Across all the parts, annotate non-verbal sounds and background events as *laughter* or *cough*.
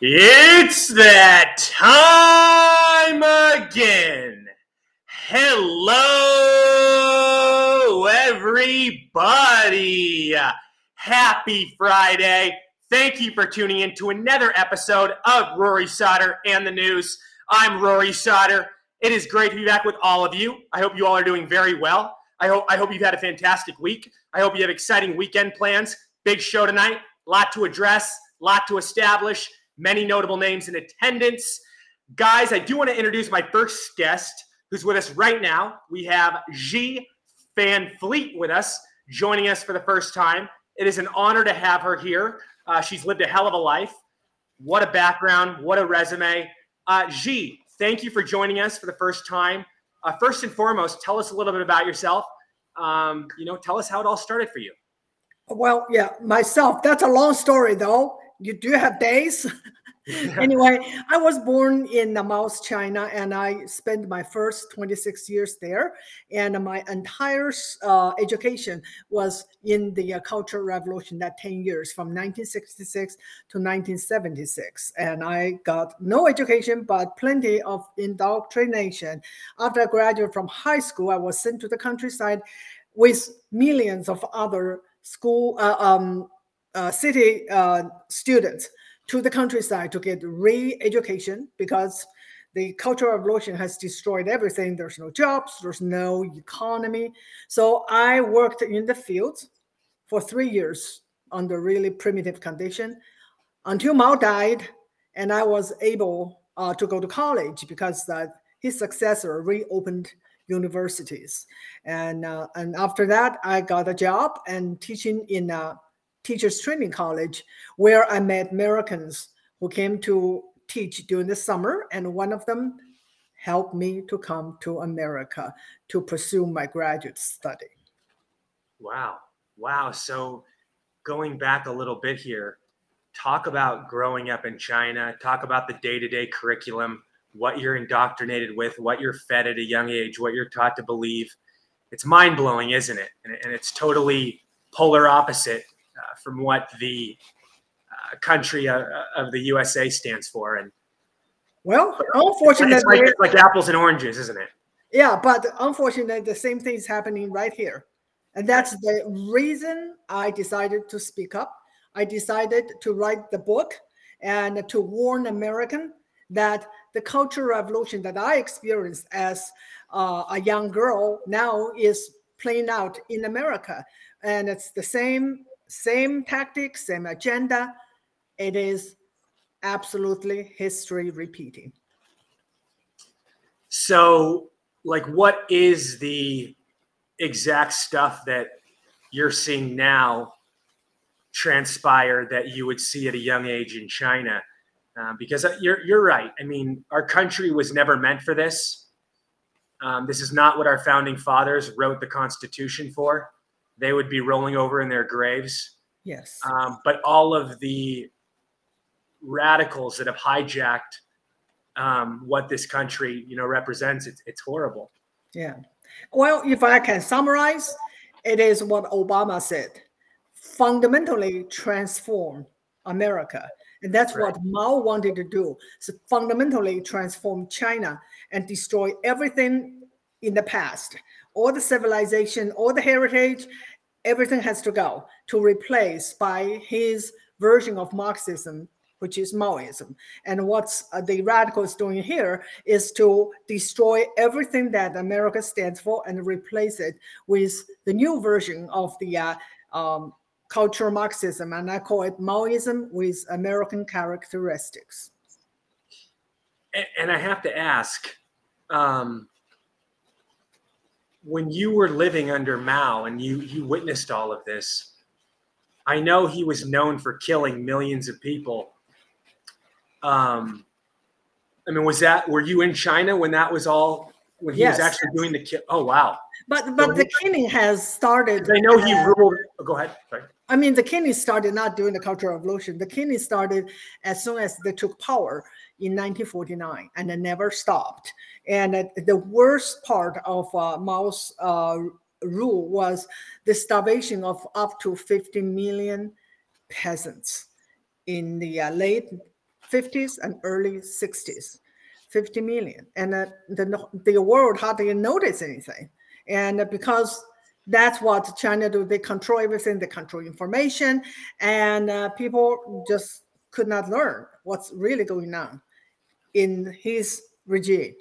It's that time again. Hello, everybody. Happy Friday. Thank you for tuning in to another episode of Rory Sauter and the News. I'm Rory Sauter. It is great to be back with all of you. I hope you all are doing very well. I hope I hope you've had a fantastic week. I hope you have exciting weekend plans. Big show tonight, lot to address, lot to establish many notable names in attendance. Guys, I do want to introduce my first guest who's with us right now. We have Xi Van Fleet with us, joining us for the first time. It is an honor to have her here. Uh, she's lived a hell of a life. What a background, what a resume. Uh, Xi, thank you for joining us for the first time. Uh, first and foremost, tell us a little bit about yourself. Um, you know, tell us how it all started for you. Well, yeah, myself. That's a long story, though you do have days. *laughs* anyway, I was born in Laos, China, and I spent my first 26 years there. And my entire uh, education was in the uh, Cultural Revolution, that 10 years from 1966 to 1976. And I got no education, but plenty of indoctrination. After I graduated from high school, I was sent to the countryside with millions of other school uh, um, uh, city uh, students to the countryside to get re-education because the cultural revolution has destroyed everything. There's no jobs, there's no economy. So I worked in the field for three years under really primitive condition until Mao died, and I was able uh, to go to college because uh, his successor reopened universities. And uh, and after that, I got a job and teaching in a teachers training college where I met Americans who came to teach during the summer, and one of them helped me to come to America to pursue my graduate study. Wow. Wow. So going back a little bit here, talk about growing up in China, talk about the day to day curriculum, what you're indoctrinated with, what you're fed at a young age, what you're taught to believe. It's mind blowing, isn't it? And, it's totally polar opposite from what the uh, country uh, of the USA stands for. And well, unfortunately, it's like, it's like apples and oranges, isn't it? Yeah, but unfortunately, the same thing is happening right here. And that's the reason I decided to speak up. I decided to write the book and to warn American that the cultural revolution that I experienced as uh, a young girl now is playing out in America. And it's the same same tactics, same agenda. It is absolutely history repeating. So, like, what is the exact stuff that you're seeing now transpire that you would see at a young age in China? Uh, because you're you're right. I mean, our country was never meant for this. Um, this is not what our founding fathers wrote the Constitution for they would be rolling over in their graves. Yes. Um, but all of the radicals that have hijacked um, what this country, you know, represents, it's, it's horrible. Yeah. Well, if I can summarize, it is what Obama said: fundamentally transform America. And that's right. what Mao wanted to do. So fundamentally transform China and destroy everything in the past all the civilization, all the heritage, everything has to go to replace by his version of Marxism, which is Maoism. And what's uh, the radicals doing here is to destroy everything that America stands for and replace it with the new version of the uh, um, cultural Marxism, and I call it Maoism with American characteristics. And I have to ask, um, when you were living under Mao and you you witnessed all of this, I know he was known for killing millions of people. Um, I mean, was that were you in China when that was all when he yes. was actually doing the kill? Oh wow! But but so the killing has started. I know he uh, ruled. Oh, go ahead. Sorry. I mean, the killing started not during the Cultural Revolution. The killing started as soon as they took power in 1949 and it never stopped. And uh, the worst part of uh, Mao's uh, rule was the starvation of up to 50 million peasants in the late 50s and early 60s, 50 million. And the, the world hardly noticed anything. And because that's what China do, they control everything, they control information, and uh, people just could not learn what's really going on in his regime.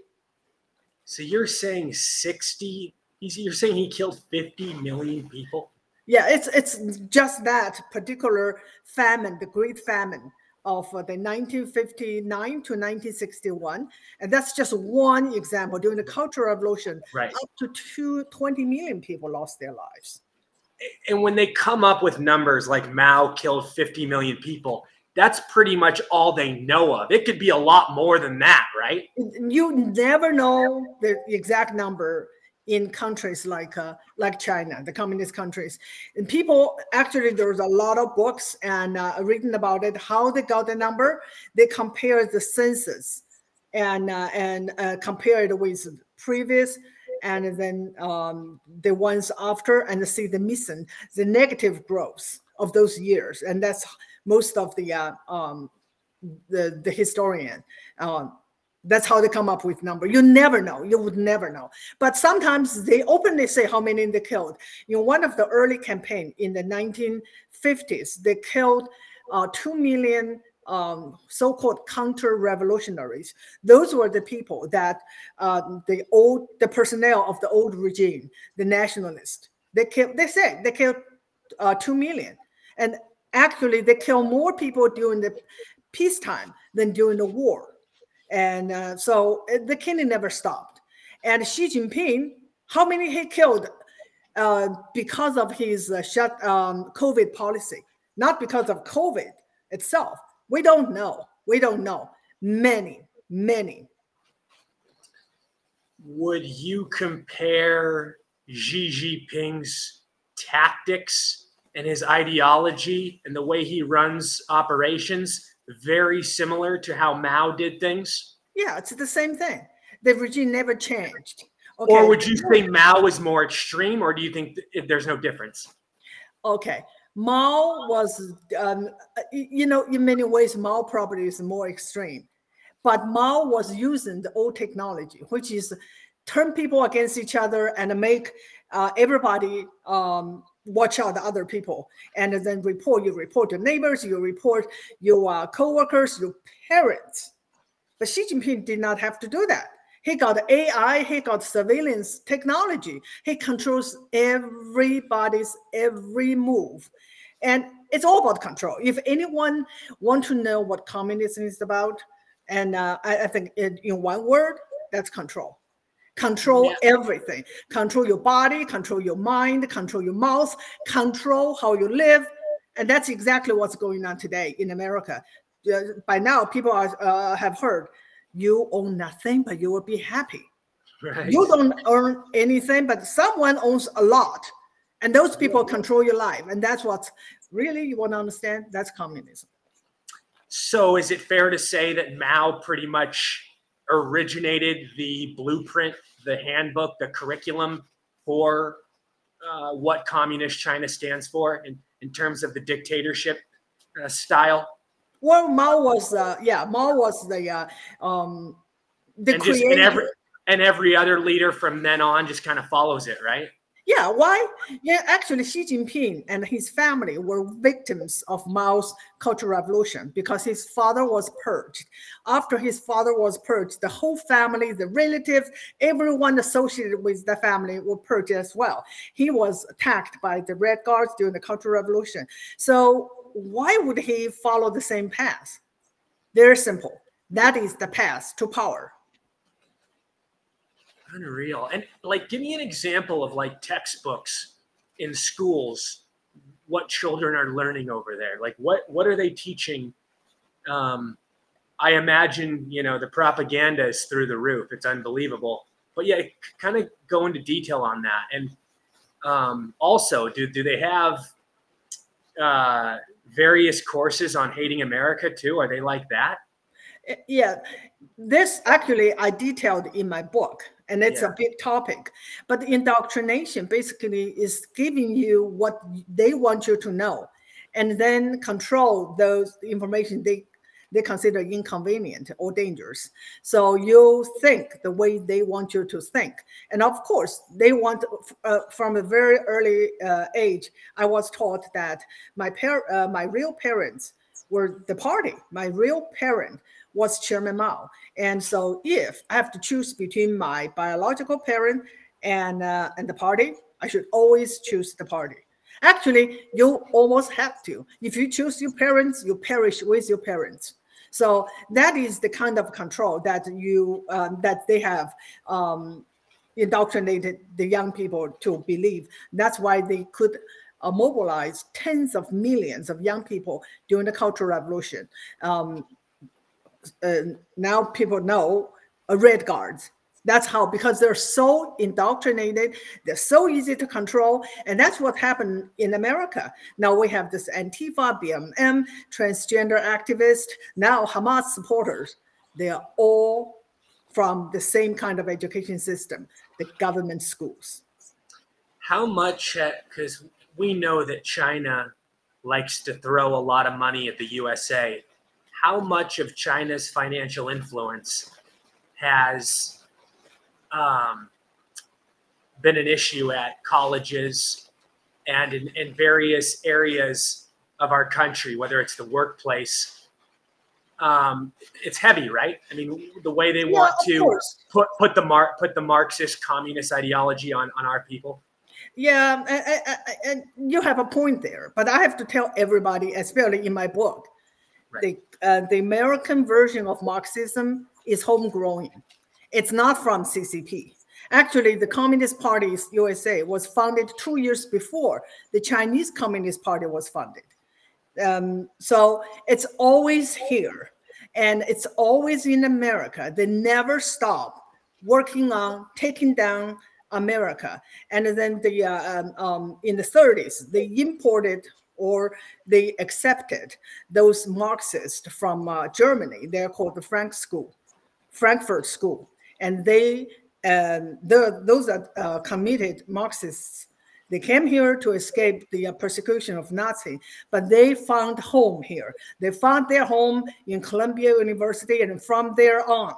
So you're saying 60, you're saying he killed 50 million people? Yeah, it's it's just that particular famine, the Great Famine of uh, the 1959 to 1961, and that's just one example. During the Cultural Revolution, right. up to two, 20 million people lost their lives. And when they come up with numbers like Mao killed 50 million people, that's pretty much all they know of. It could be a lot more than that, right? You never know the exact number in countries like uh, like China, the communist countries. And people actually there's a lot of books and uh, written about it. How they got the number? They compare the census and uh, and uh, compare it with previous and then um, the ones after and see the missing the negative growth of those years. And that's most of the uh, um, the the historian. Um, that's how they come up with number. You never know. You would never know. But sometimes they openly say how many they killed. In one of the early campaign in the 1950s, they killed uh, two million um, so-called counter-revolutionaries. Those were the people that uh, the old, the personnel of the old regime, the nationalists. They killed. They said they killed uh, two million, and actually they kill more people during the peacetime than during the war and uh, so uh, the killing never stopped. And Xi Jinping, how many he killed uh, because of his uh, shut um, COVID policy, not because of COVID itself. We don't know. We don't know. Many, many. Would you compare Xi Jinping's tactics and his ideology and the way he runs operations very similar to how Mao did things? Yeah, it's the same thing. The regime never changed. Okay. Or would you say Mao was more extreme, or do you think there's no difference? Okay. Mao was, um, you know, in many ways, Mao probably is more extreme. But Mao was using the old technology, which is turn people against each other and make uh, everybody um, watch out the other people. And then report you report your neighbors you report your uh, co-workers your parents. But xi jinping did not have to do that. He got ai he got surveillance technology. He controls everybody's every move. And it's all about control. If anyone want to know what communism is about and uh, I, I, think in, in one word that's control control yeah. everything. Control your body control your mind control your mouth control how you live. And that's exactly what's going on today in america. Uh, by now people are, uh, have heard you own nothing but you will be happy. Right. you don't earn anything but someone owns a lot. And those people control your life. And that's what really you want to understand? That's communism. So is it fair to say that mao pretty much originated the blueprint, the handbook, the curriculum for uh, what communist China stands for in, in terms of the dictatorship uh, style? Well, Mao was, uh, yeah, Mao was the, uh, um, the and, just, and every and every other leader from then on just kind of follows it, right? Yeah, why? Yeah, actually, Xi Jinping and his family were victims of Mao's Cultural Revolution because his father was purged. After his father was purged, the whole family, the relatives, everyone associated with the family were purged as well. He was attacked by the Red Guards during the Cultural Revolution. So, why would he follow the same path? Very simple. That is the path to power. Unreal. And like, give me an example of like textbooks in schools. What children are learning over there? Like, what what are they teaching? Um, I imagine you know the propaganda is through the roof. It's unbelievable. But yeah, kind of go into detail on that. And um, also, do do they have uh, various courses on hating America too? Are they like that? Yeah, this actually I detailed in my book and it's yeah. a big topic. But indoctrination basically is giving you what they want you to know, and then control those information they they consider inconvenient or dangerous. So you think the way they want you to think. And of course, they want, uh, from a very early uh, age, I was taught that my, par- uh, my real parents were the party. My real parent was Chairman Mao. And so if I have to choose between my biological parent and, uh, and the party, I should always choose the party. Actually, you almost have to. If you choose your parents, you perish with your parents. So that is the kind of control that you um, that they have um, indoctrinated the young people to believe. That's why they could uh, mobilize tens of millions of young people during the Cultural Revolution. Um, uh, now people know uh, Red Guards that's how, because they're so indoctrinated, they're so easy to control. And that's what happened in America. Now we have this Antifa, BLM, transgender activists, now Hamas supporters. They are all from the same kind of education system, the government schools. How much, because we know that China likes to throw a lot of money at the USA. How much of China's financial influence has um, been an issue at colleges and in, in various areas of our country, whether it's the workplace. Um, it's heavy, right? I mean, the way they yeah, want to put put the mar- put the Marxist communist ideology on on our people. Yeah, and, you have a point there, but I have to tell everybody, especially in my book, right. the uh, the American version of Marxism is homegrown. It's not from CCP. Actually, the Communist Party USA was founded two years before the Chinese Communist Party was founded. Um, so it's always here and it's always in America. They never stop working on taking down America. And then the uh, um, um, in the 30s, they imported or they accepted those Marxists from uh, Germany. They're called the Frank School, Frankfurt School and they and the, those are uh, committed Marxists. They came here to escape the uh, persecution of Nazi, but they found home here. They found their home in Columbia University, and from there on,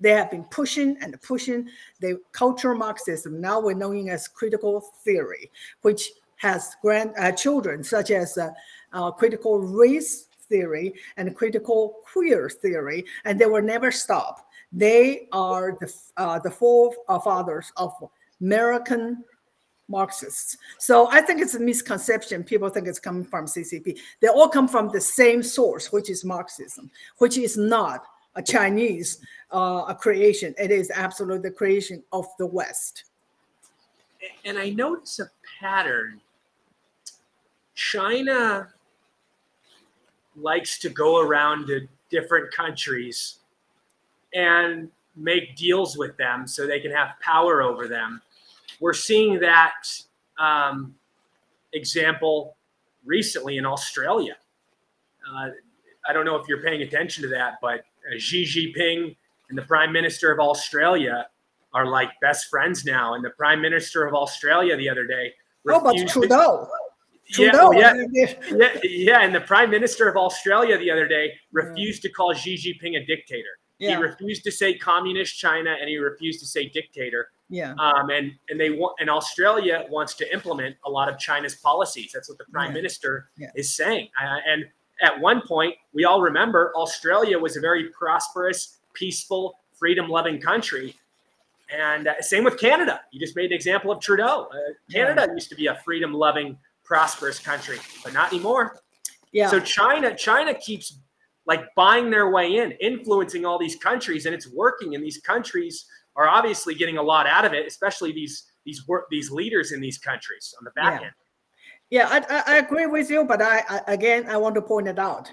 they have been pushing and pushing the cultural Marxism, now we're knowing as critical theory, which has grand uh, children such as uh, uh, critical race theory and critical queer theory, and they will never stop. They are the, uh, the forefathers of American Marxists. So I think it's a misconception. People think it's coming from CCP. They all come from the same source, which is Marxism, which is not a Chinese uh, a creation. It is absolutely the creation of the West. And I notice a pattern. China likes to go around to different countries and make deals with them so they can have power over them. We're seeing that um, example recently in Australia. Uh, I don't know if you're paying attention to that, but Xi Jinping and the Prime Minister of Australia are like best friends now. And the Prime Minister of Australia the other day. How about Trudeau? Trudeau. Yeah, yeah, *laughs* yeah, yeah, and the Prime Minister of Australia the other day refused yeah. to call Xi Jinping a dictator. Yeah. He refused to say communist China and he refused to say dictator. Yeah. Um, and and they want and Australia wants to implement a lot of China's policies. That's what the prime yeah. minister yeah. is saying. Uh, and at one point, we all remember Australia was a very prosperous, peaceful, freedom-loving country. And uh, same with Canada. You just made an example of Trudeau. Uh, Canada yeah. used to be a freedom-loving, prosperous country, but not anymore. Yeah. So China, China keeps like buying their way in, influencing all these countries, and it's working. And these countries are obviously getting a lot out of it, especially these these work these leaders in these countries on the back yeah. end. Yeah, I, I agree with you, but I, I again I want to point it out.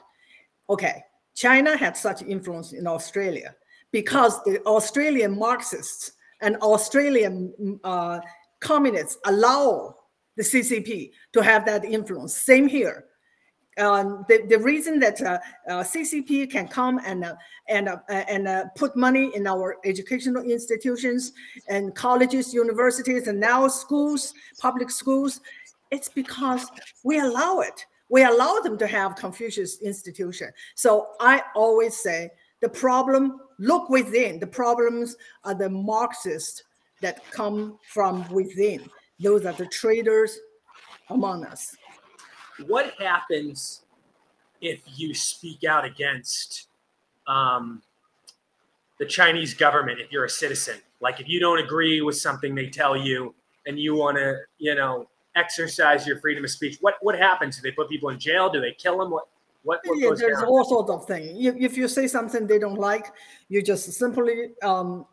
Okay, China had such influence in Australia because the Australian Marxists and Australian uh, communists allow the CCP to have that influence. Same here um, the, the reason that uh, uh, CCP can come and uh, and uh, and uh, put money in our educational institutions and colleges, universities, and now schools, public schools, it's because we allow it. We allow them to have Confucius institution. So I always say the problem, look within. The problems are the Marxists that come from within. Those are the traitors among us. What happens if you speak out against um, the Chinese government if you're a citizen? Like if you don't agree with something they tell you and you want to, you know, exercise your freedom of speech, what what happens? Do they put people in jail? Do they kill them? What what, what yeah, there's down? all sorts of things. If, if you say something they don't like, you just simply um,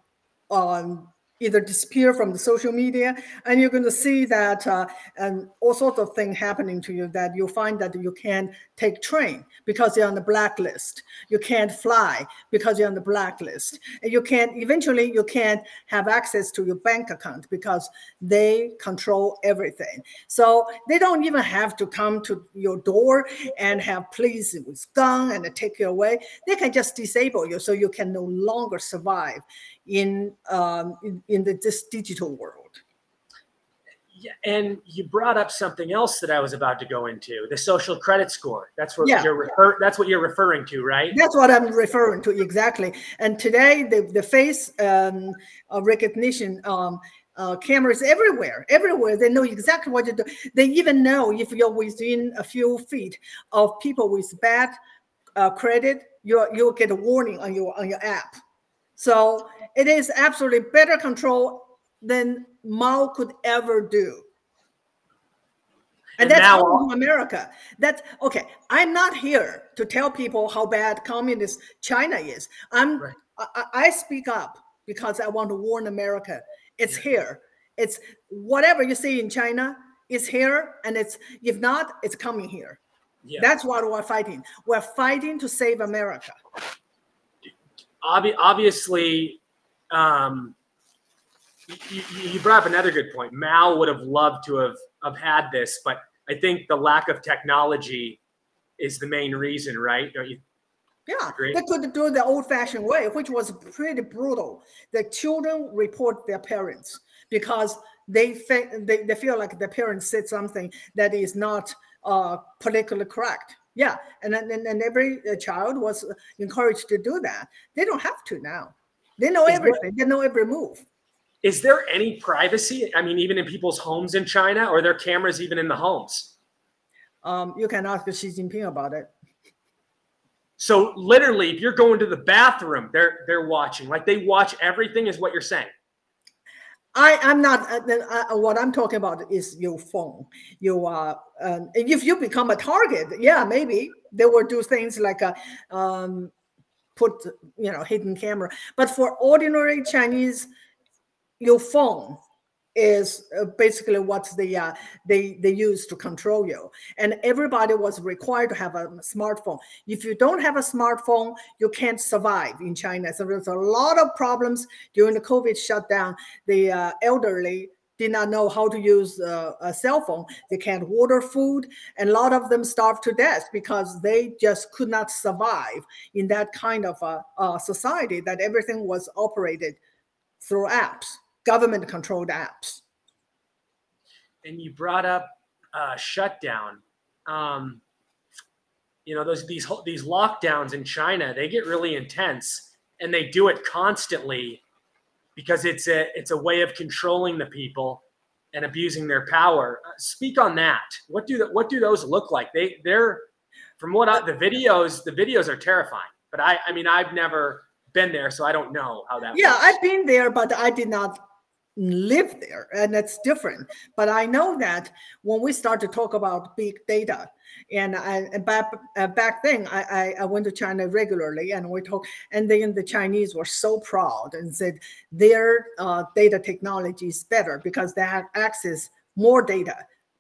um, either disappear from the social media and you're going to see that uh, and all sorts of things happening to you that you'll find that you can't take train because you're on the blacklist. You can't fly because you're on the blacklist. And you can't eventually you can't have access to your bank account because they control everything. So they don't even have to come to your door and have police with gun and take you away. They can just disable you so you can no longer survive in um, in, in the, this digital world. Yeah, and you brought up something else that I was about to go into the social credit score. That's what yeah. you're refer- that's what you're referring to, right? That's what I'm referring to exactly. And today, the the face um, recognition um, uh, cameras everywhere, everywhere. They know exactly what you do. They even know if you're within a few feet of people with bad uh, credit, you you'll get a warning on your on your app. So it is absolutely better control than Mao could ever do. And, and that's now, America. That's okay. I'm not here to tell people how bad communist China is. I'm right. I, I, speak up because I want to warn America. It's here. It's whatever you see in China is here, and it's if not, it's coming here. Yeah. That's what we're fighting. We're fighting to save America. Obviously, um, you, you brought up another good point. Mao would have loved to have, have had this, but I think the lack of technology is the main reason, right? Don't you? Yeah, agree? they could do it the old-fashioned way, which was pretty brutal. The children report their parents because they they, they feel like the parents said something that is not uh, politically correct. Yeah, and then and every uh, child was encouraged to do that. They don't have to now. They know is everything. There, they know every move. Is there any privacy? I mean, even in people's homes in China, or are there cameras even in the homes? Um, you can ask Xi Jinping about it. So literally, if you're going to the bathroom, they're they're watching. Like they watch everything, is what you're saying. I am not. Uh, uh, what I'm talking about is your phone. You are. Uh, if you become a target, yeah, maybe they will do things like a, uh, um, put you know hidden camera but for ordinary chinese your phone is uh, basically what they uh, they they use to control you. And everybody was required to have a smartphone. If you don't have a smartphone you can't survive in china. So there's a lot of problems. During the covid shutdown the uh, elderly did not know how to use uh, a cell phone. They can't order food, and a lot of them starved to death because they just could not survive in that kind of a, a society that everything was operated through apps, government-controlled apps. And you brought up uh, shutdown. Um, you know, those these these lockdowns in China, they get really intense, and they do it constantly because it's a it's a way of controlling the people and abusing their power. Uh, speak on that. What do the, what do those look like? They they're from what I, the videos the videos are terrifying. But I I mean I've never been there, so I don't know how that. Yeah, works. I've been there, but I did not live there, and that's different. But I know that when we start to talk about big data, and I and back uh, back then I, I, I went to China regularly and we talked and then the Chinese were so proud and said their uh, data technology is better because they have access more data.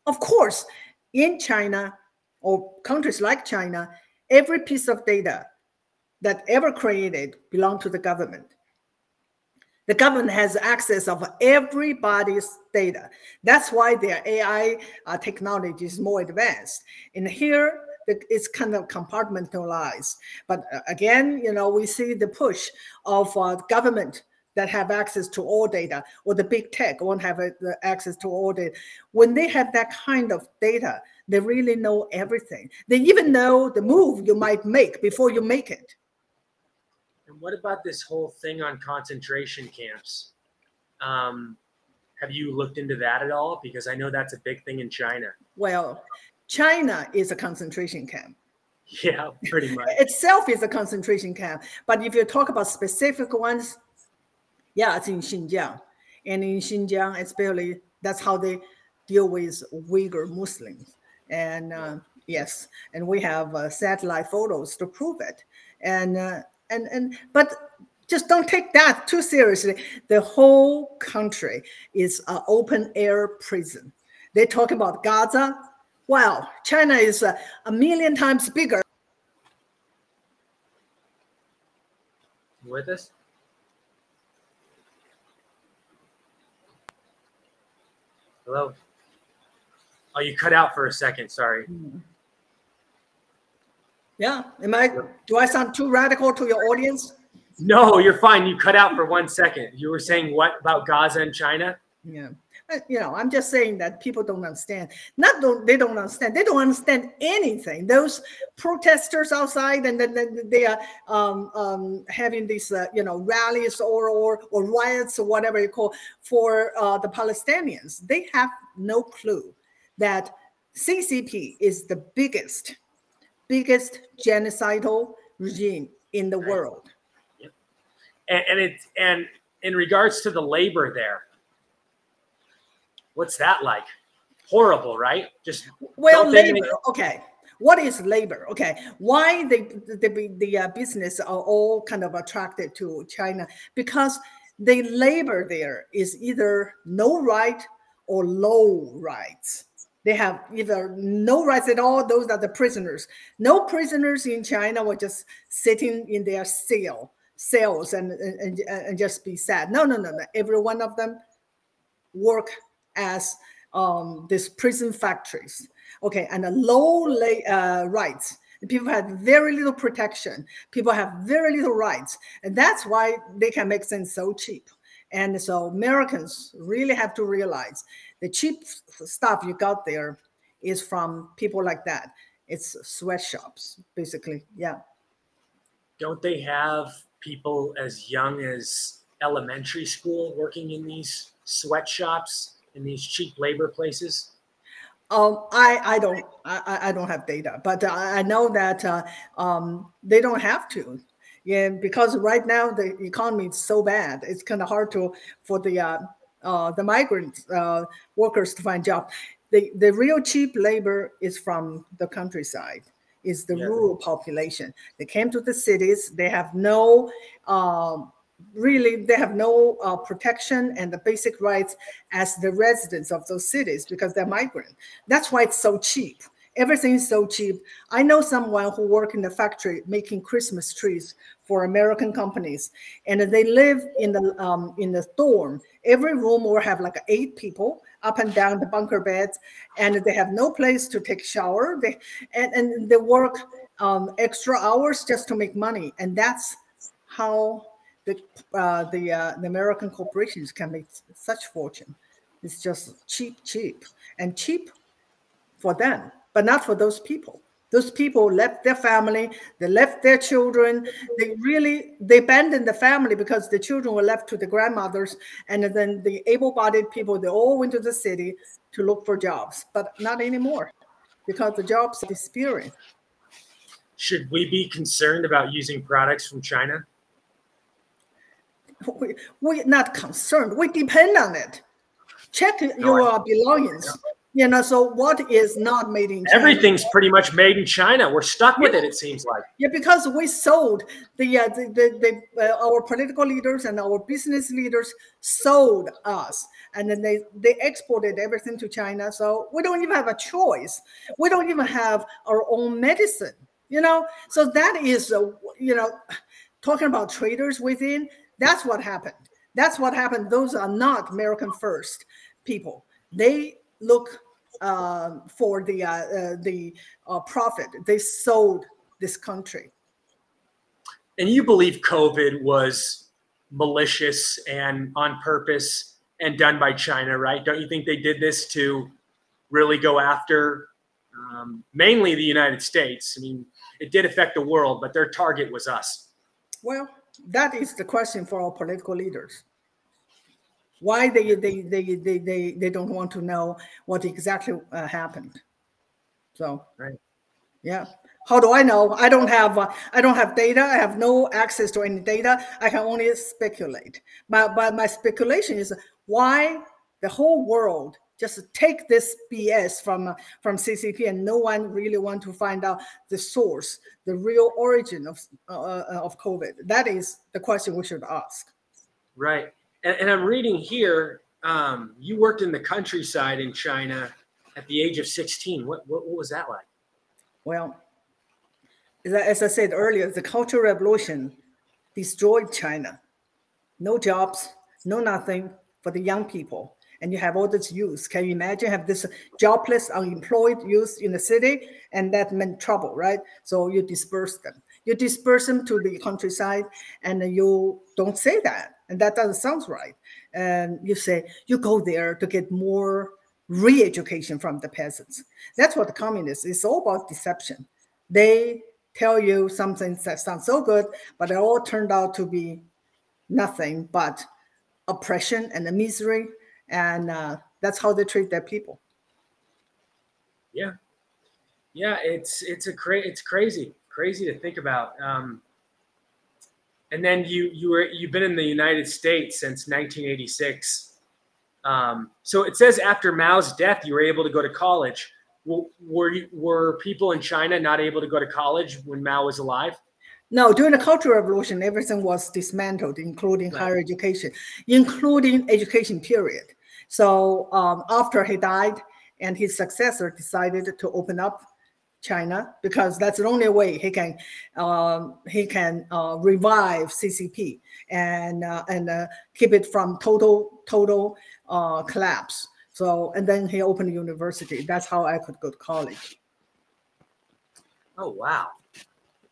Of course, in China or countries like China, every piece of data that ever created belong to the government the government has access of everybody's data. That's why their AI uh, technology is more advanced. And here, it's kind of compartmentalized. But uh, again, you know, we see the push of uh, government that have access to all data, or the big tech won't have uh, access to all data. When they have that kind of data, they really know everything. They even know the move you might make before you make it. What about this whole thing on concentration camps? Um, have you looked into that at all? Because I know that's a big thing in China. Well, China is a concentration camp. Yeah, pretty much. *laughs* Itself is a concentration camp. But if you talk about specific ones, yeah, it's in Xinjiang. And in Xinjiang, especially, that's how they deal with Uyghur Muslims. And uh, yes, and we have uh, satellite photos to prove it. And uh, and and but just don't take that too seriously. The whole country is an open air prison. They talk about Gaza. Wow, China is a, a million times bigger. With us? Hello? Oh, you cut out for a second. Sorry. Hmm. Yeah. Am I do I sound too radical to your audience? No, you're fine. You cut out for one second. You were saying what about Gaza and China? Yeah. You know, I'm just saying that people don't understand. Not don't they don't understand. They don't understand anything. Those protesters outside, and then, then they are um, um, having these, uh, you know, rallies or or or riots or whatever you call for uh, the Palestinians. They have no clue that CCP is the biggest, biggest genocidal regime in the world. And, and it and in regards to the labor there, what's that like? Horrible, right? Just Well, labor. Okay. What is labor? Okay. Why the the, the uh, business are all kind of attracted to China? Because the labor there is either no right or low rights. They have either no rights at all. Those are the prisoners. No prisoners in China were just sitting in their cell cells and, and and just be sad. No, no, no, no. Every one of them work as um, these prison factories. Okay, and a low lay, uh, rights. People have very little protection. People have very little rights, and that's why they can make things so cheap. And so Americans really have to realize the cheap stuff you got there is from people like that. It's sweatshops, basically. Yeah. don't they have people as young as elementary school working in these sweatshops in these cheap labor places? Um, I I don't I, I- don't have data, but I I know that uh, um, they don't have to. Yeah, because right now the economy is so bad, it's kind of hard to for the uh, uh, the migrant uh, workers to find job. The the real cheap labor is from the countryside, is the Yeah. rural population. They came to the cities. They have no um, really they have no uh, protection and the basic rights as the residents of those cities because they're migrant. That's why it's so cheap. Everything is so cheap. I know someone who work in the factory making Christmas trees for American companies, and they live in the um, in the dorm. Every room will have like eight people up and down the bunker beds, and they have no place to take shower. They and, and they work um, extra hours just to make money, and that's how the uh, the uh, the American corporations can make such fortune. It's just cheap, cheap, and cheap for them, but not for those people. Those people left their family, they left their children. They really they abandoned the family because the children were left to the grandmothers, and then the able-bodied people they all went to the city to look for jobs, but not anymore because the jobs are disappearing. Should we be concerned about using products from China? we, we're not concerned. We depend on it. Check your belongings. You know, so what is not made in China? Everything's pretty much made in China. We're stuck with it, it seems like. Yeah, because we sold the uh, the, the, the uh, our political leaders and our business leaders sold us, and then they they exported everything to China. So we don't even have a choice. We don't even have our own medicine. You know, so that is uh, you know, talking about traders within. That's what happened. That's what happened. Those are not American first people. They look um, for the uh, uh, the uh, profit. They sold this country. And you believe COVID was malicious and on purpose and done by China, right? Don't you think they did this to really go after um, mainly the United States? I mean, it did affect the world, but their target was us. Well, that is the question for our political leaders. Why they they they they they, they don't want to know what exactly uh, happened. So, right. yeah. How do I know? I don't have uh, I don't have data. I have no access to any data. I can only speculate. But but my speculation is why the whole world just take this BS from from CCP and no one really want to find out the source, the real origin of uh, uh of COVID. That is the question we should ask. Right, and, and I'm reading here. Um, you worked in the countryside in China at the age of 16. What what, what was that like? Well, as I said earlier, the Cultural Revolution destroyed China. No jobs, no nothing for the young people. And you have all this youth. Can you imagine have this jobless, unemployed youth in the city? And that meant trouble, right? So you disperse them. You disperse them to the countryside and you don't say that. And that doesn't sound right. And you say, you go there to get more re-education from the peasants. That's what the communists, it's all about deception. They tell you something that sounds so good, but it all turned out to be nothing but oppression and the misery, and uh, that's how they treat their people. Yeah, yeah, it's it's a cra- it's crazy, crazy to think about. Um, and then you you were you've been in the United States since 1986. Um, so it says after Mao's death, you were able to go to college were were people in China not able to go to college when Mao was alive? No, during the Cultural Revolution, everything was dismantled, including right. higher education, including education period. So um, after he died, and his successor decided to open up China because that's the only way he can um, he can uh, revive CCP and uh, and uh, keep it from total total uh, collapse. So, and then he opened a university. That's how I could go to college. Oh, wow.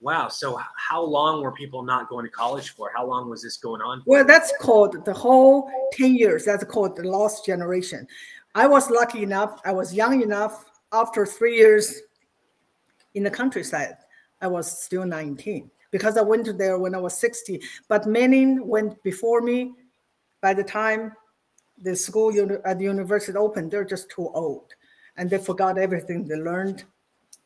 Wow. So, how long were people not going to college for? How long was this going on? Well, that's called the whole 10 years. That's called the lost generation. I was lucky enough, I was young enough. After three years in the countryside, I was still 19 because I went there when I was 60. But many went before me. By the time the school at the university opened, they're just too old, and they forgot everything they learned.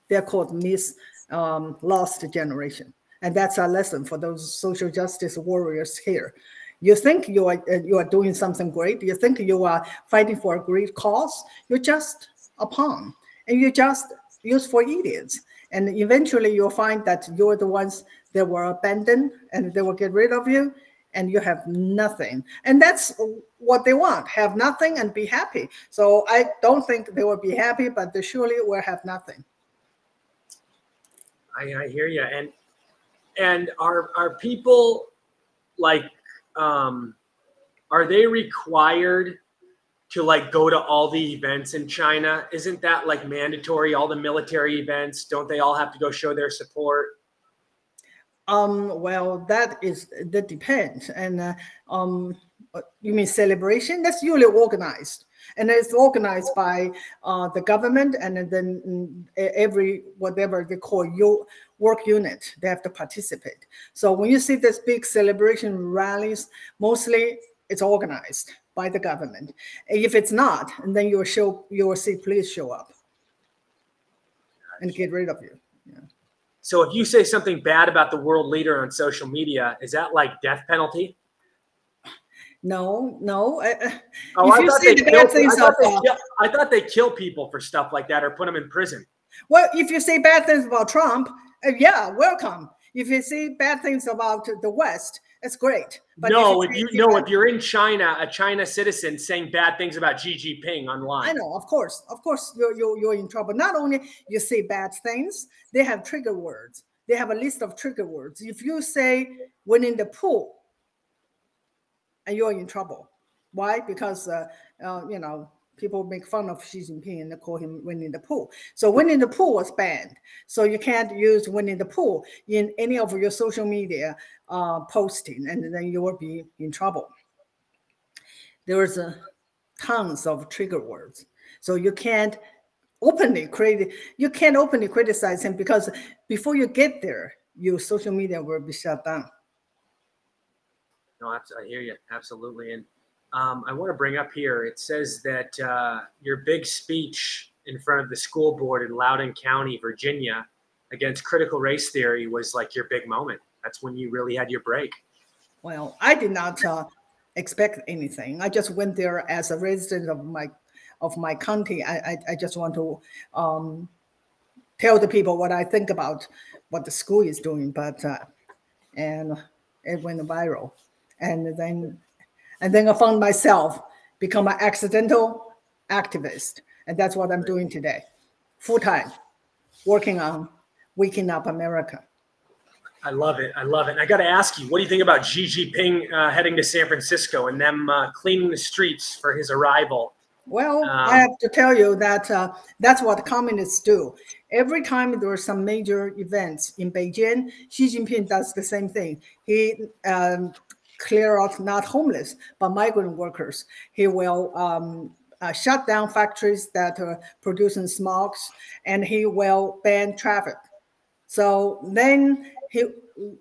They're called Miss um, Lost Generation, and that's our lesson for those social justice warriors here. You think you are uh, you are doing something great. You think you are fighting for a great cause. You're just a pawn, and you're just used for idiots. And eventually, you'll find that you're the ones that were abandoned, and they will get rid of you and you have nothing. And that's what they want have nothing and be happy. So I don't think they will be happy, but they surely will have nothing. I, I hear you. And and are are people like um are they required to like go to all the events in China? Isn't that like mandatory? All the military events, don't they all have to go show their support? Um, well, that is that depends. And uh, um, you mean celebration? That's usually organized, and it's organized by uh, the government, and then mm, every whatever they call your work unit, they have to participate. So when you see this big celebration rallies, mostly it's organized by the government. If it's not, and then you will show you will see police show up and get rid of you. So if you say something bad about the world leader on social media, is that like death penalty? No, no. oh, I thought, the kill, I, thought kill, I thought they kill people for stuff like that or put them in prison. Well, if you say bad things about Trump, uh, yeah, welcome. If you say bad things about the West, it's great. But no, if you, if you no, if you're in China, a China citizen saying bad things about Xi Jinping online. I know, of course, of course, you're, you're you're in trouble. Not only you say bad things, they have trigger words. They have a list of trigger words. If you say "winning the pool," and you're in trouble. Why? Because uh, uh, you know people make fun of Xi Jinping and they call him Winnie the Pooh. So Winnie the Pooh was banned. So you can't use Winnie the Pooh in any of your social media uh, posting, and then you will be in trouble. There's uh, tons of trigger words, so you can't openly create. You can't openly criticize him because before you get there, your social media will be shut down. No, I hear you absolutely, and um, I want to bring up here. It says that uh, your big speech in front of the school board in Loudoun County, Virginia, against critical race theory was like your big moment. That's when you really had your break. Well, I did not uh, expect anything. I just went there as a resident of my of my county. I I, I just want to um, tell the people what I think about what the school is doing. But uh, and it went viral, and then and then I found myself become an accidental activist. And that's what I'm doing today, full time, working on waking up America. I love it. I love it. And I got to ask you, what do you think about Xi Jinping uh, heading to San Francisco and them uh, cleaning the streets for his arrival? Well, um, I have to tell you that uh, that's what communists do. Every time there are some major events in Beijing, Xi Jinping does the same thing. He um, clear out not homeless but migrant workers. He will um, uh, shut down factories that are producing smogs, and he will ban traffic. So then he,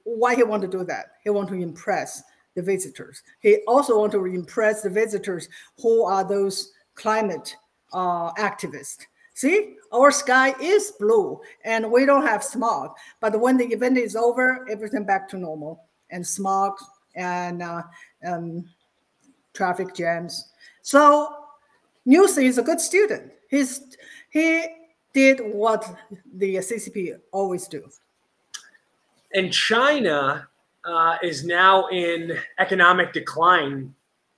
why he want to do that? He want to impress the visitors. He also want to impress the visitors who are those climate uh, activists. See, our sky is blue and we don't have smog. But when the event is over, everything back to normal and smog and uh, um, traffic jams. So Newsom is a good student. He's he did what the CCP always do. And China uh, is now in economic decline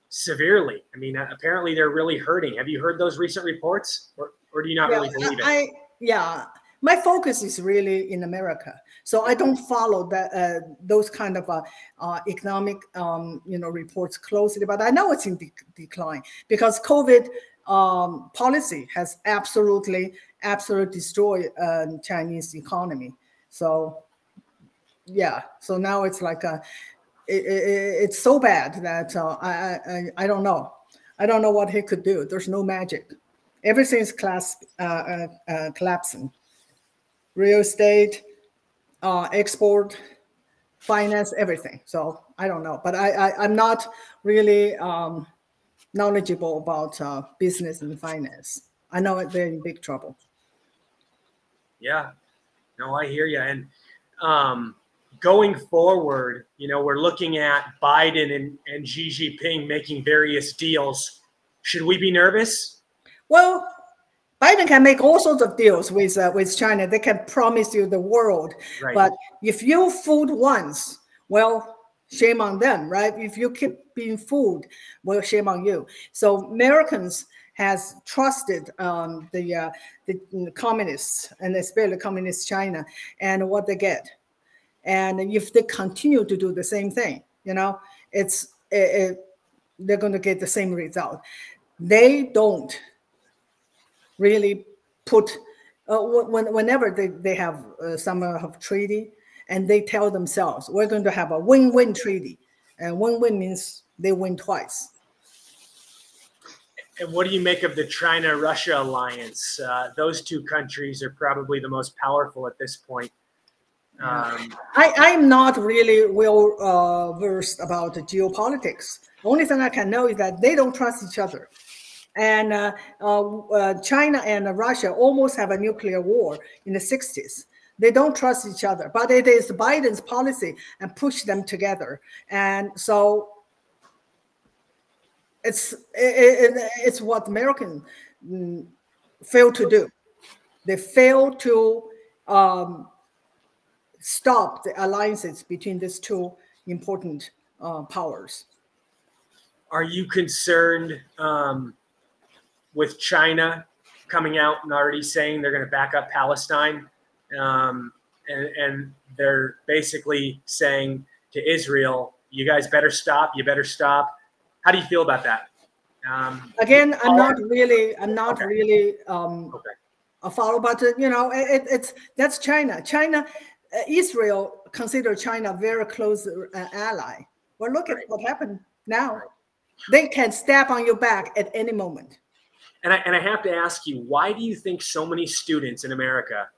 severely. I mean, apparently they're really hurting. Have you heard those recent reports, or, or do you not yeah, really believe it? I, yeah, my focus is really in America, so I don't follow that uh, those kind of uh, uh, economic um, you know reports closely. But I know it's in de- decline because COVID um, policy has absolutely absolutely destroyed uh, Chinese economy. So yeah, so now it's like a it, it, it's so bad that uh, I, I I don't know. I don't know what he could do. There's no magic. Everything's class, uh, uh, uh collapsing real estate, uh, export, finance, everything. So I don't know, but I, I am not really um, knowledgeable about uh, business and finance. I know they're in big trouble. Yeah, no, I hear you. And um, going forward, you know, we're looking at Biden and, and Xi Jinping making various deals. Should we be nervous? Well, Biden can make all sorts of deals with uh, with China. They can promise you the world, right. but if you fooled once, well, shame on them, right? If you keep being fooled, well, shame on you. So Americans has trusted um, the, uh, the, communists and especially communist China and what they get, and if they continue to do the same thing, you know, it's it, it, they're going to get the same result. They don't really put uh, when, whenever they, they have uh, some of treaty and they tell themselves we're going to have a win-win treaty and win-win means they win twice. And what do you make of the china russia alliance? Uh, those two countries are probably the most powerful at this point. Um, I, I'm not really well uh, versed about geopolitics. The only thing I can know is that they don't trust each other and uh, uh, uh, China and Russia almost have a nuclear war in the 60s. They don't trust each other, but it is Biden's policy and push them together. And so it's it, it, it's what Americans mm, fail to do. They fail to um, stop the alliances between these two important uh, powers. Are you concerned um, with China coming out and already saying they're going to back up Palestine. Um, and, and they're basically saying to Israel, you guys better stop, you better stop. How do you feel about that? Um, Again, I'm not really, I'm not Okay. really um, Okay. a follow, but uh, you know, it, it- it's that's China. China, uh, Israel consider China a very close uh, ally. Well, look at what happened now. Right. They can step on your back at any moment. And I and I have to ask you, why do you think so many students in America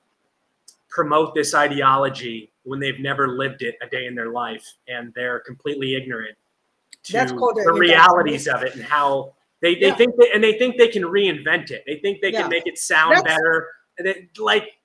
promote this ideology when they've never lived it a day in their life and they're completely ignorant to That's called the realities of it and how they, they Yeah. think they, and they think they can reinvent it. They think they Yeah. can make it sound That's- better. And it, like,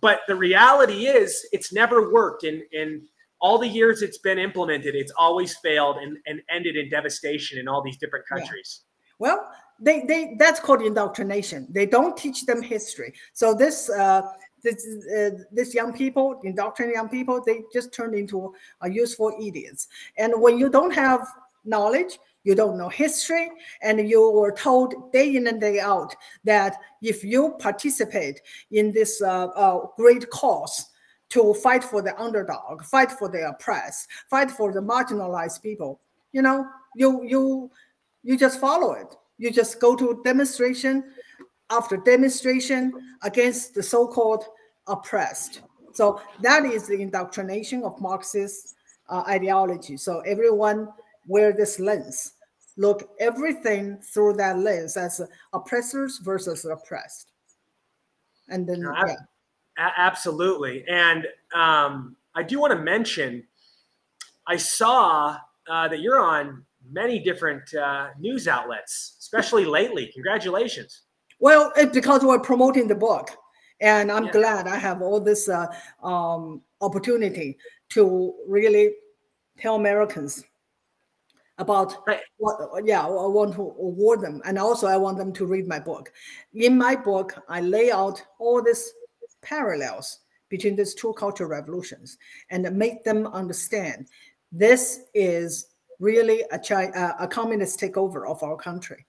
but the reality is it's never worked. And in all the years it's been implemented, it's always failed and, and ended in devastation in all these different Yeah. countries. Well, they they that's called indoctrination. They don't teach them history. So this uh, this uh, this young people, indoctrinate young people, they just turn into uh, useful idiots. And when you don't have knowledge, you don't know history, and you were told day in and day out that if you participate in this uh, uh, great cause to fight for the underdog, fight for the oppressed, fight for the marginalized people, you know, you you you just follow it. You just go to demonstration after demonstration against the so-called oppressed. So that is the indoctrination of Marxist uh, ideology. So everyone wear this lens, look everything through that lens as oppressors versus oppressed. And then yeah. Absolutely. And um, I do want to mention, I saw uh, that you're on many different uh, news outlets, especially lately. Congratulations. Well, it's because we're promoting the book, and I'm Yeah. glad I have all this uh, um, opportunity to really tell Americans about Right. what. Yeah, I want to award them, and also I want them to read my book. In my book, I lay out all these parallels between these two cultural revolutions and make them understand this is really a, Chi- uh, a communist takeover of our country.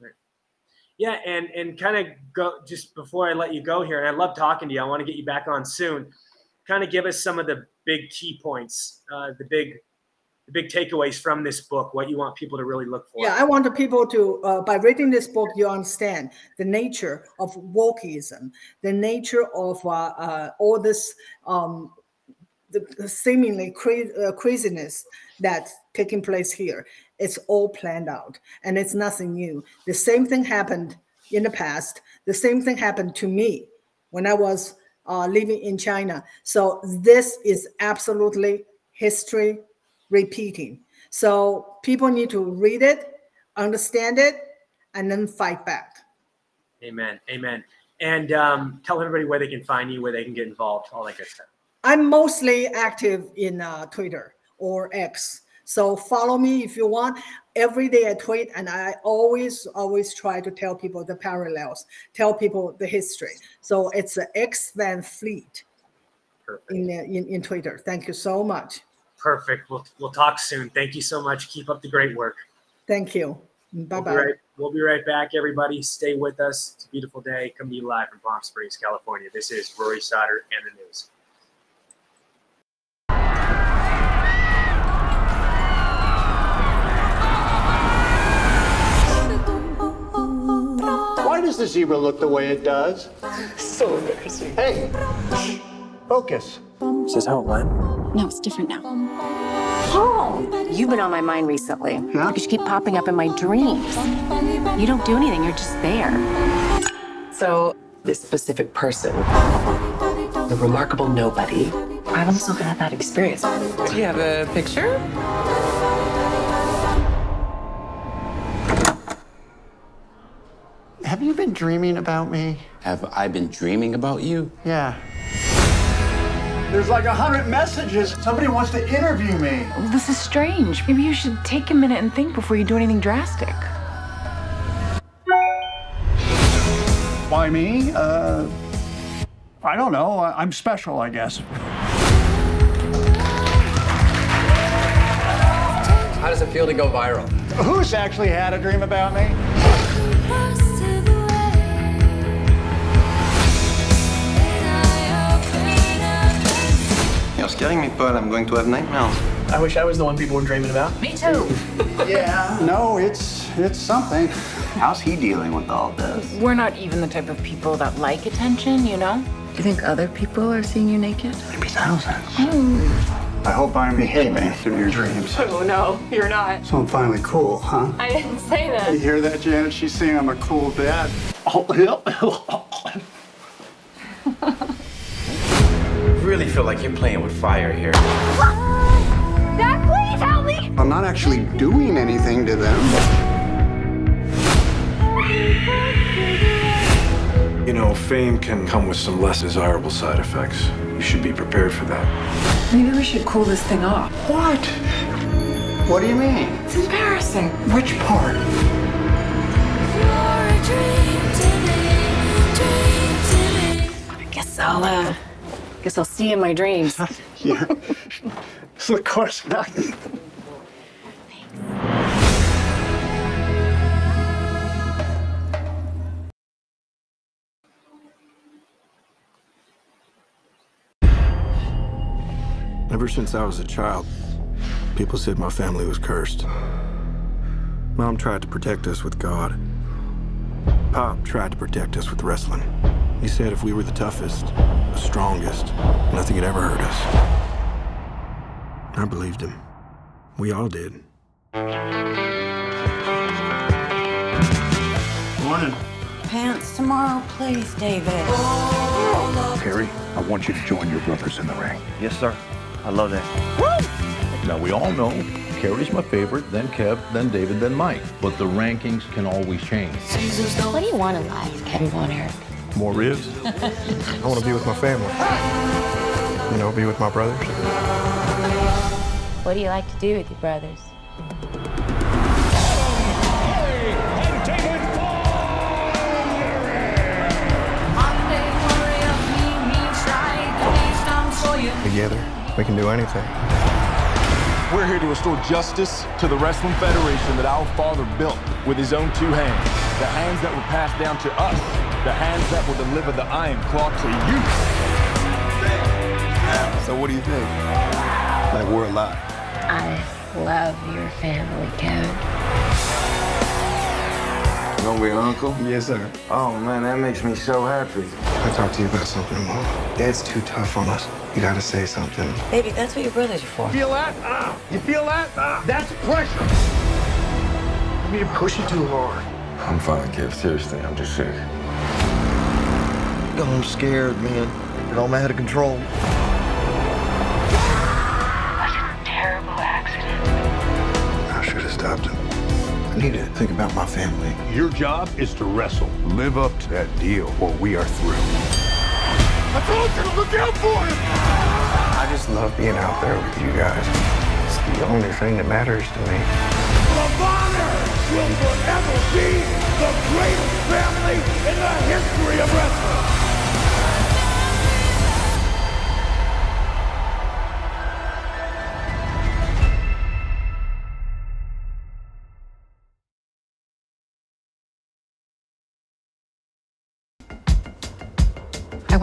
Right. Yeah, and and kind of go just before I let you go here, and I love talking to you. I want to get you back on soon. Kind of give us some of the big key points, uh, the big the big takeaways from this book. What you want people to really look for. Yeah, I want the people to, uh, by reading this book, you understand the nature of wokeism, the nature of uh, uh, all this um, the seemingly cra- uh, craziness that's taking place here. It's all planned out, and it's nothing new. The same thing happened in the past. The same thing happened to me when I was uh, living in China. So this is absolutely history repeating. So people need to read it, understand it, and then fight back. Amen. Amen. And um, tell everybody where they can find you, where they can get involved, all that good stuff. I'm mostly active in uh, Twitter or X. So follow me if you want. Every day I tweet, and I always, always try to tell people the parallels, tell people the history. So it's uh, X Van Fleet Perfect. in, uh, in in Twitter. Thank you so much. Perfect. We'll, we'll talk soon. Thank you so much. Keep up the great work. Thank you. Bye We'll be, bye. right, we'll be right back, everybody. Stay with us. It's a beautiful day. Come to you live from Palm Springs, California. This is Rory Sauter and the news. Does the zebra look the way it does? So embarrassing. Hey, shh, focus. Is this how it went? No, it's different now. Paul! You've been on my mind recently. Yeah? Because you keep popping up in my dreams. You don't do anything, you're just there. So, this specific person, the remarkable nobody, I've also had that experience. Do you have a picture? Have you been dreaming about me? Have I been dreaming about you? Yeah. There's like a hundred messages. Somebody wants to interview me. This is strange. Maybe you should take a minute and think before you do anything drastic. Why me? Uh, I don't know. I- I'm special, I guess. How does it feel to go viral? Who's actually had a dream about me? You're scaring me, Paul. I'm going to have nightmares. I wish I was the one people were dreaming about. Me too. Yeah, no, it's it's something. How's he dealing with all this? We're not even the type of people that like attention, you know? Do you think other people are seeing you naked? Maybe thousands. I hope I'm behaving in your dreams. Oh no, you're not. So I'm finally cool, huh? I didn't say that. You hear that, Janet? She's saying I'm a cool dad. Oh, *laughs* *laughs* I really feel like you're playing with fire here. Dad, please help me! I'm not actually doing anything to them. You know, fame can come with some less desirable side effects. You should be prepared for that. Maybe we should cool this thing off. What? What do you mean? It's embarrassing. Which part? I guess I'll, uh, guess I'll see you in my dreams. *laughs* Yeah. So of course not. Ever since I was a child, people said my family was cursed. Mom tried to protect us with God. Pop tried to protect us with wrestling. He said if we were the toughest, the strongest, nothing had ever hurt us. I believed him. We all did. Morning. Pants tomorrow, please, David. Kerry, I want you to join your brothers in the ring. Yes, sir. I love that. Now, we all know Kerry's my favorite, then Kev, then David, then Mike. But the rankings can always change. What do you want in life, Kevin Von Erich? More ribs? I want to be with my family. You know, be with my brothers. What do you like to do with your brothers? Together, we can do anything. We're here to restore justice to the Wrestling Federation that our father built with his own two hands. The hands that were passed down to us. The hands that will deliver the Iron Claw to you. So what do you think? Like we're alive. I love your family, Kevin. You gonna be an uncle? Yes, sir. Oh, man, that makes me so happy. I talked to you about something, Mom. Dad's too tough on us. You gotta say something. Baby, that's what your brothers are for. Feel that? Ah, you feel that? Ah, that's pressure. You need to push it too hard. I'm fine, Kev. Seriously, I'm just sick. I'm scared, man. It all out of control. Terrible accident. I should have stopped him. I need to think about my family. Your job is to wrestle. Live up to that deal, or we are through. I told you to look out for him! I just love being out there with you guys. It's the only thing that matters to me. The Von Erichs will forever be the greatest family in the history of wrestling.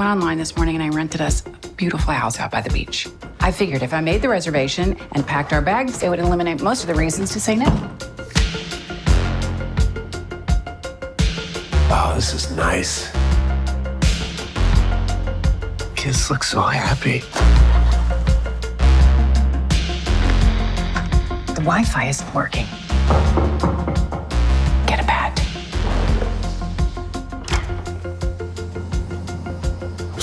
Went online this morning and I rented us a beautiful house out by the beach. I figured if I made the reservation and packed our bags, it would eliminate most of the reasons to say no. Oh, this is nice. Kids look so happy. The Wi Fi isn't working.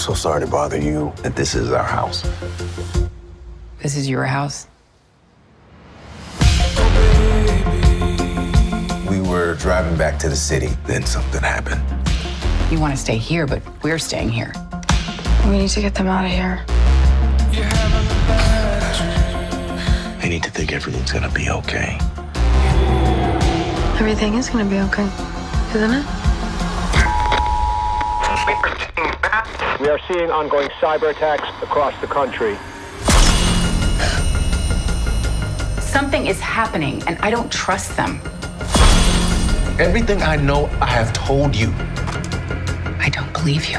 So sorry to bother you that this is our house. This is your house. We were driving back to the city, then something happened. You want to stay here, but we're staying here. We need to get them out of here. I need to think everything's gonna be okay. Everything is gonna be okay, isn't it? We are seeing ongoing cyber attacks across the country. Something is happening, and I don't trust them. Everything I know, I have told you. I don't believe you.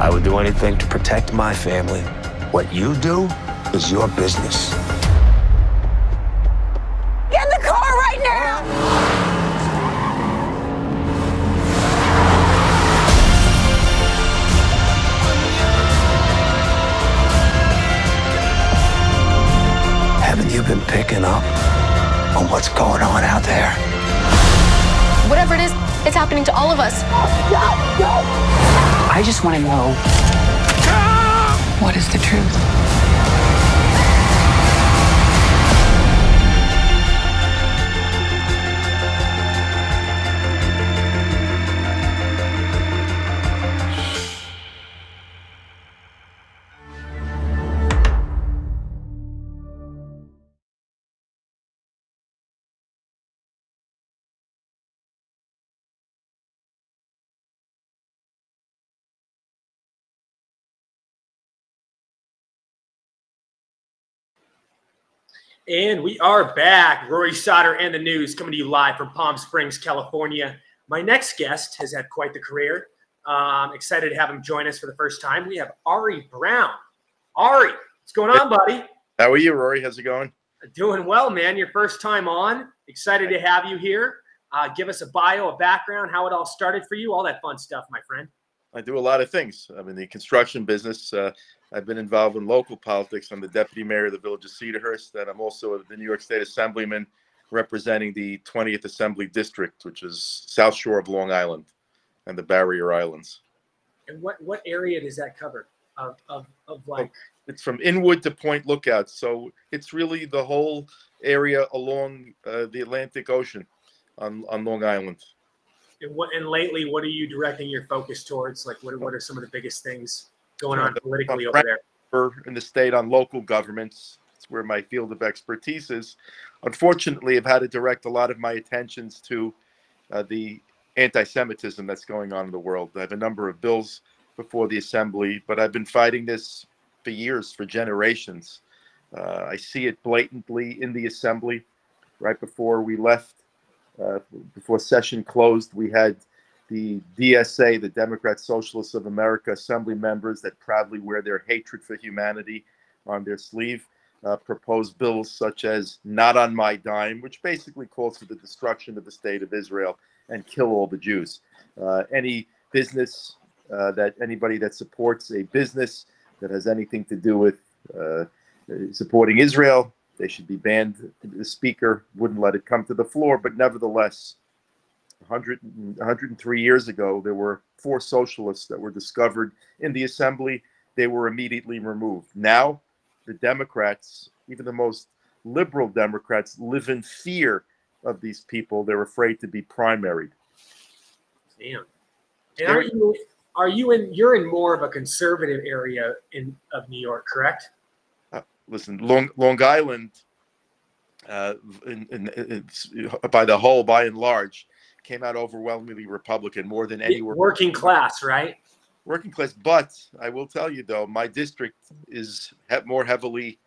I would do anything to protect my family What you do is your business. Picking up on what's going on out there? Whatever it is, it's happening to all of us. I just want to know what is the truth? And we are back. Rory Sauter and the news coming to you live from Palm Springs, California. My next guest has had quite the career. Um, excited to have him join us for the first time. We have Ari Brown. Ari, what's going on, buddy? How are you, Rory? How's it going? Doing well, man. Your first time on. Excited to have you here. Uh, give us a bio, a background, how it all started for you, all that fun stuff, my friend. I do a lot of things. I'm in the construction business. Uh, I've been involved in local politics. I'm the deputy mayor of the village of Cedarhurst, and I'm also the New York State Assemblyman representing the 20th Assembly District, which is South Shore of Long Island and the Barrier Islands. And what what area does that cover? Of of, of like It's from Inwood to Point Lookout, so it's really the whole area along uh, the Atlantic Ocean on, on Long Island. And what and lately, what are you directing your focus towards? Like, what what are some of the biggest things going on politically over there? in the state on local governments. It's where my field of expertise is. Unfortunately, I've had to direct a lot of my attentions to uh, the anti-Semitism that's going on in the world. I have a number of bills before the assembly, but I've been fighting this for years, for generations. Uh, I see it blatantly in the assembly. Right before we left, uh, before session closed, we had the DSA, the Democrat Socialists of America Assembly members that proudly wear their hatred for humanity on their sleeve, uh, propose bills such as Not on My Dime, which basically calls for the destruction of the state of Israel and kill all the Jews. Uh, any business uh, that anybody that supports a business that has anything to do with uh, supporting Israel, they should be banned. The speaker wouldn't let it come to the floor, but nevertheless, 100, 103 years ago, there were four socialists that were discovered in the assembly. They were immediately removed. Now, the Democrats, even the most liberal Democrats, live in fear of these people. They're afraid to be primaried. Damn. And are you are you in you're in more of a conservative area in of New York, correct? Listen, Long Long Island, uh, in, in, it's, by the whole, by and large, came out overwhelmingly Republican, more than anywhere. Working class, right? Working class, but I will tell you though, my district is more heavily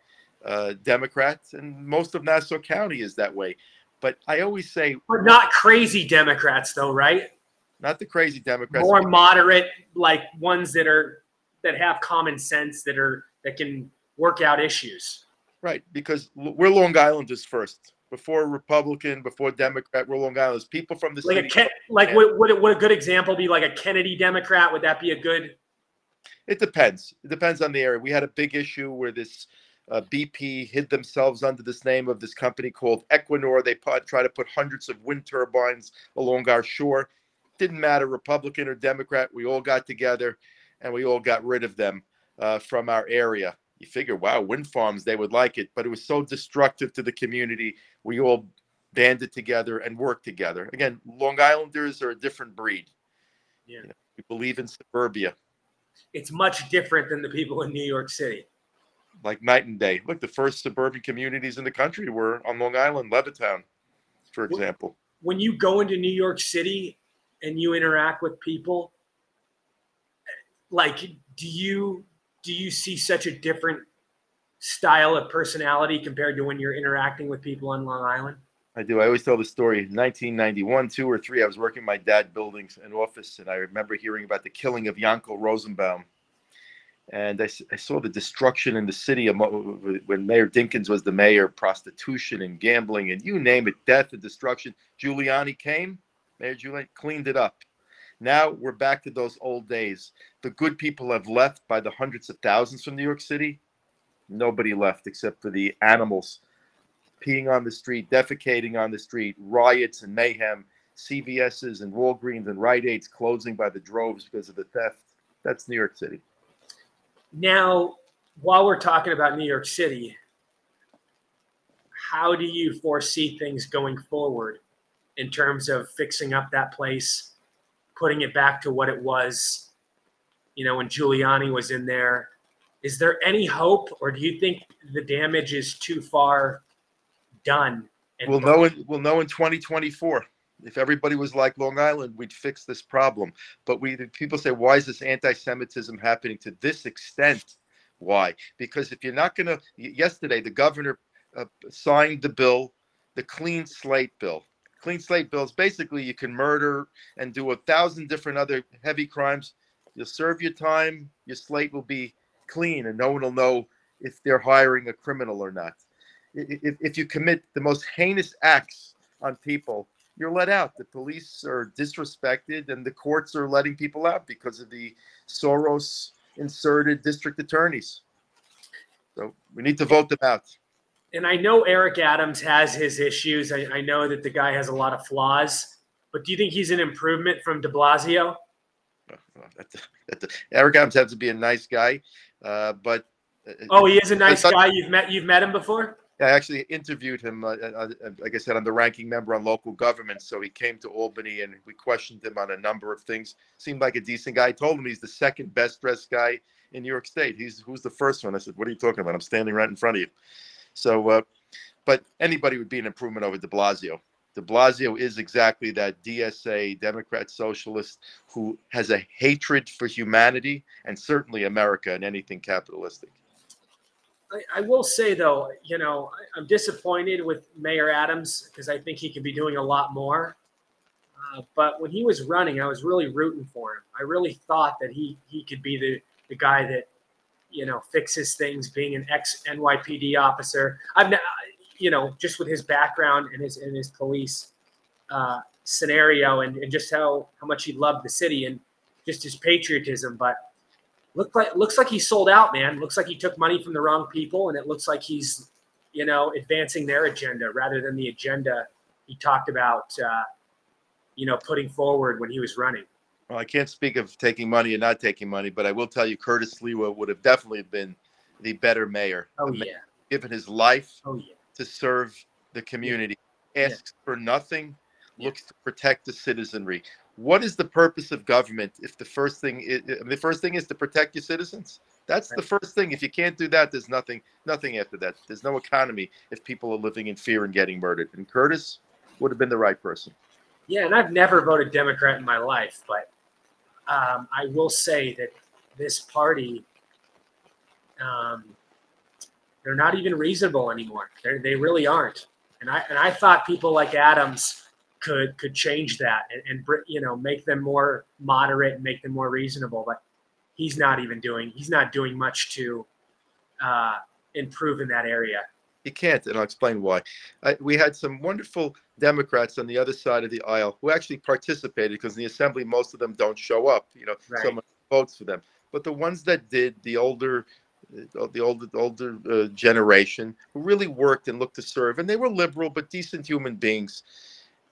uh, Democrat, and most of Nassau County is that way. But I always say, But not crazy Democrats though, right? not the crazy Democrats. More moderate, like ones that are that have common sense that are that can work out issues. Right, because we're Long Islanders first. Before Republican, before Democrat, we're Long Islanders. People from the Like a city. Ken, like would, would would a good example be like a Kennedy Democrat? Would that be a good? It depends. It depends on the area. We had a big issue where this uh, BP hid themselves under this name of this company called Equinor. They put, try to put hundreds of wind turbines along our shore. Didn't matter, Republican or Democrat. We all got together and we all got rid of them uh, from our area. You figure, wow, wind farms, they would like it, but it was so destructive to the community. We all banded together and worked together. Again, Long Islanders are a different breed. Yeah. You know, we believe in suburbia. It's much different than the people in New York City. like night and day. Look, the first suburban communities in the country were on Long Island, Levittown, for example. When you go into New York City and you interact with people, like do you do you see such a different style of personality compared to when you're interacting with people on Long Island? I do. I always tell the story. 1991, two or three, I was working my dad building an office, and I remember hearing about the killing of Yankel Rosenbaum. and I saw the destruction in the city when Mayor Dinkins was the mayor, prostitution and gambling and you name it, death and destruction. Giuliani came, Mayor Giuliani cleaned it up. Now we're back to those old days. The good people have left by the hundreds of thousands from New York City. Nobody left except for the animals peeing on the street, defecating on the street, riots and mayhem, CVS's and Walgreens and Rite Aids closing by the droves because of the theft. That's New York City. Now, while we're talking about New York City, how do you foresee things going forward in terms of fixing up that place, putting it back to what it was, you know, when Giuliani was in there? Is there any hope, or do you think the damage is too far done? We'll know in we'll know in 2024. If everybody was like Long Island, we'd fix this problem. But we people say, why is this anti-Semitism happening to this extent? Why? Because if you're not going to, yesterday the governor uh, signed the bill, the clean slate bill. Clean slate bills. basically you can murder and do a thousand different other heavy crimes. You'll serve your time. Your slate will be clean, and no one will know if they're hiring a criminal or not. If, if you commit the most heinous acts on people, you're let out. The police are disrespected, and the courts are letting people out because of the Soros inserted district attorneys. So we need to vote them out. And I know Eric Adams has his issues. I, I know that the guy has a lot of flaws, but do you think he's an improvement from De Blasio? Eric Adams has to be a nice guy, uh, but uh, Oh, he is a nice guy. You've met you've met him before. I actually interviewed him, uh, uh, uh, like I said, I'm the ranking member on local government. So he came to Albany and we questioned him on a number of things. Seemed like a decent guy. I told him he's the second best dressed guy in New York State. He's who's the first one? I said, What are you talking about? I'm standing right in front of you. So, uh, but anybody would be an improvement over de Blasio. De Blasio is exactly that DSA, Democrat Socialist, who has a hatred for humanity and certainly America and anything capitalistic. I, I will say though, you know, I, I'm disappointed with Mayor Adams because I think he could be doing a lot more. Uh, but when he was running, I was really rooting for him. I really thought that he he could be the the guy that you know fixes things, being an ex NYPD officer. I've you know just with his background and his and his police uh, scenario and, and just how how much he loved the city and just his patriotism, but look like looks like he sold out, man. Looks like he took money from the wrong people, and it looks like he's, you know, advancing their agenda rather than the agenda he talked about, uh, you know, putting forward when he was running. Well, I can't speak of taking money and not taking money, but I will tell you, Curtis Sliwa would have definitely been the better mayor. Oh yeah, Given his life oh yeah. to serve the community, asks for nothing, looks to protect the citizenry. What is the purpose of government if the first thing is, the first thing is to protect your citizens? That's the first thing. If you can't do that, there's nothing, nothing after that. There's no economy if people are living in fear and getting murdered. And Curtis would have been the right person. Yeah, and I've never voted Democrat in my life, but um, I will say that this party, um, they're not even reasonable anymore. They're, they really aren't. And I and I thought people like Adams could could change that and, and you know make them more moderate and make them more reasonable. But he's not even doing he's not doing much to uh, improve in that area. You can't, and I'll explain why. I, we had some wonderful Democrats on the other side of the aisle who actually participated because in the assembly, most of them don't show up. You know, Right. someone votes for them. But the ones that did, the older, uh, the older, older uh, generation, who really worked and looked to serve, and they were liberal but decent human beings.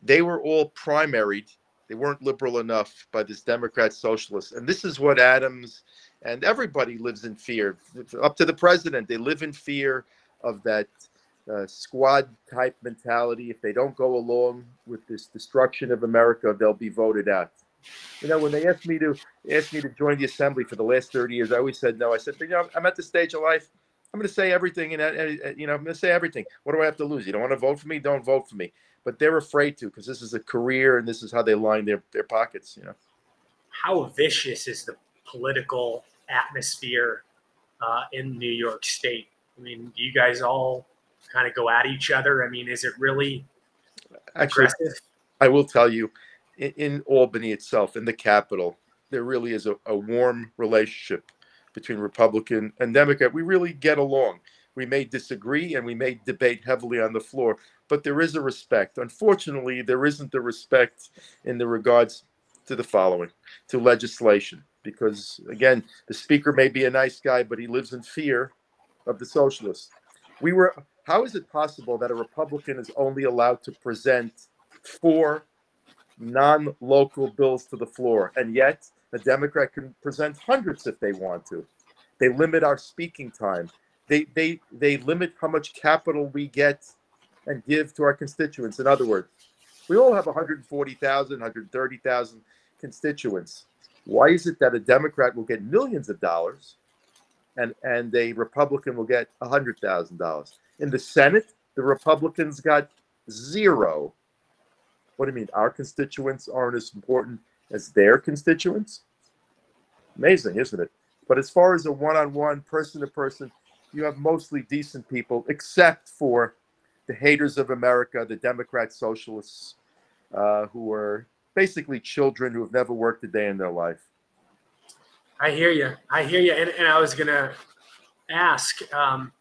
They were all primaried. They weren't liberal enough by this Democrat socialist, and this is what Adams and everybody lives in fear. Up to the president, they live in fear of that uh, squad type mentality. If they don't go along with this destruction of America, they'll be voted out. You know, when they asked me to asked me to join the assembly for the last 30 years, I always said no. I said, you know, I'm at the stage of life. I'm going to say everything, and you know, I'm going to say everything. What do I have to lose? You don't want to vote for me? Don't vote for me. But they're afraid to because this is a career, and this is how they line their their pockets. You know. how vicious is the political atmosphere uh, in New York State? I mean, do you guys all kind of go at each other? I mean, is it really Actually, aggressive? I will tell you, in, in Albany itself, in the capital, there really is a, a warm relationship between Republican and Democrat. We really get along. We may disagree and we may debate heavily on the floor, but there is a respect. Unfortunately, there isn't the respect in the regards to the following to legislation. Because again, the speaker may be a nice guy, but he lives in fear of the socialists. We were how is it possible that a Republican is only allowed to present four non-local bills to the floor, and yet a Democrat can present hundreds if they want to? They limit our speaking time. They they they limit how much capital we get and give to our constituents. In other words, we all have 140,000, 130,000 constituents. Why is it that a Democrat will get millions of dollars and, and a Republican will get $100,000? In the Senate, the Republicans got zero. What do you mean? Our constituents aren't as important as their constituents? Amazing, isn't it? But as far as a one on one, person to person, you have mostly decent people, except for the haters of America, the Democrat socialists, uh, who are basically children who have never worked a day in their life. I hear you. I hear you. And, and I was going to ask um,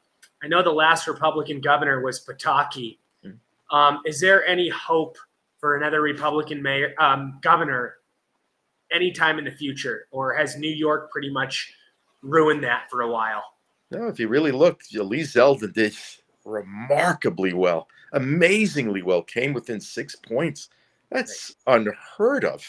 I know the last Republican governor was Pataki. Um, is there any hope for another Republican mayor um, governor anytime in the future, or has New York pretty much ruined that for a while? No, if you really look, Lee Zeldin did remarkably well, amazingly well, came within six points. That's unheard of.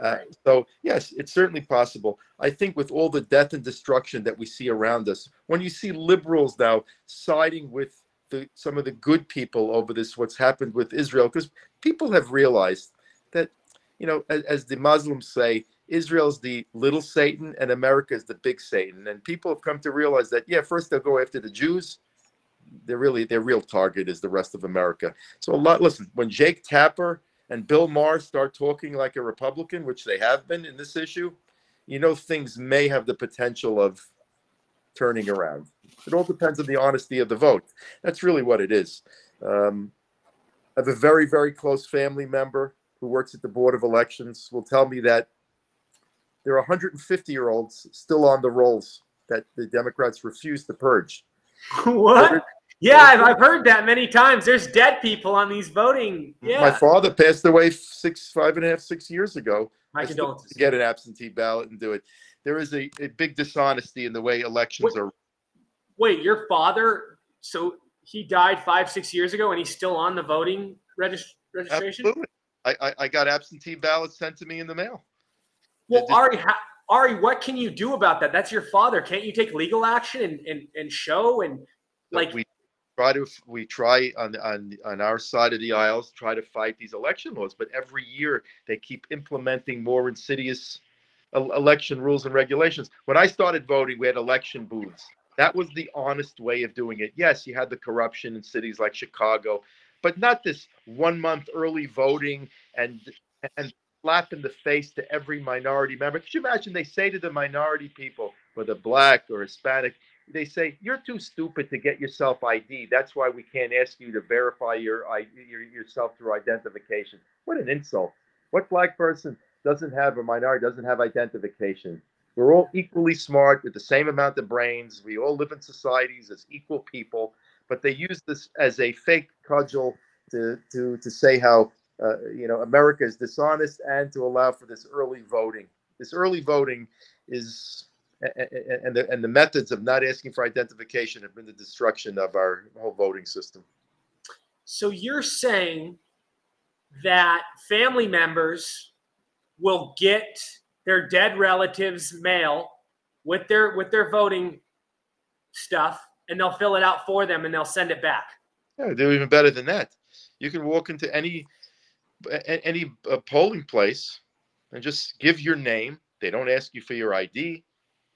Uh, so yes, it's certainly possible. I think with all the death and destruction that we see around us, when you see liberals now siding with the, some of the good people over this, what's happened with Israel, because people have realized that, you know, as, as the Muslims say, Israel's the little Satan and America is the big Satan, and people have come to realize that. Yeah, first they'll go after the Jews. They're really their real target is the rest of America. So a lot. Listen, when Jake Tapper and Bill Maher start talking like a Republican, which they have been in this issue, you know things may have the potential of turning around. It all depends on the honesty of the vote. That's really what it is. Um, I have a very, very close family member who works at the Board of Elections will tell me that there are 150 year olds still on the rolls that the Democrats refuse to purge. *laughs* what? Yeah, I've, I've heard that many times. There's dead people on these voting. Yeah. My father passed away six, five and a half, six years ago. My I still condolences. Get an absentee ballot and do it. There is a, a big dishonesty in the way elections are. Wait, your father? So he died five, six years ago, and he's still on the voting regis- registration. Absolutely. I, I, I got absentee ballots sent to me in the mail. Well, Ari, ha- Ari, what can you do about that? That's your father. Can't you take legal action and and, and show and like we try to we try on on on our side of the aisles try to fight these election laws but every year they keep implementing more insidious election rules and regulations. When i started voting we had election booths. That was the honest way of doing it. Yes you had the corruption in cities like chicago but not this one month early voting and and slap in the face to every minority member. Could you imagine they say to the minority people whether black or hispanic they say you're too stupid to get yourself ID. That's why we can't ask you to verify your, I- your yourself through identification. What an insult! What black person doesn't have a minority doesn't have identification? We're all equally smart with the same amount of brains. We all live in societies as equal people, but they use this as a fake cudgel to to to say how uh, you know America is dishonest and to allow for this early voting. This early voting is and the, and the methods of not asking for identification have been the destruction of our whole voting system. So you're saying that family members will get their dead relatives' mail with their with their voting stuff, and they'll fill it out for them, and they'll send it back. Yeah, they're even better than that. You can walk into any any uh, polling place and just give your name. They don't ask you for your ID,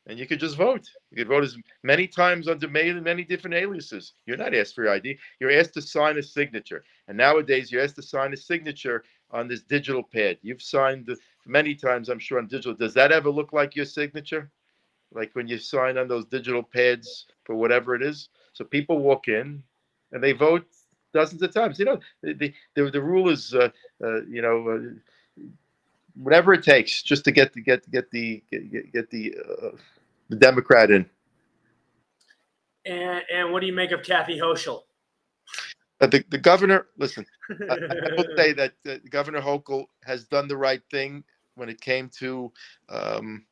and you could just vote. You could vote as many times under many many different aliases. You're not asked for your ID. You're asked to sign a signature, and nowadays you're asked to sign a signature on this digital pad. You've signed many times, I'm sure, on digital. Does that ever look like your signature? Like when you sign on those digital pads for whatever it is. So people walk in and they vote dozens of times. You know, the the, the, the rule is, uh, uh, you know, uh, whatever it takes just to get to get get the get, get- get the uh, the Democrat in. And, and what do you make of Kathy Hochul? Uh, the, the governor, listen, I, I *laughs* will say that uh, Governor Hochul has done the right thing when it came to um,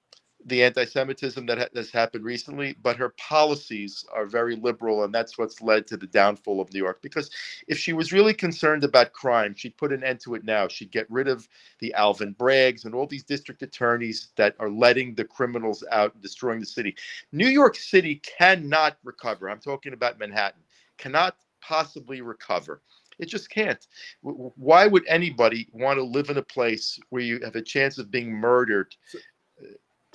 the anti-Semitism that ha- has happened recently, but her policies are very liberal, and that's what's led to the downfall of New York. Because if she was really concerned about crime, she'd put an end to it now. She'd get rid of the Alvin Braggs and all these district attorneys that are letting the criminals out and destroying the city. New York City cannot recover. I'm talking about Manhattan. Cannot possibly recover. It just can't. Why would anybody want to live in a place where you have a chance of being murdered?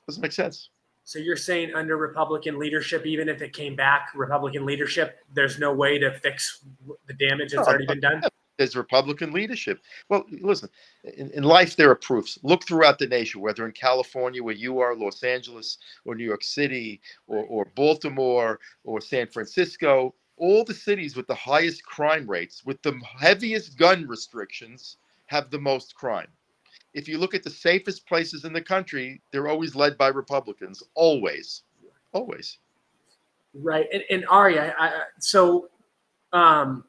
Doesn't make sense. So you're saying under Republican leadership, even if it came back Republican leadership, there's no way to fix the damage that's already been done? There's Republican leadership. Well, listen, in, in life, there are proofs. Look throughout the nation, whether in California, where you are, Los Angeles, or New York City, or, or Baltimore, or San Francisco, all the cities with the highest crime rates, with the heaviest gun restrictions, have the most crime. If you look at the safest places in the country, they're always led by Republicans. Always, always. Right. And, and Ari, I, I, so, um,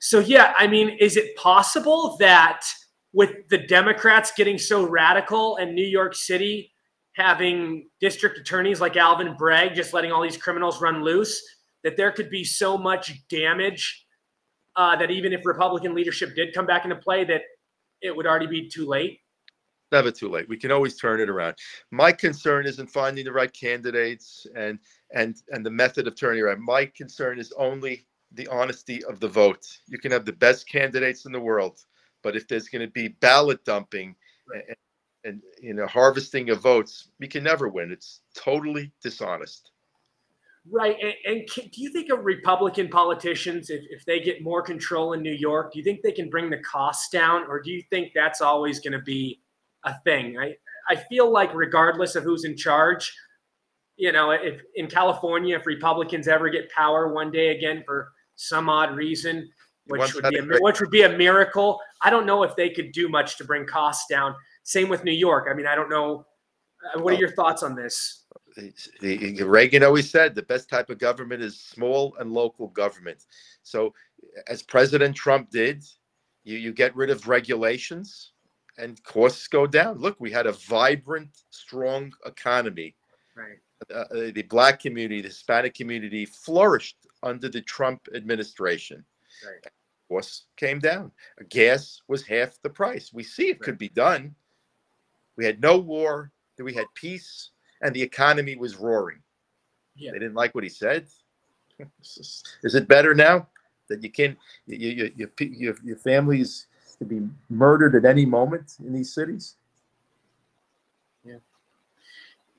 so yeah, I mean, is it possible that with the Democrats getting so radical and New York City having district attorneys like Alvin Bragg just letting all these criminals run loose? that there could be so much damage uh, that even if Republican leadership did come back into play, that it would already be too late? Never too late. We can always turn it around. My concern isn't finding the right candidates and and and the method of turning around. My concern is only the honesty of the vote. You can have the best candidates in the world, but if there's going to be ballot dumping right. and, and you know harvesting of votes, we can never win. It's totally dishonest. Right. And, and can, do you think of Republican politicians, if, if they get more control in New York, do you think they can bring the costs down? Or do you think that's always going to be a thing? I, I feel like, regardless of who's in charge, you know, if in California, if Republicans ever get power one day again for some odd reason, which would be a, which would be a miracle, I don't know if they could do much to bring costs down. Same with New York. I mean, I don't know. Uh, what are your thoughts on this? Reagan always said the best type of government is small and local government. So, as President Trump did, you, you get rid of regulations and costs go down. Look, we had a vibrant, strong economy. Right. Uh, the black community, the Hispanic community flourished under the Trump administration. Right. Costs came down. Gas was half the price. We see it right. could be done. We had no war. We had peace and the economy was roaring. Yeah. They didn't like what he said. *laughs* Is it better now that you can you, you, you, your your families can be murdered at any moment in these cities? Yeah.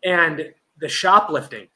And the shoplifting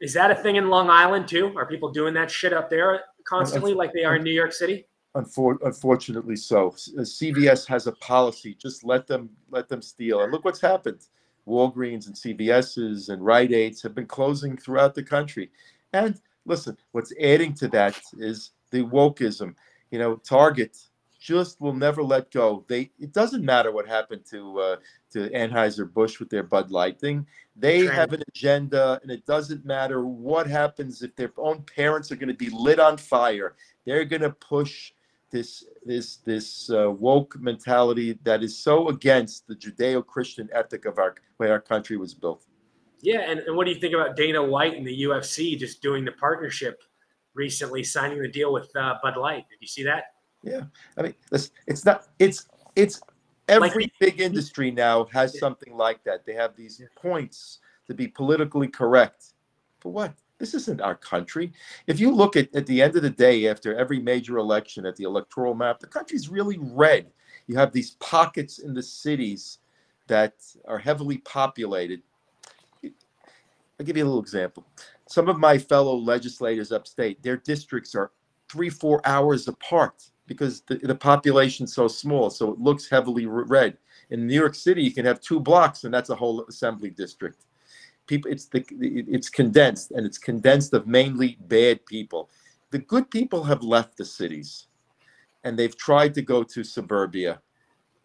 is that a thing in Long Island too? Are people doing that shit up there constantly, like they are in New York City? Unfortunately, so. CVS has a policy: just let them let them steal. And look what's happened. Walgreens and CVS's and Rite Aids have been closing throughout the country. And listen, what's adding to that is the wokeism. You know, Target just will never let go. They it doesn't matter what happened to uh, to Anheuser Busch with their Bud Light thing. They Trend. have an agenda, and it doesn't matter what happens if their own parents are going to be lit on fire. They're going to push this this this uh, woke mentality that is so against the Judeo-Christian ethic of our way our country was built. Yeah, and, and what do you think about Dana White and the UFC just doing the partnership recently, signing the deal with uh, Bud Light? Did you see that? Yeah, I mean, it's, it's not it's it's every like, big industry now has something like that. They have these points to be politically correct. For what? This isn't our country. If you look at, at the end of the day, after every major election at the electoral map, the country's really red. You have these pockets in the cities that are heavily populated. I'll give you a little example. Some of my fellow legislators upstate, their districts are three, four hours apart because the, the population's so small. So it looks heavily red. In New York City, you can have two blocks, and that's a whole assembly district people it's the it's condensed and it's condensed of mainly bad people the good people have left the cities and they've tried to go to suburbia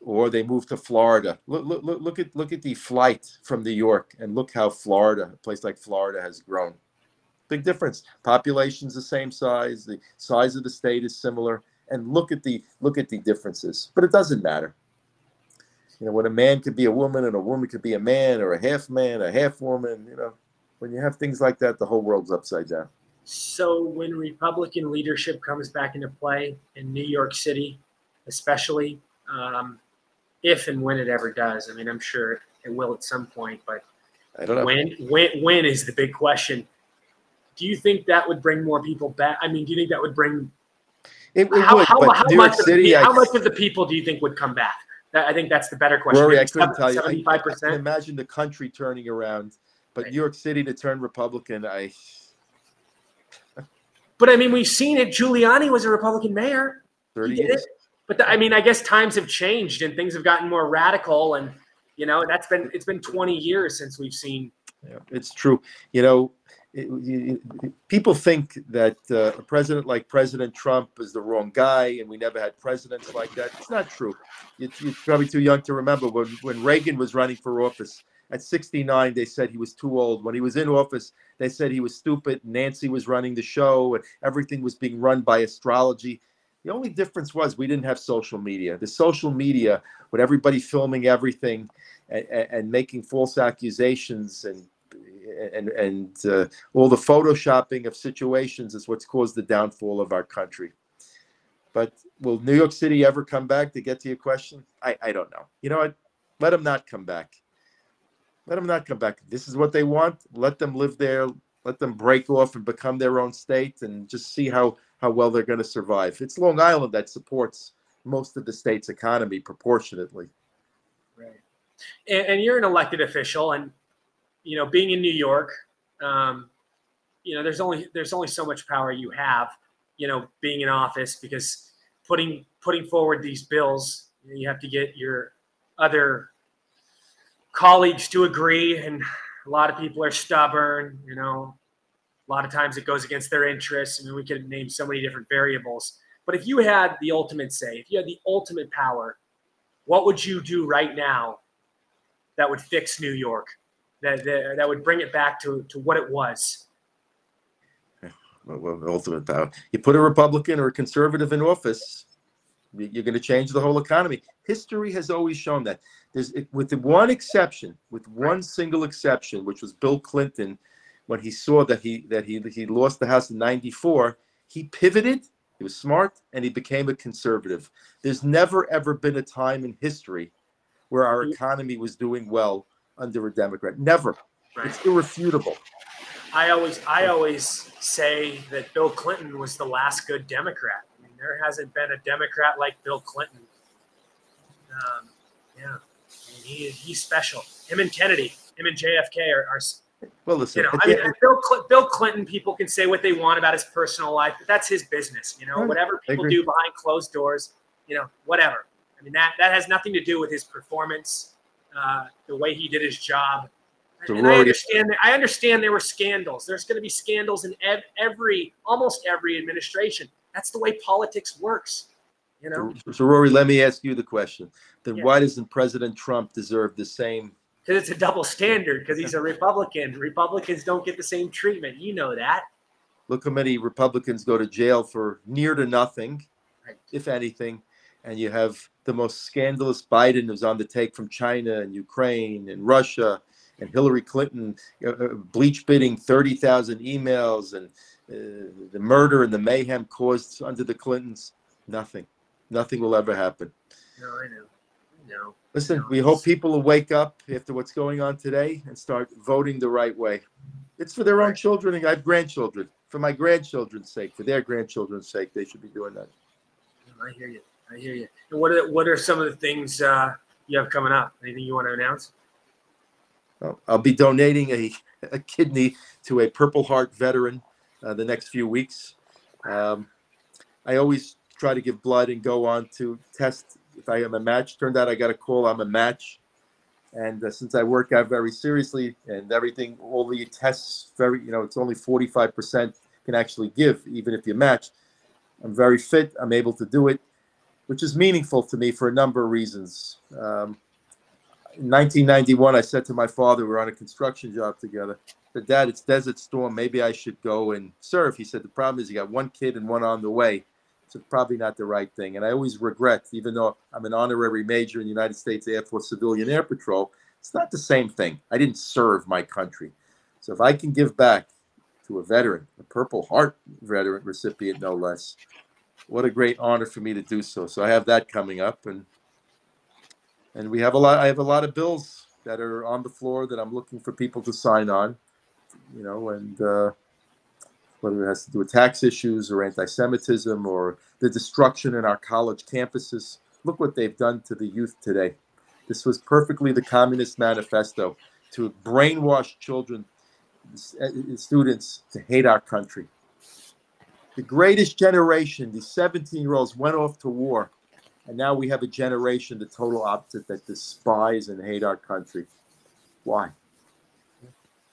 or they move to Florida. Look, look, look, look at look at the flight from New York, and look how Florida, a place like Florida, has grown. Big difference. Population's the same size. The size of the state is similar, and look at the look at the differences. But it doesn't matter. You know, when a man could be a woman and a woman could be a man, or a half man, a half woman. You know, when you have things like that, the whole world's upside down. So when Republican leadership comes back into play in New York City, especially um, if and when it ever does, I mean, I'm sure it will at some point, but I don't know. when when when is the big question. Do you think that would bring more people back? I mean, do you think that would bring It, it how, would, how, how much of the, I, how much of the people do you think would come back? That, I think that's the better question. Rory, I couldn't tell you. I- Seventy-five I can percent. imagine the country turning around, but New York City to turn Republican, I *laughs* But I mean, we've seen it. Giuliani was a Republican mayor. thirty He did years. it. But the, I mean, I guess times have changed and things have gotten more radical, and you know, that's been it's been 20 years since we've seen. Yeah, it's true. You know, people think that uh, a president like President Trump is the wrong guy, and we never had presidents like that. It's not true. You, you're probably too young to remember when when Reagan was running for office. At 69, they said he was too old. When he was in office, they said he was stupid. Nancy was running the show, and everything was being run by astrology. The only difference was we didn't have social media. The social media, with everybody filming everything and, and making false accusations and and and uh, all the photoshopping of situations is what's caused the downfall of our country. But will New York City ever come back? To get to your question, I I don't know. You know what? Let them not come back. Let them not come back. This is what they want. Let them live there. Let them break off and become their own state, and just see how how well they're going to survive. It's Long Island that supports most of the state's economy proportionately. And, and you're an elected official, and you know, being in New York, um, you know, there's only there's only so much power you have, you know, being in office because putting putting forward these bills, you, have to get your other colleagues to agree, and a lot of people are stubborn. You know, a lot of times it goes against their interests. I mean, we could name so many different variables. But if you had the ultimate say, if you had the ultimate power, what would you do right now that would fix New York? That, that, that would bring it back to, to what it was. Well, ultimate power. You put a Republican or a conservative in office, you- you're going to change the whole economy. History has always shown that. There's, with the one exception, with one single exception, which was Bill Clinton, when he saw that he that he he lost the House in '94, he pivoted. He was smart, and he became a conservative. There's never ever been a time in history where our mm-hmm. economy was doing well under a Democrat. Never. It's irrefutable. I always I always say that Bill Clinton was the last good Democrat. I mean, there hasn't been a Democrat like Bill Clinton. Um, yeah, I mean, he, he's special. Him and Kennedy, him and JFK are, are Well, listen. you know, I mean, end- Bill, Cl- Bill Clinton, people can say what they want about his personal life, but that's his business. You know, Right. whatever people do behind closed doors, you know, whatever. I mean, that that has nothing to do with his performance, uh, the way he did his job. So and I understand. That, I understand there were scandals. There's going to be scandals in ev- every, almost every administration. That's the way politics works. You know, So, so Rory, let me ask you the question. Then Yeah. why doesn't President Trump deserve the same? because it's a double standard. Because he's a Republican. Republicans don't get the same treatment. You know that. Look how many Republicans go to jail for near to nothing, if anything, and you have the most scandalous Biden who's on the take from China and Ukraine and Russia, and Hillary Clinton uh, uh, bleach bidding thirty thousand emails and uh, the murder and the mayhem caused under the Clintons. Nothing, nothing will ever happen. No, I know. Know. Listen, we hope people will wake up after what's going on today and start voting the right way. It's for their own children, and I have grandchildren. For my grandchildren's sake, for their grandchildren's sake, they should be doing that. I hear you. I hear you. And what are what are some of the things uh, you have coming up? Anything you want to announce? Well, I'll be donating a, a kidney to a Purple Heart veteran uh, the next few weeks. Um, I always try to give blood and go on to test if I am a match. Turned out I got a call I'm a match. And uh, since I work out very seriously and everything, all the tests, very, you know, it's only 45% can actually give, even if you match. I'm very fit. I'm able to do it. Which is meaningful to me for a number of reasons. Um, in 1991, I said to my father, we were on a construction job together. But Dad, it's Desert Storm. Maybe I should go and serve. He said, the problem is you got one kid and one on the way. So probably not the right thing. And I always regret, even though I'm an honorary major in the United States Air Force Civilian Air Patrol, it's not the same thing. I didn't serve my country. So if I can give back to a veteran, a Purple Heart veteran recipient, no less, what a great honor for me to do so. So I have that coming up, and and we have a lot. I have a lot of bills that are on the floor that I'm looking for people to sign on. You know, and uh, whether it has to do with tax issues or anti-Semitism or the destruction in our college campuses. Look what they've done to the youth today. This was perfectly the Communist Manifesto to brainwash children, uh, students to hate our country. The greatest generation, the 17 year olds, went off to war. And now we have a generation, the total opposite, that despise and hate our country. Why?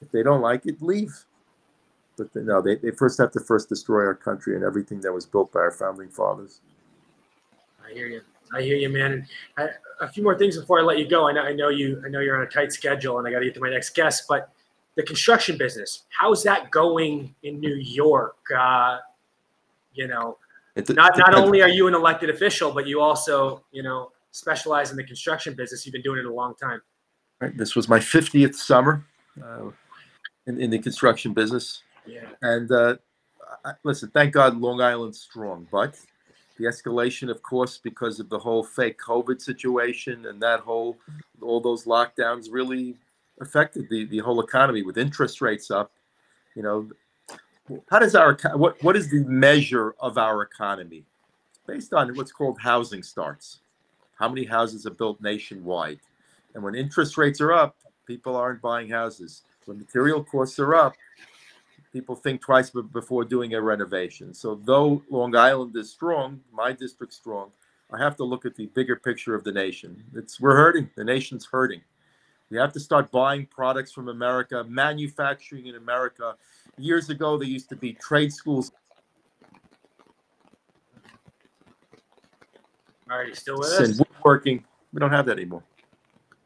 If they don't like it, leave. But they, no, they, they first have to first destroy our country and everything that was built by our founding fathers. I hear you. I hear you, man. And I, a few more things before I let you go. I know, I know you. I know you're on a tight schedule, and I got to get to my next guest. But the construction business, how's that going in New York? Uh, you know, It not not only are you an elected official, but you also, you know, specialize in the construction business. You've been doing it a long time. Right. This was my 50th summer uh, in, in the construction business. Yeah. And uh, I, listen, thank God Long Island's strong, but the escalation, of course, because of the whole fake COVID situation and that whole, all those lockdowns really affected the, the whole economy with interest rates up. You know, how does our, what, what is the measure of our economy? Based on what's called housing starts. How many houses are built nationwide? And when interest rates are up, people aren't buying houses. When material costs are up, people think twice before doing a renovation. So though Long Island is strong, my district's strong, I have to look at the bigger picture of the nation. It's we're hurting. The nation's hurting. We have to start buying products from America, manufacturing in America. Years ago, there used to be trade schools All right, you still with us? woodworking. We don't have that anymore.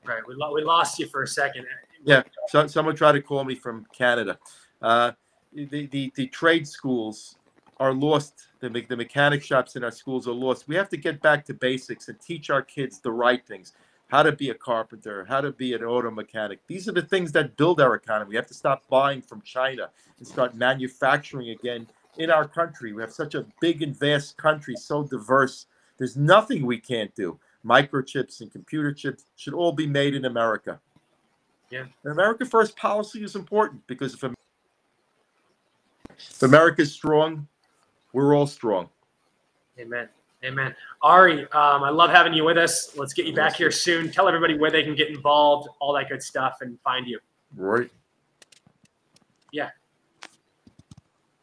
Right. We, lo- we lost you for a second. Yeah, so, someone tried to call me from Canada. Uh, the, the, the trade schools are lost. The, the mechanic shops in our schools are lost. We have to get back to basics and teach our kids the right things how to be a carpenter, how to be an auto mechanic. These are the things that build our economy. We have to stop buying from China and start manufacturing again in our country. We have such a big and vast country, so diverse. There's nothing we can't do. Microchips and computer chips should all be made in America. Yeah. And America First policy is important because if, if America is strong, we're all strong. Amen. Amen. Ari, um, I love having you with us. Let's get you back here soon. Tell everybody where they can get involved, all that good stuff, and find you. Roy, Yeah.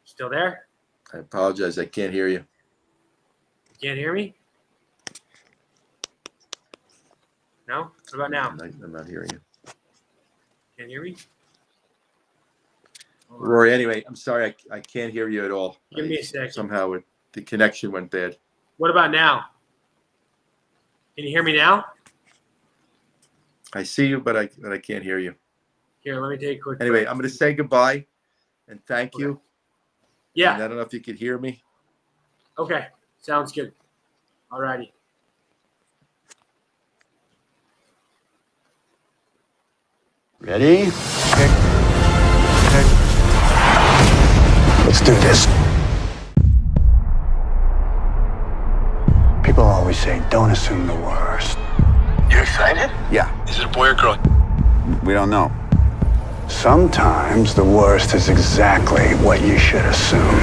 Still there? I apologize. I can't hear you. Can't hear me? No? What about now? I'm not, I'm not hearing you. Can't hear me? Rory, anyway, I'm sorry. I, I can't hear you at all. Give me I- a second. Somehow it, the connection went bad. What about now? Can you hear me now? I see you, but I, but I can't hear you. Here, let me take a quick. Anyway, I'm going to say goodbye and thank you. Yeah. And I don't know if you could hear me. Okay. Sounds good. All righty. Ready? Okay. Let's do this. Say, don't assume the worst. You excited? Yeah, Is it a boy or girl? we don't know. Sometimes the worst is exactly what you should assume.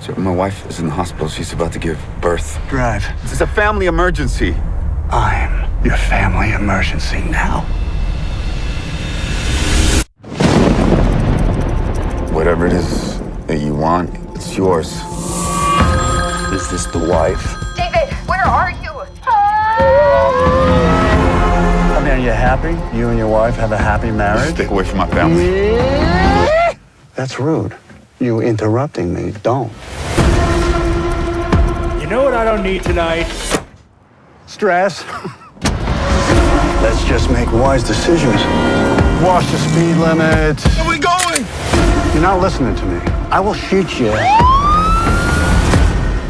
So my wife is in the hospital. She's about to give birth. Drive. This is a family emergency. I'm your family emergency now. Whatever it is that you want, it's yours. Is this the wife? David, where are you? I mean, are you happy? You and your wife have a happy marriage? Stay away from my family. That's rude. You interrupting me. Don't. You know what I don't need tonight. Stress. Let's just make wise decisions. Watch the speed limit. Where are we going? You're not listening to me. I will shoot you.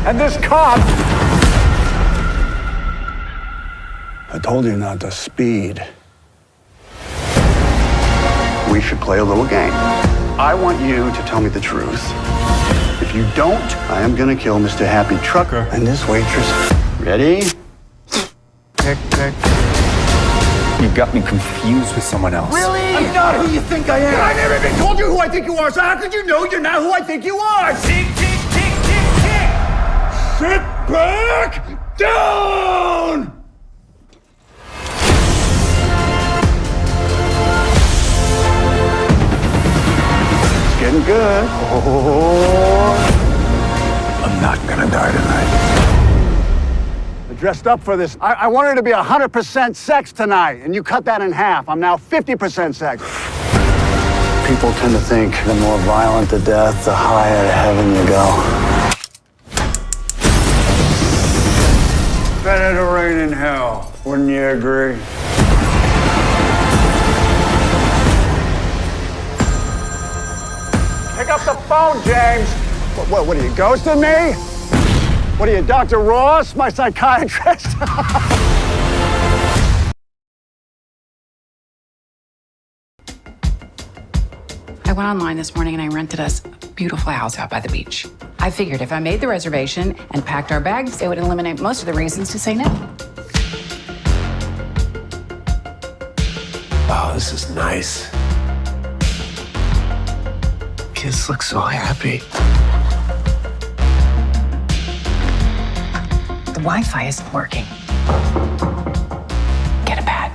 And this cop. I told you not to speed. We should play a little game. I want you to tell me the truth. If you don't, I am gonna kill Mr. Happy Trucker and this waitress. Ready? Tick, tick. You got me confused with someone else. Really? I'm not who you think I am. I never even told you who I think you are, so how could you know you're not who I think you are? Tick, tick, tick, tick, tick. Sit back down! Getting good. Oh. I'm not gonna die tonight. I dressed up for this. I, I wanted to be 100% sex tonight, and you cut that in half. I'm now 50% sex. People tend to think the more violent the death, the higher to heaven you go. Better to reign in hell. Wouldn't you agree? Pick up the phone, James. What, what, what are you, ghosting me? What are you, Dr. Ross, my psychiatrist? *laughs* I went online this morning and I rented us a beautiful house out by the beach. I figured if I made the reservation and packed our bags, it would eliminate most of the reasons to say no. Oh, this is nice. Kids look so happy. The Wi Fi isn't working. Get a pad.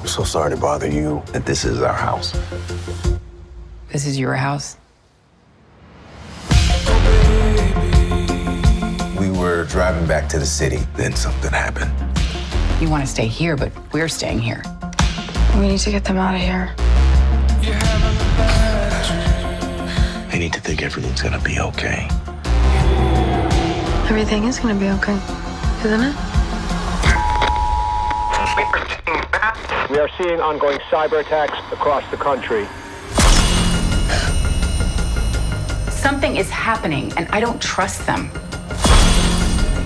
I'm so sorry to bother you that this is our house. This is your house. We were driving back to the city, then something happened. You want to stay here, but we're staying here. We need to get them out of here. I need to think everything's gonna be okay. Everything is gonna be okay, isn't it? We are seeing ongoing cyber attacks across the country. Something is happening, and I don't trust them.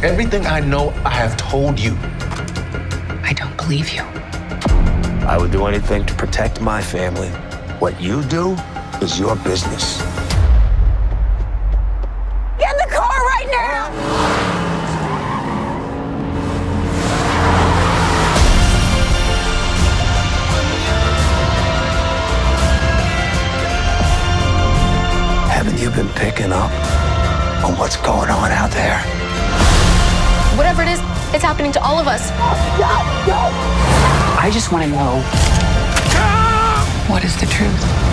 Everything I know, I have told you. I don't believe you. I would do anything to protect my family. What you do is your business. Get in the car right now! Haven't you been picking up on what's going on out there? Whatever it is, it's happening to all of us. I just want to know what is the truth?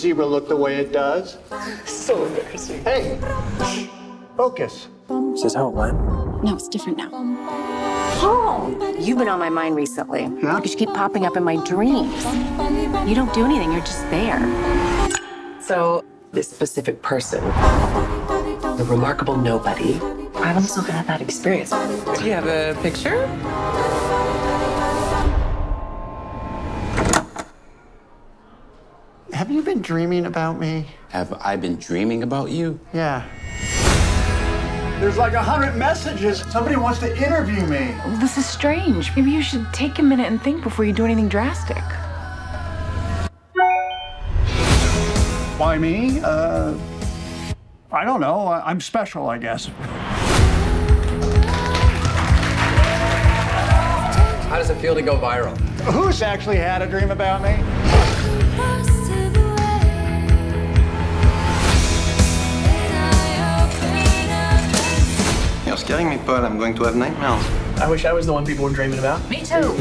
Zebra look the way it does? So embarrassing. Hey, focus. Is this how it went? No, it's different now. Oh, you've been on my mind recently. Yeah? Because you keep popping up in my dreams. You don't do anything, you're just there. So, this specific person, the remarkable nobody, I've also had that experience. Do you have a picture? Have you been dreaming about me? Have I been dreaming about you? Yeah. There's like a hundred messages. Somebody wants to interview me. This is strange. Maybe you should take a minute and think before you do anything drastic. Why me? Uh, I don't know. I- I'm special, I guess. How does it feel to go viral? Who's actually had a dream about me? You know, scaring me, Paul. I'm going to have nightmares. I wish I was the one people were dreaming about. Me too.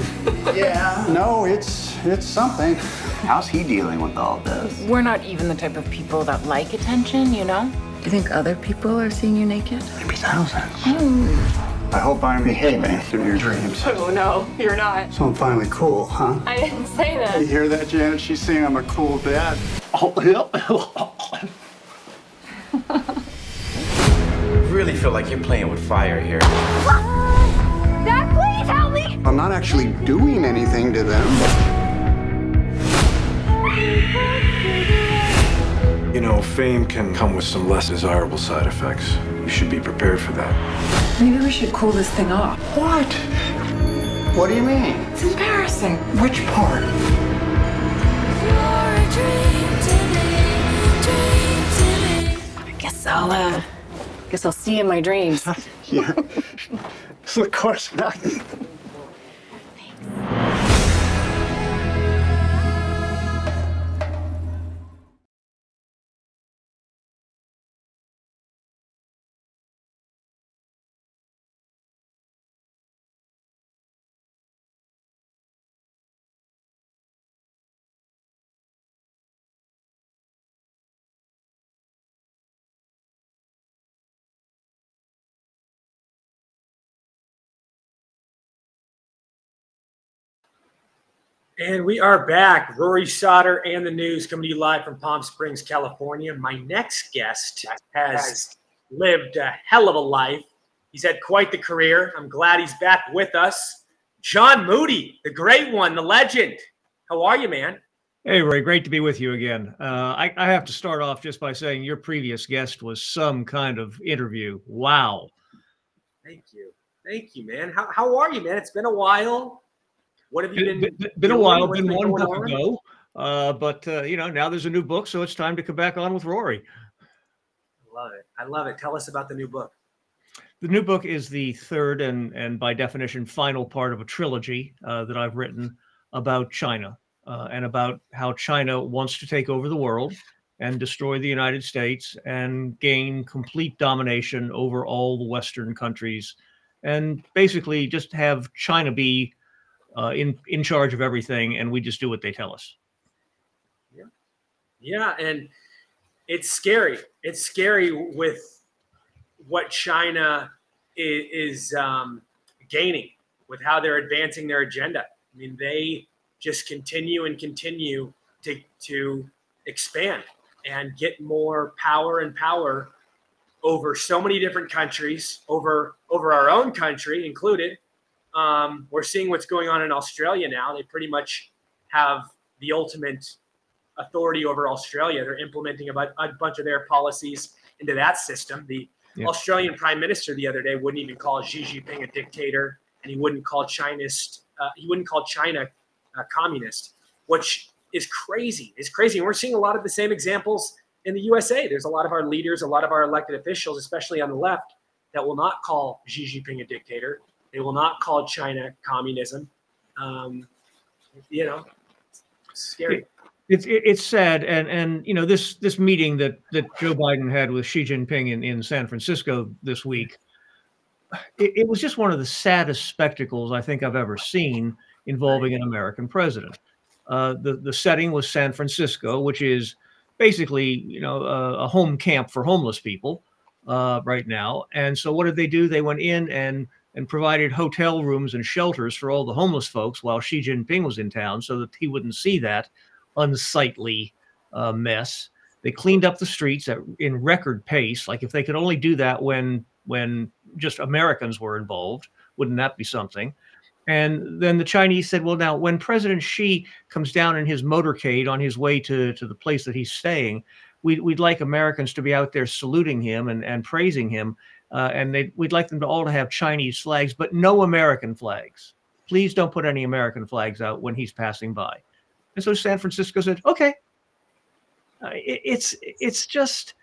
Yeah, no, it's it's something. How's he dealing with all this? We're not even the type of people that like attention, you know? Do you think other people are seeing you naked? Maybe thousands. Hmm. I hope I'm behaving through your dreams. Oh no, you're not. So I'm finally cool, huh? I didn't say that. You hear that, Janet? She's saying I'm a cool dad. Oh, *laughs* *laughs* really feel like you're playing with fire here. Dad, please help me! I'm not actually doing anything to them. You know, fame can come with some less desirable side effects. You should be prepared for that. Maybe we should cool this thing off. What? What do you mean? It's embarrassing. Which part? I guess I'll, uh, guess I'll see you in my dreams. *laughs* Yeah. *laughs* of course not. And we are back. Rory Sauter and the news coming to you live from Palm Springs, California. My next guest has lived a hell of a life. He's had quite the career. I'm glad he's back with us. John Moody, the great one, the legend. How are you, man? Hey, Roy, great to be with you again. Uh, I, I have to start off just by saying your previous guest was some kind of interview. Wow. Thank you. Thank you, man. How, how are you, man? It's been a while. What have you Been, been? been, been a while, been one book on? ago. Uh, but, uh, you know, now there's a new book, so it's time to come back on with Rory. I love it. I love it. Tell us about the new book. The new book is the third and, and by definition, final part of a trilogy uh, that I've written about China uh, and about how China wants to take over the world and destroy the United States and gain complete domination over all the Western countries and basically just have China be uh, in, in charge of everything and we just do what they tell us. Yeah, yeah, and it's scary. It's scary with what China is, is um, gaining with how they're advancing their agenda. I mean, they just continue and continue to to expand and get more power and power over so many different countries, over over our own country included. Um, we're seeing what's going on in Australia now. They pretty much have the ultimate authority over Australia. They're implementing a, bu- a bunch of their policies into that system. The Yeah. Australian prime minister the other day wouldn't even call Xi Jinping a dictator, and he wouldn't call China's uh, he wouldn't call China a communist, which is crazy. It's crazy, and we're seeing a lot of the same examples in the USA. There's a lot of our leaders, a lot of our elected officials, especially on the left, that will not call Xi Jinping a dictator. They will not call China communism. Um, you know, scary. It's it, it's sad, and and you know this this meeting that that Joe Biden had with Xi Jinping in, in San Francisco this week, it, it was just one of the saddest spectacles I think I've ever seen involving an American president. Uh, the the setting was San Francisco, which is basically you know a, a home camp for homeless people uh, right now. And so what did they do? They went in and and provided hotel rooms and shelters for all the homeless folks while Xi Jinping was in town, so that he wouldn't see that unsightly uh, mess. They cleaned up the streets at, in record pace. Like if they could only do that when when just Americans were involved, wouldn't that be something? And then the Chinese said, well, now when President Xi comes down in his motorcade on his way to, to the place that he's staying, we'd, we'd like Americans to be out there saluting him and, and praising him. Uh, and they we'd like them to all to have Chinese flags, but no American flags. Please don't put any American flags out when he's passing by. And so San Francisco said, okay. Uh, it, it's it's just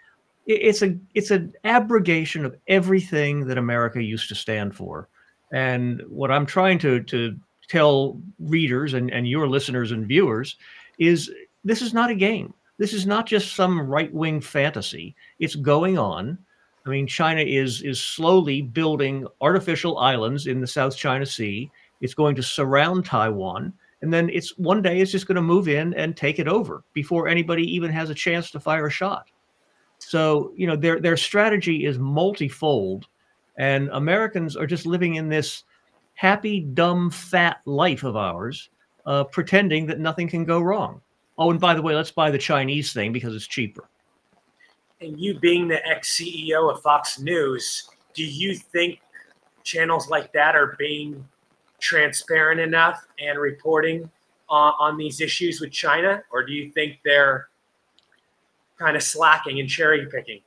it's a it's an abrogation of everything that America used to stand for. And what I'm trying to to tell readers and, and your listeners and viewers is this is not a game. This is not just some right wing fantasy. It's going on. I mean, China is is slowly building artificial islands in the South China Sea. It's going to surround Taiwan, and then it's one day it's just going to move in and take it over before anybody even has a chance to fire a shot. So you know their their strategy is multifold, and Americans are just living in this happy, dumb, fat life of ours, uh, pretending that nothing can go wrong. Oh, and by the way, let's buy the Chinese thing because it's cheaper. And you being the ex CEO of Fox News, do you think channels like that are being transparent enough and reporting on, these issues with China, or do you think they're kind of slacking and cherry picking?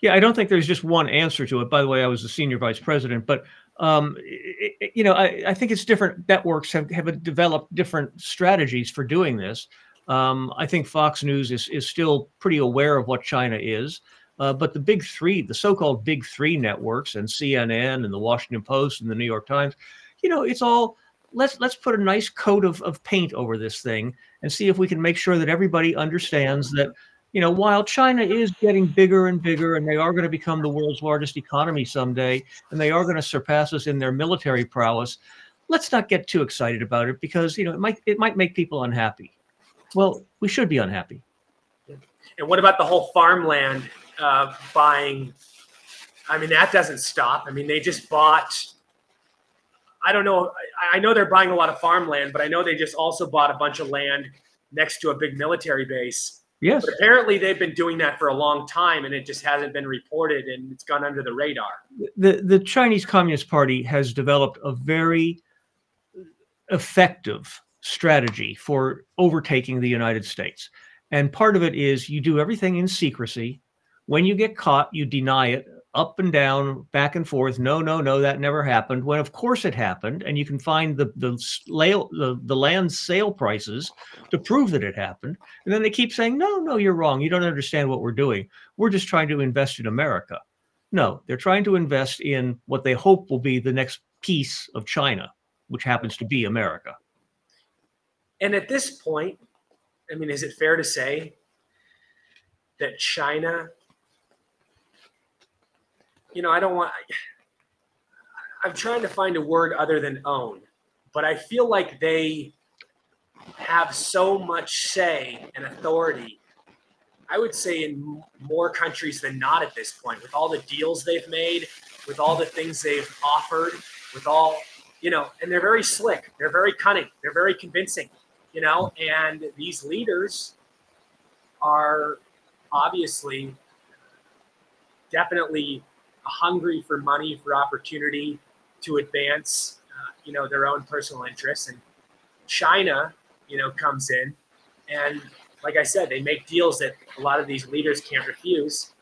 Yeah, I don't think there's just one answer to it. By the way, I was the senior vice president, but um, it, you know, I, I, think it's different networks have, have developed different strategies for doing this. Um, I think Fox News is, is still pretty aware of what China is. Uh, but the big three, the so-called big three networks, and CNN and the Washington Post and the New York Times, you know, it's all let's let's put a nice coat of, of paint over this thing and see if we can make sure that everybody understands that, you know, while China is getting bigger and bigger and they are going to become the world's largest economy someday, and they are going to surpass us in their military prowess, let's not get too excited about it because you know it might it might make people unhappy. Well, we should be unhappy. And what about the whole farmland uh, buying? I mean, that doesn't stop. I mean, they just bought. I don't know. I, I know they're buying a lot of farmland, but I know they just also bought a bunch of land next to a big military base. Yes. But apparently, they've been doing that for a long time, and it just hasn't been reported, and it's gone under the radar. The the Chinese Communist Party has developed a very effective strategy for overtaking the United States. And part of it is you do everything in secrecy. When you get caught, you deny it up and down, back and forth. No, no, no, that never happened. When of course it happened, and you can find the the the, the land sale prices to prove that it happened. And then they keep saying, no, no, you're wrong. You don't understand what we're doing. We're just trying to invest in America. No, they're trying to invest in what they hope will be the next piece of China, which happens to be America. And at this point, I mean, is it fair to say that China, you know, I don't want, I'm trying to find a word other than own, but I feel like they have so much say and authority. I would say in more countries than not at this point, with all the deals they've made, with all the things they've offered, with all, you know, and they're very slick, they're very cunning, they're very convincing you know, and these leaders are obviously definitely hungry for money, for opportunity to advance, uh, you know, their own personal interests. And China, you know, comes in and, like I said, they make deals that a lot of these leaders can't refuse.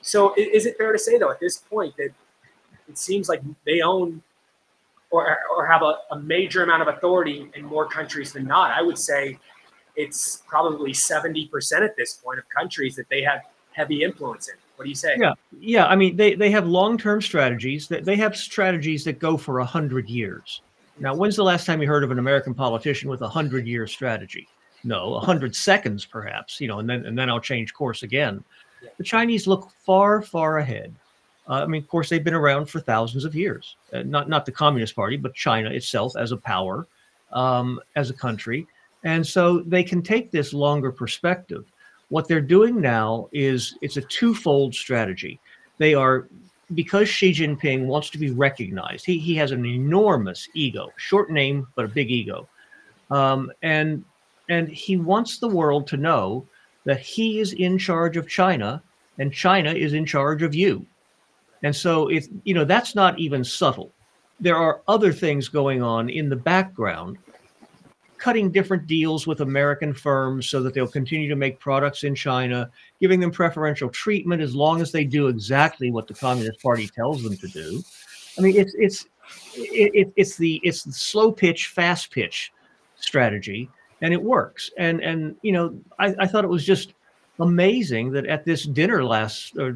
So, is it fair to say, though, at this point, that it seems like they own or, or have a, a major amount of authority in more countries than not. I would say it's probably 70% at this point of countries that they have heavy influence in. What do you say? Yeah, yeah. I mean, they, they have long term strategies. That they have strategies that go for a hundred years. Now, when's the last time you heard of an American politician with a hundred year strategy? No, a hundred seconds, perhaps. You know, and then and then I'll change course again. The Chinese look far, far ahead. Uh, I mean, of course, they've been around for thousands of years. Uh, not not the Communist Party, but China itself as a power, um, as a country, and so they can take this longer perspective. What they're doing now is it's a twofold strategy. They are because Xi Jinping wants to be recognized. He he has an enormous ego, short name but a big ego, um, and and he wants the world to know that he is in charge of China and China is in charge of you and so if you know that's not even subtle. There are other things going on in the background, cutting different deals with American firms so that they'll continue to make products in China, giving them preferential treatment as long as they do exactly what the Communist Party tells them to do. I mean, it's it's it, it's the it's the slow pitch, fast pitch strategy, and it works. And and you know, I, I thought it was just amazing that at this dinner last uh,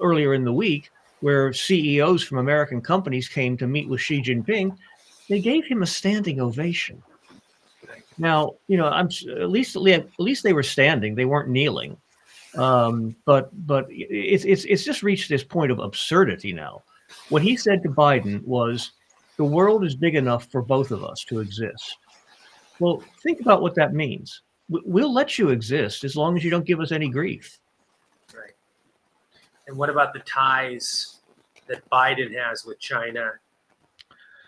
earlier in the week, where CEOs from American companies came to meet with Xi Jinping, they gave him a standing ovation. Now, you know, I'm at least at least they were standing; they weren't kneeling. Um, but but it's it's it's just reached this point of absurdity now. What he said to Biden was, "The world is big enough for both of us to exist." Well, think about what that means. We- We'll let you exist as long as you don't give us any grief. And what about the ties that Biden has with China?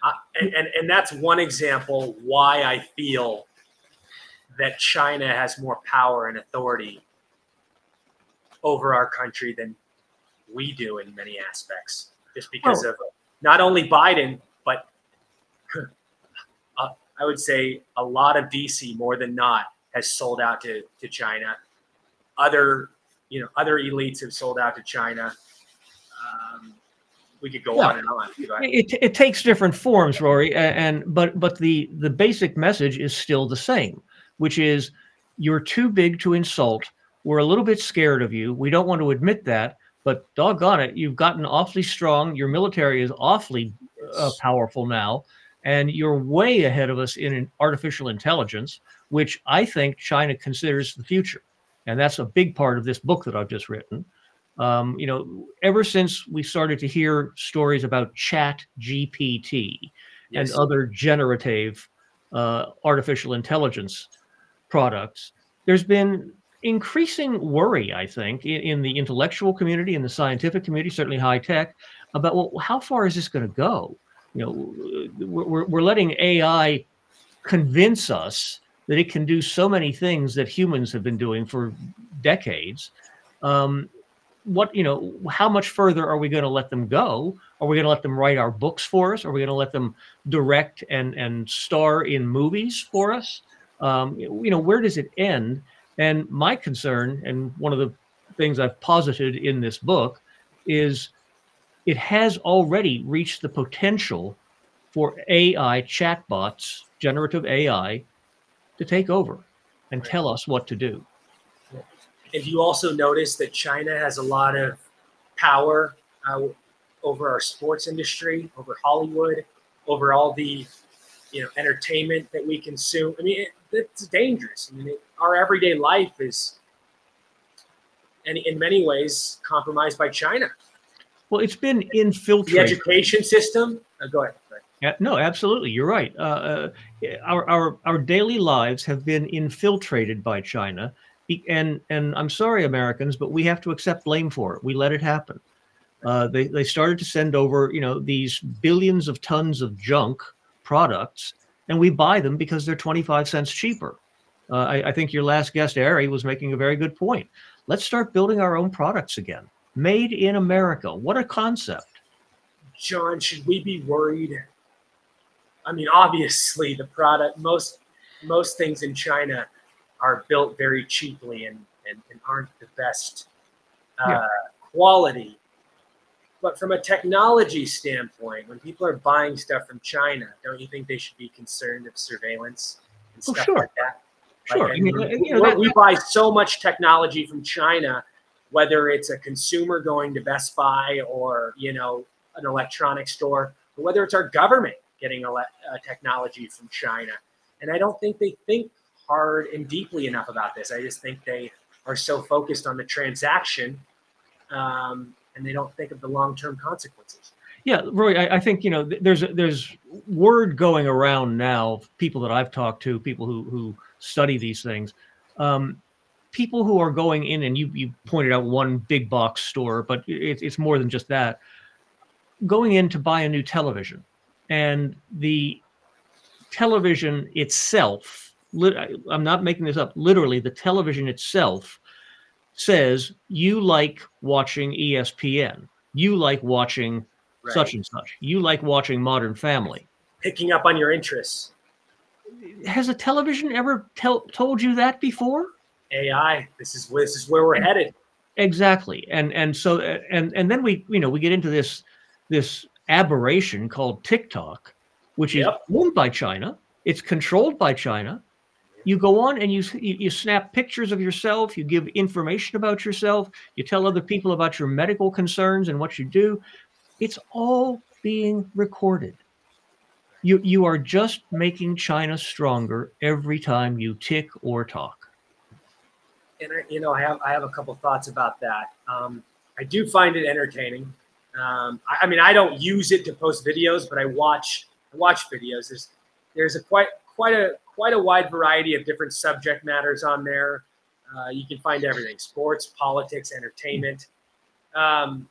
Uh, and, and and that's one example why I feel that China has more power and authority over our country than we do in many aspects, just because Well- of not only Biden, but *laughs* uh, I would say a lot of DC more than not has sold out to, to China. Other, you know, other elites have sold out to China. Um, we could go Yeah. on and on. It, it takes different forms, Rory, and but but the the basic message is still the same, which is you're too big to insult. We're a little bit scared of you. We don't want to admit that, but doggone it, you've gotten awfully strong. Your military is awfully uh, powerful now, and you're way ahead of us in artificial intelligence, which I think China considers the future, and that's a big part of this book that I've just written. Um, you know, ever since we started to hear stories about Chat GPT Yes. and other generative uh, artificial intelligence products, there's been increasing worry, I think, in, in the intellectual community, in the scientific community, certainly high tech, about well, how far is this going to go? You know, we're, we're- we're letting AI convince us that it can do so many things that humans have been doing for decades. Um, what you know how much further are we going to let them go? Are we going to let them write our books for us? Are we going to let them direct and and star in movies for us? Um, you know where does it end? And my concern and one of the things i've posited in this book is it has already reached the potential for ai chatbots generative ai to take over and tell us what to do And you also notice that China has a lot of power uh, over our sports industry, over Hollywood, over all the you know entertainment that we consume. I mean, it, it's dangerous. I mean, it, our everyday life is, and in many ways, compromised by China. well it's been infiltrated. The education system. Uh, go ahead. No, absolutely. You're right. Uh, uh, our, our our daily lives have been infiltrated by China, and and I'm sorry, Americans, but we have to accept blame for it. We let it happen. Uh, they they started to send over, you know, these billions of tons of junk products, and we buy them because they're 25 cents cheaper. Uh, I, I think your last guest, Ari, was making a very good point. Let's start building our own products again, made in America. What a concept! John, should we be worried? I mean, obviously, the product most most things in China are built very cheaply and and, and aren't the best uh, Yeah. quality. But from a technology standpoint, when people are buying stuff from China, don't you think they should be concerned of surveillance and Oh, stuff sure. like that? Sure. I mean, we- you know, that- we buy so much technology from China, whether it's a consumer going to Best Buy or you know an electronics store, or whether it's our government getting uh, technology from China. And I don't think they think hard and deeply enough about this. I just think they are so focused on the transaction, um, and they don't think of the long-term consequences. Yeah, Rory, I, I think you know th- there's there's word going around now. People that I've talked to, people who who study these things, um, people who are going in, and you you pointed out one big box store, but it, it's more than just that. Going in to buy a new television, and the television itself, I'm not making this up. Literally, the television itself says you like watching ESPN, you like watching such and such. You like watching Modern Family. Picking up on your interests. Has a television ever tell, told you that before? AI. This is this is where we're headed. Exactly. And and so and and then we you know we get into this this aberration called TikTok, which is owned by China. It's controlled by China. You go on and you, you you snap pictures of yourself. You give information about yourself. You tell other people about your medical concerns and what you do. It's all being recorded. You you are just making China stronger every time you tick or talk. and I, you know, I have I have a couple thoughts about that. Um, I do find it entertaining. Um, I, I mean, I don't use it to post videos, but I watch watch videos. There's there's a quite quite a quite a wide variety of different subject matters on there. Uh, you can find everything: sports, politics, entertainment. Um,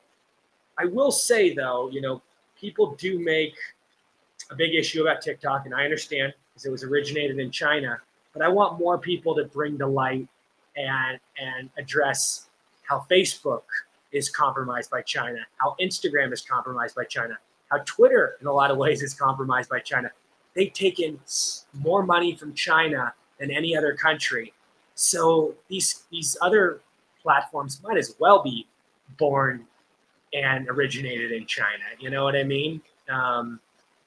I will say though, you know, people do make a big issue about TikTok, and I understand because it was originated in China. But I want more people to bring to light and and address how Facebook is compromised by China, how Instagram is compromised by China, how Twitter in a lot of ways is compromised by China. They've taken more money from China than any other country. So these these other platforms might as well be born and originated in China. You know what I mean? Um,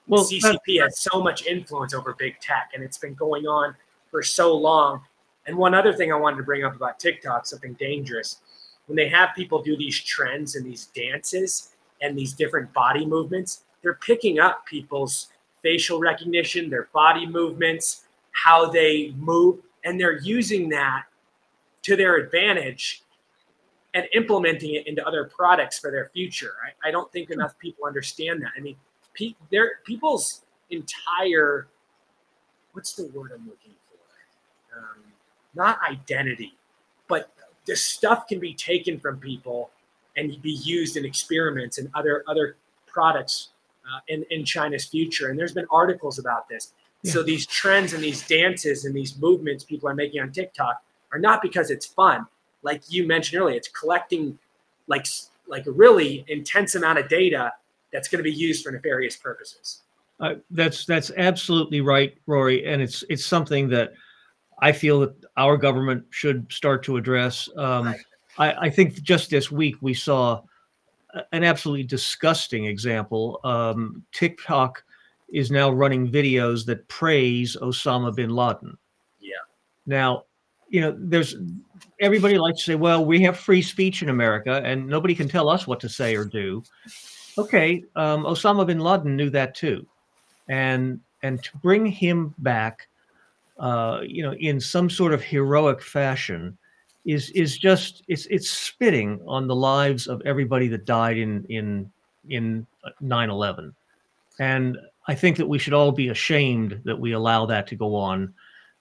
well, CCP has so much influence over big tech, and it's been going on for so long. And one other thing I wanted to bring up about TikTok, something dangerous, when they have people do these trends and these dances and these different body movements, they're picking up people's facial recognition, their body movements, how they move, and they're using that to their advantage and implementing it into other products for their future. I, I don't think enough people understand that. I mean, pe- people's entire what's the word I'm looking for? Um, not identity, but this stuff can be taken from people and be used in experiments and other other products uh, in in China's future. And there's been articles about this. Yeah. So these trends and these dances and these movements people are making on TikTok are not because it's fun. Like you mentioned earlier, it's collecting like like a really intense amount of data that's going to be used for nefarious purposes. Uh, that's that's absolutely right, Rory, and it's it's something that I feel that our government should start to address. Um, right. I, I, think just this week we saw an absolutely disgusting example. Um, TikTok is now running videos that praise Osama bin Laden. Yeah. Now, you know, there's everybody likes to say, well, we have free speech in America and nobody can tell us what to say or do. Okay, um, Osama bin Laden knew that too. And and to bring him back uh, you know, in some sort of heroic fashion, is is just it's it's spitting on the lives of everybody that died in in in 9/11, and I think that we should all be ashamed that we allow that to go on.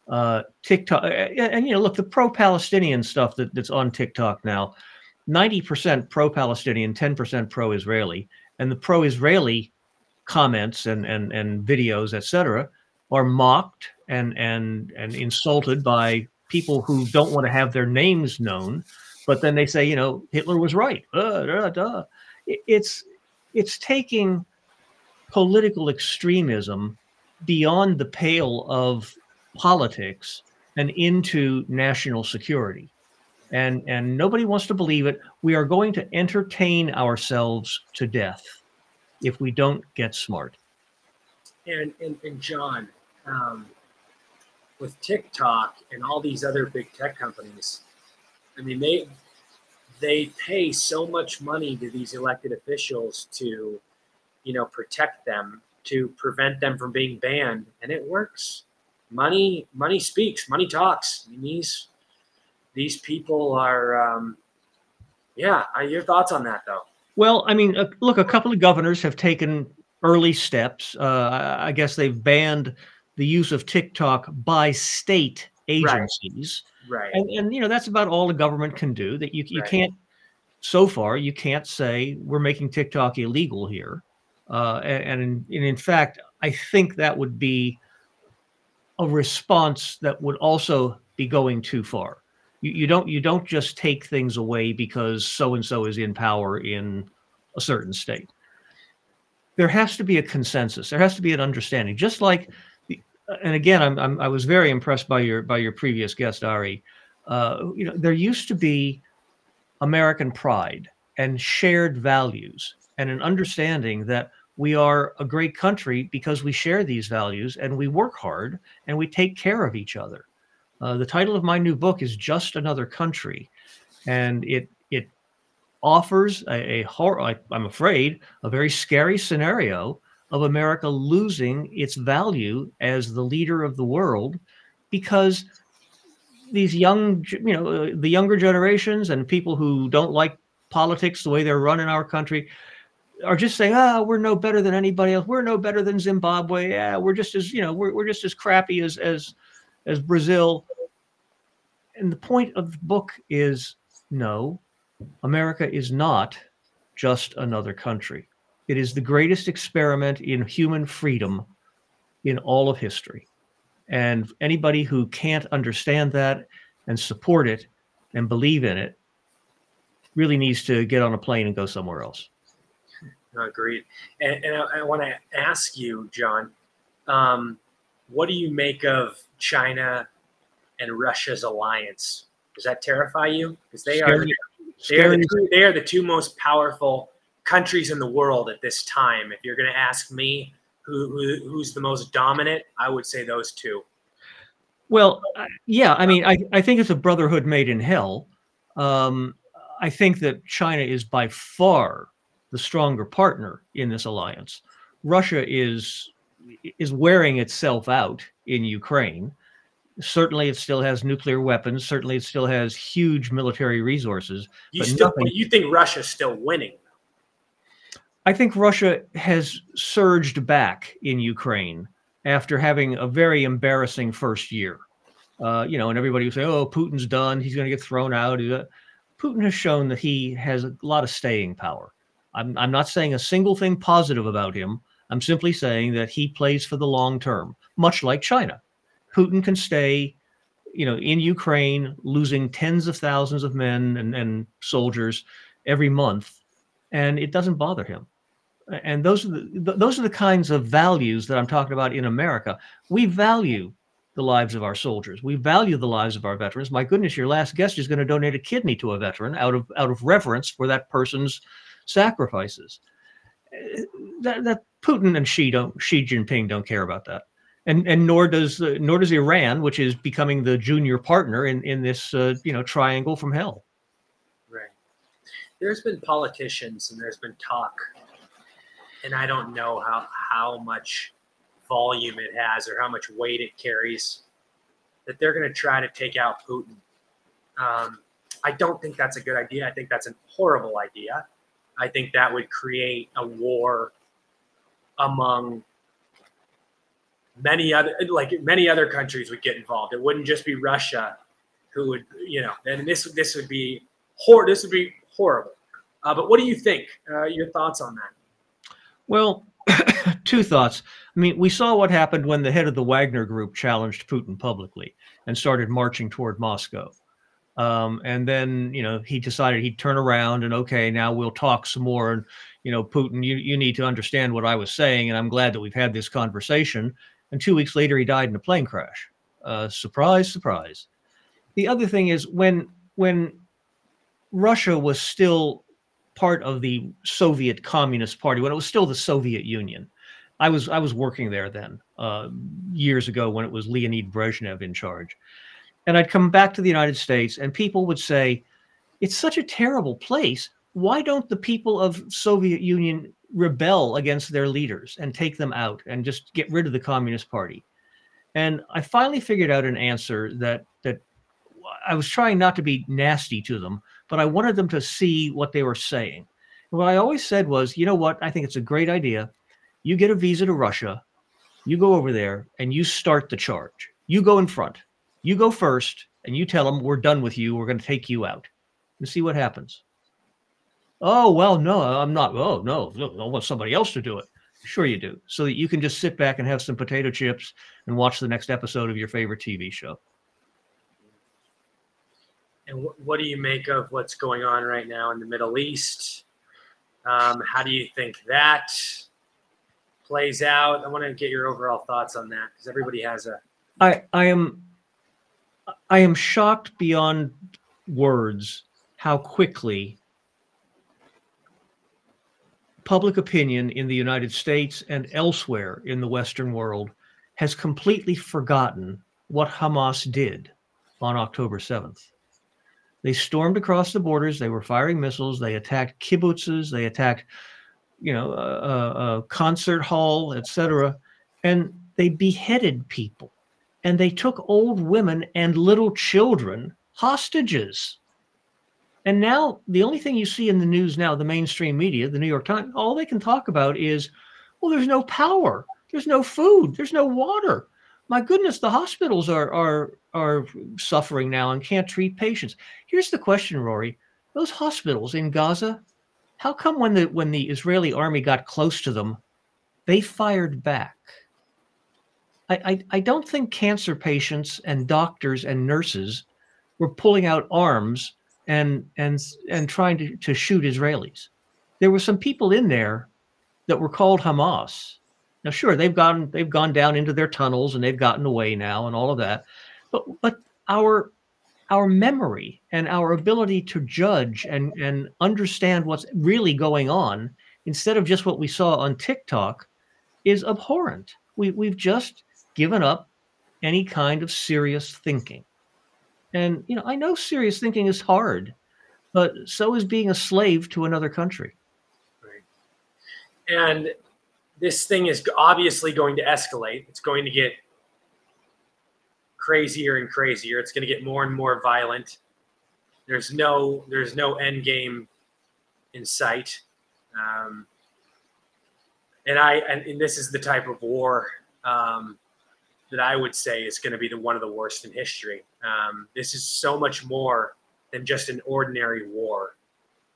Uh, TikTok, and, and you know, look, the pro-Palestinian stuff that, that's on TikTok now, 90% pro-Palestinian, 10% pro-Israeli, and the pro-Israeli comments and and and videos, etc., are mocked and and and insulted by people who don't want to have their names known, but then they say, you know, Hitler was right. Uh, It's it's taking political extremism beyond the pale of politics and into national security. And and nobody wants to believe it. We are going to entertain ourselves to death if we don't get smart. And and, and John, um, with TikTok and all these other big tech companies, I mean they they pay so much money to these elected officials to, you know, protect them, to prevent them from being banned, and it works. Money, money speaks, money talks. I mean, these these people are, um, yeah. Your thoughts on that, though? Well, I mean, uh, look, a couple of governors have taken early steps. Uh, I guess they've banned the use of TikTok by state agencies. Right. right. And, and you know that's about all the government can do. That you you right. can't so far you can't say we're making TikTok illegal here. Uh, and, and, in, and in fact, I think that would be a response that would also be going too far. You, you don't you don't just take things away because so and so is in power in a certain state. There has to be a consensus. There has to be an understanding. Just like and again, I'm, I'm, i was very impressed by your by your previous guest, Ari. Uh, you know, there used to be American pride and shared values and an understanding that we are a great country because we share these values and we work hard and we take care of each other. Uh, the title of my new book is Just Another Country, and it it offers a, a horror. I'm afraid a very scary scenario of America losing its value as the leader of the world because these young, you know, the younger generations and people who don't like politics the way they're run in our country are just saying, "Ah, we're no better than anybody else. We're no better than Zimbabwe. Yeah, we're just as you know, we're we're just as crappy as as as Brazil." And the point of the book is, no, America is not just another country. It is the greatest experiment in human freedom in all of history. And anybody who can't understand that and support it and believe in it really needs to get on a plane and go somewhere else. Agreed. And, and I, I want to ask you, John, um, what do you make of China and Russia's alliance? Does that terrify you? Because they are they are, the two, they are the two most powerful countries in the world at this time. If you're going to ask me who, who who's the most dominant, I would say those two. Well, yeah, I mean, I, I think it's a brotherhood made in hell. Um, I think that China is by far the stronger partner in this alliance. Russia is is wearing itself out in Ukraine. Certainly, it still has nuclear weapons. Certainly, it still has huge military resources. You but still nothing- you think Russia's still winning? I think Russia has surged back in Ukraine after having a very embarrassing first year. Uh, you know, and everybody would say, "Oh, Putin's done. He's going to get thrown out." Putin has shown that he has a lot of staying power. I'm, I'm not saying a single thing positive about him. I'm simply saying that he plays for the long term, much like China. Putin can stay, you know, in Ukraine, losing tens of thousands of men and, and soldiers every month, and it doesn't bother him and those are the those are the kinds of values that I'm talking about in America. We value the lives of our soldiers. We value the lives of our veterans. My goodness, your last guest is going to donate a kidney to a veteran out of out of reverence for that person's sacrifices. Uh, That, that Putin and Xi don't Xi Jinping don't care about that, and and nor does uh, nor does Iran, which is becoming the junior partner in in this uh, you know triangle from hell. Right. There's been politicians and there's been talk, and I don't know how how much volume it has or how much weight it carries. That they're going to try to take out Putin. Um, I don't think that's a good idea. I think that's a horrible idea. I think that would create a war among many other like many other countries would get involved. It wouldn't just be Russia who would you know and this this would be hor this would be horrible. Uh, but what do you think? Uh, your thoughts on that? Well, *coughs* two thoughts. I mean, we saw what happened when the head of the Wagner group challenged Putin publicly and started marching toward Moscow. Um, and then, you know, he decided he'd turn around and okay, now we'll talk some more. And, you know, Putin, you, you need to understand what I was saying. And I'm glad that we've had this conversation. And two weeks later, he died in a plane crash. Uh, surprise, surprise. The other thing is when when Russia was still part of the Soviet Communist Party when it was still the Soviet Union. I was I was working there then uh, years ago when it was Leonid Brezhnev in charge, and I'd come back to the United States and people would say, "It's such a terrible place. Why don't the people of Soviet Union rebel against their leaders and take them out and just get rid of the Communist Party?" And I finally figured out an answer that that I was trying not to be nasty to them, but I wanted them to see what they were saying. And what I always said was, you know what? I think it's a great idea. You get a visa to Russia, you go over there, and you start the charge. You go in front. You go first, and you tell them, we're done with you. We're going to take you out and see what happens. Oh, well, no, I'm not. Oh, no, no, I want somebody else to do it. Sure, you do. So that you can just sit back and have some potato chips and watch the next episode of your favorite TV show. And wh- what do you make of what's going on right now in the Middle East? Um, how do you think that plays out? I want to get your overall thoughts on that because everybody has a I I am I am shocked beyond words how quickly public opinion in the United States and elsewhere in the Western world has completely forgotten what Hamas did on October 7th. They stormed across the borders. They were firing missiles. They attacked kibbutzes. They attacked, you know, a, a, concert hall, etc. And they beheaded people and they took old women and little children hostages. And now the only thing you see in the news now, the mainstream media, the New York Times, all they can talk about is, well, there's no power, there's no food, there's no water. My goodness, the hospitals are are are suffering now and can't treat patients. Here's the question, Rory: Those hospitals in Gaza, how come when the when the Israeli army got close to them, they fired back? I, I, I don't think cancer patients and doctors and nurses were pulling out arms and and and trying to, to shoot Israelis. There were some people in there that were called Hamas. Now, sure, they've gone they've gone down into their tunnels and they've gotten away now and all of that. But but our our memory and our ability to judge and and understand what's really going on instead of just what we saw on TikTok is abhorrent. We we've just given up any kind of serious thinking. And you know, I know serious thinking is hard, but so is being a slave to another country. Right. And this thing is obviously going to escalate. It's going to get crazier and crazier. It's going to get more and more violent. There's no there's no end game in sight. Um, and I and, and this is the type of war um, that I would say is going to be the one of the worst in history. Um, this is so much more than just an ordinary war.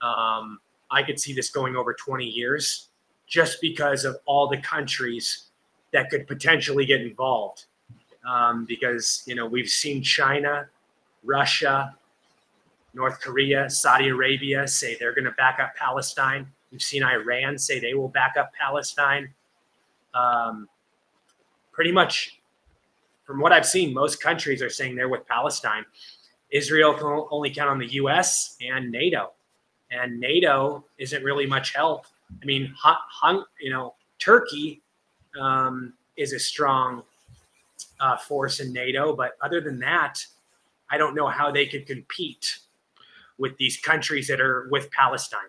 Um, I could see this going over 20 years just because of all the countries that could potentially get involved. Um, because, you know, we've seen China, Russia, North Korea, Saudi Arabia say they're going to back up Palestine. We've seen Iran say they will back up Palestine. Um, pretty much, from what I've seen, most countries are saying they're with Palestine. Israel can only count on the U.S. and NATO, and NATO isn't really much help. I mean, hung, you know, Turkey um, is a strong uh, force in NATO, but other than that, I don't know how they could compete with these countries that are with Palestine.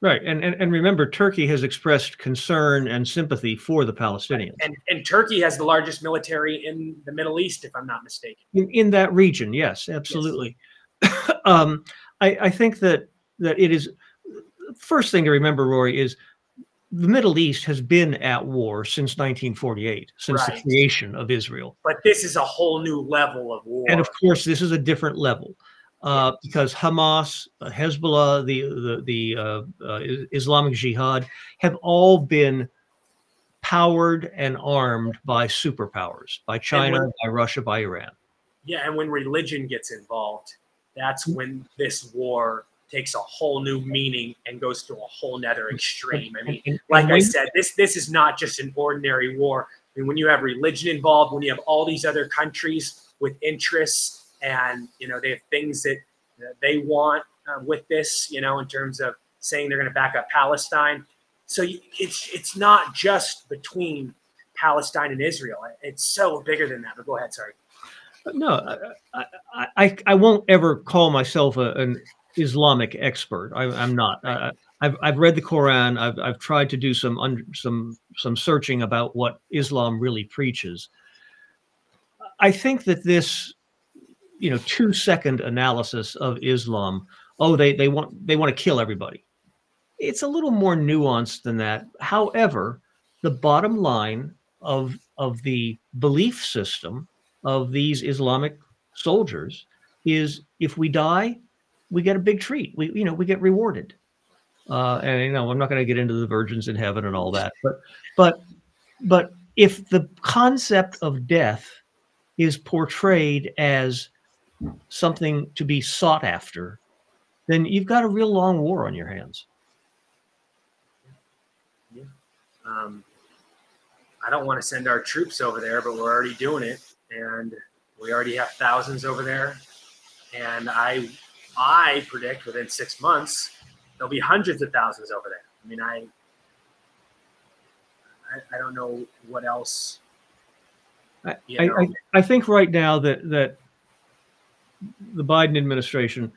Right, and, and and remember, Turkey has expressed concern and sympathy for the Palestinians. And and Turkey has the largest military in the Middle East, if I'm not mistaken. In, in that region, yes, absolutely. Yes. *laughs* um, I, I think that that it is first thing to remember, Rory, is the Middle East has been at war since 1948, since right. the creation of Israel. But this is a whole new level of war. And of course, this is a different level uh, because Hamas, uh, Hezbollah, the the, the uh, uh, Islamic Jihad have all been powered and armed by superpowers, by China, when, by Russia, by Iran. Yeah, and when religion gets involved, that's when this war takes a whole new meaning and goes to a whole nother extreme. I mean, like I said, this this is not just an ordinary war. I mean, when you have religion involved, when you have all these other countries with interests and you know they have things that they want uh, with this, you know, in terms of saying they're going to back up Palestine. So it's it's not just between Palestine and Israel. It's so bigger than that. But go ahead, sorry. No, I I, I won't ever call myself a, an Islamic expert. I, am not. I, I've I've read the Quran. I've I've tried to do some some some searching about what Islam really preaches. I think that this you know two second analysis of Islam. Oh, they they want they want to kill everybody. It's a little more nuanced than that. However, the bottom line of of the belief system of these Islamic soldiers is if we die, we get a big treat. We you know we get rewarded. Uh, and you know I'm not going to get into the virgins in heaven and all that, but but but if the concept of death is portrayed as something to be sought after, then you've got a real long war on your hands. Yeah. Um, I don't want to send our troops over there, but we're already doing it, and we already have thousands over there. And I, I predict within six months there'll be hundreds of thousands over there. I mean, I, I, I don't know what else. I, I, I think right now that that the Biden administration,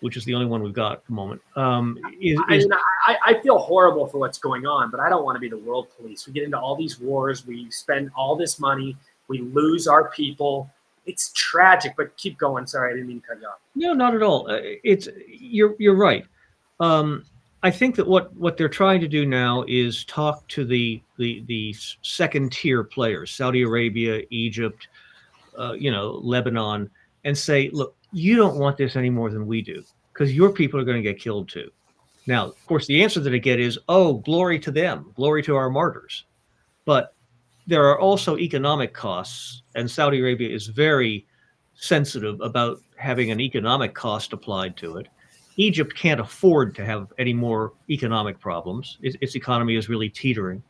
which is the only one we've got at the moment, um, is, I, mean, I, I, feel horrible for what's going on, but I don't want to be the world police. We get into all these wars, we spend all this money, We lose our people. It's tragic, but keep going. Sorry, I didn't mean to cut you off. No, not at all. Uh, It's you're you're right. Um, I think that what what they're trying to do now is talk to the the the second tier players, Saudi Arabia, Egypt, uh, you know, Lebanon, and say, look, you don't want this any more than we do, because your people are going to get killed too. Now, of course, the answer that I get is, oh, glory to them, glory to our martyrs. But there are also economic costs, and Saudi Arabia is very sensitive about having an economic cost applied to it. Egypt can't afford to have any more economic problems. Its, its economy is really teetering.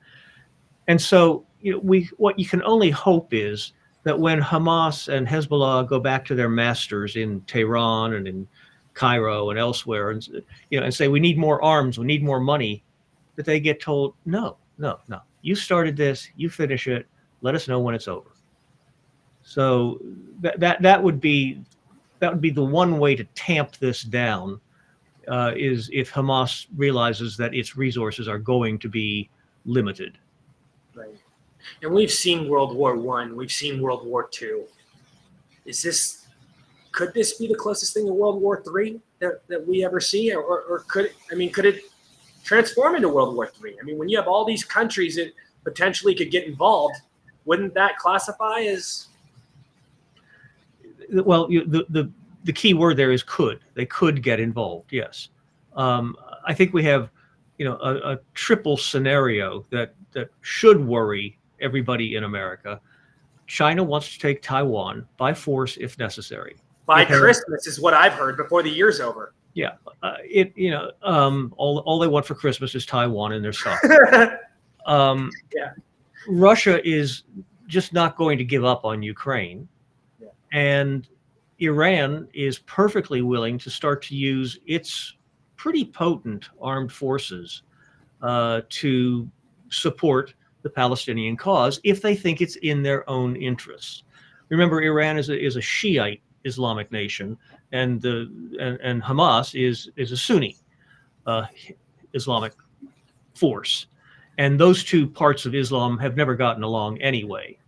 And so, you know, we what you can only hope is that when Hamas and Hezbollah go back to their masters in Tehran and in Cairo and elsewhere, and you know, and say we need more arms, we need more money, that they get told, no, no, no, you started this, you finish it, let us know when it's over. So that that that would be that would be the one way to tamp this down uh, is if Hamas realizes that its resources are going to be limited. Right. And we've seen World War One. We've seen World War Two. Is this could this be the closest thing to World War Three that, that we ever see, or, or could I mean could it transform into World War III. I mean, when you have all these countries that potentially could get involved, wouldn't that classify as well, you, the the the key word there is could. They could get involved. Yes, um, I think we have, you know, a, a, triple scenario that that should worry everybody in America. China wants to take Taiwan by force if necessary. By Christmas is what I've heard before the year's over. Yeah, uh, it you know, um, all all they want for Christmas is Taiwan and their stock. *laughs* um, yeah. Russia is just not going to give up on Ukraine. And Iran is perfectly willing to start to use its pretty potent armed forces uh, to support the Palestinian cause if they think it's in their own interests. Remember, Iran is a, is a Shiite Islamic nation, and the and, and Hamas is is a Sunni uh, Islamic force, and those two parts of Islam have never gotten along anyway.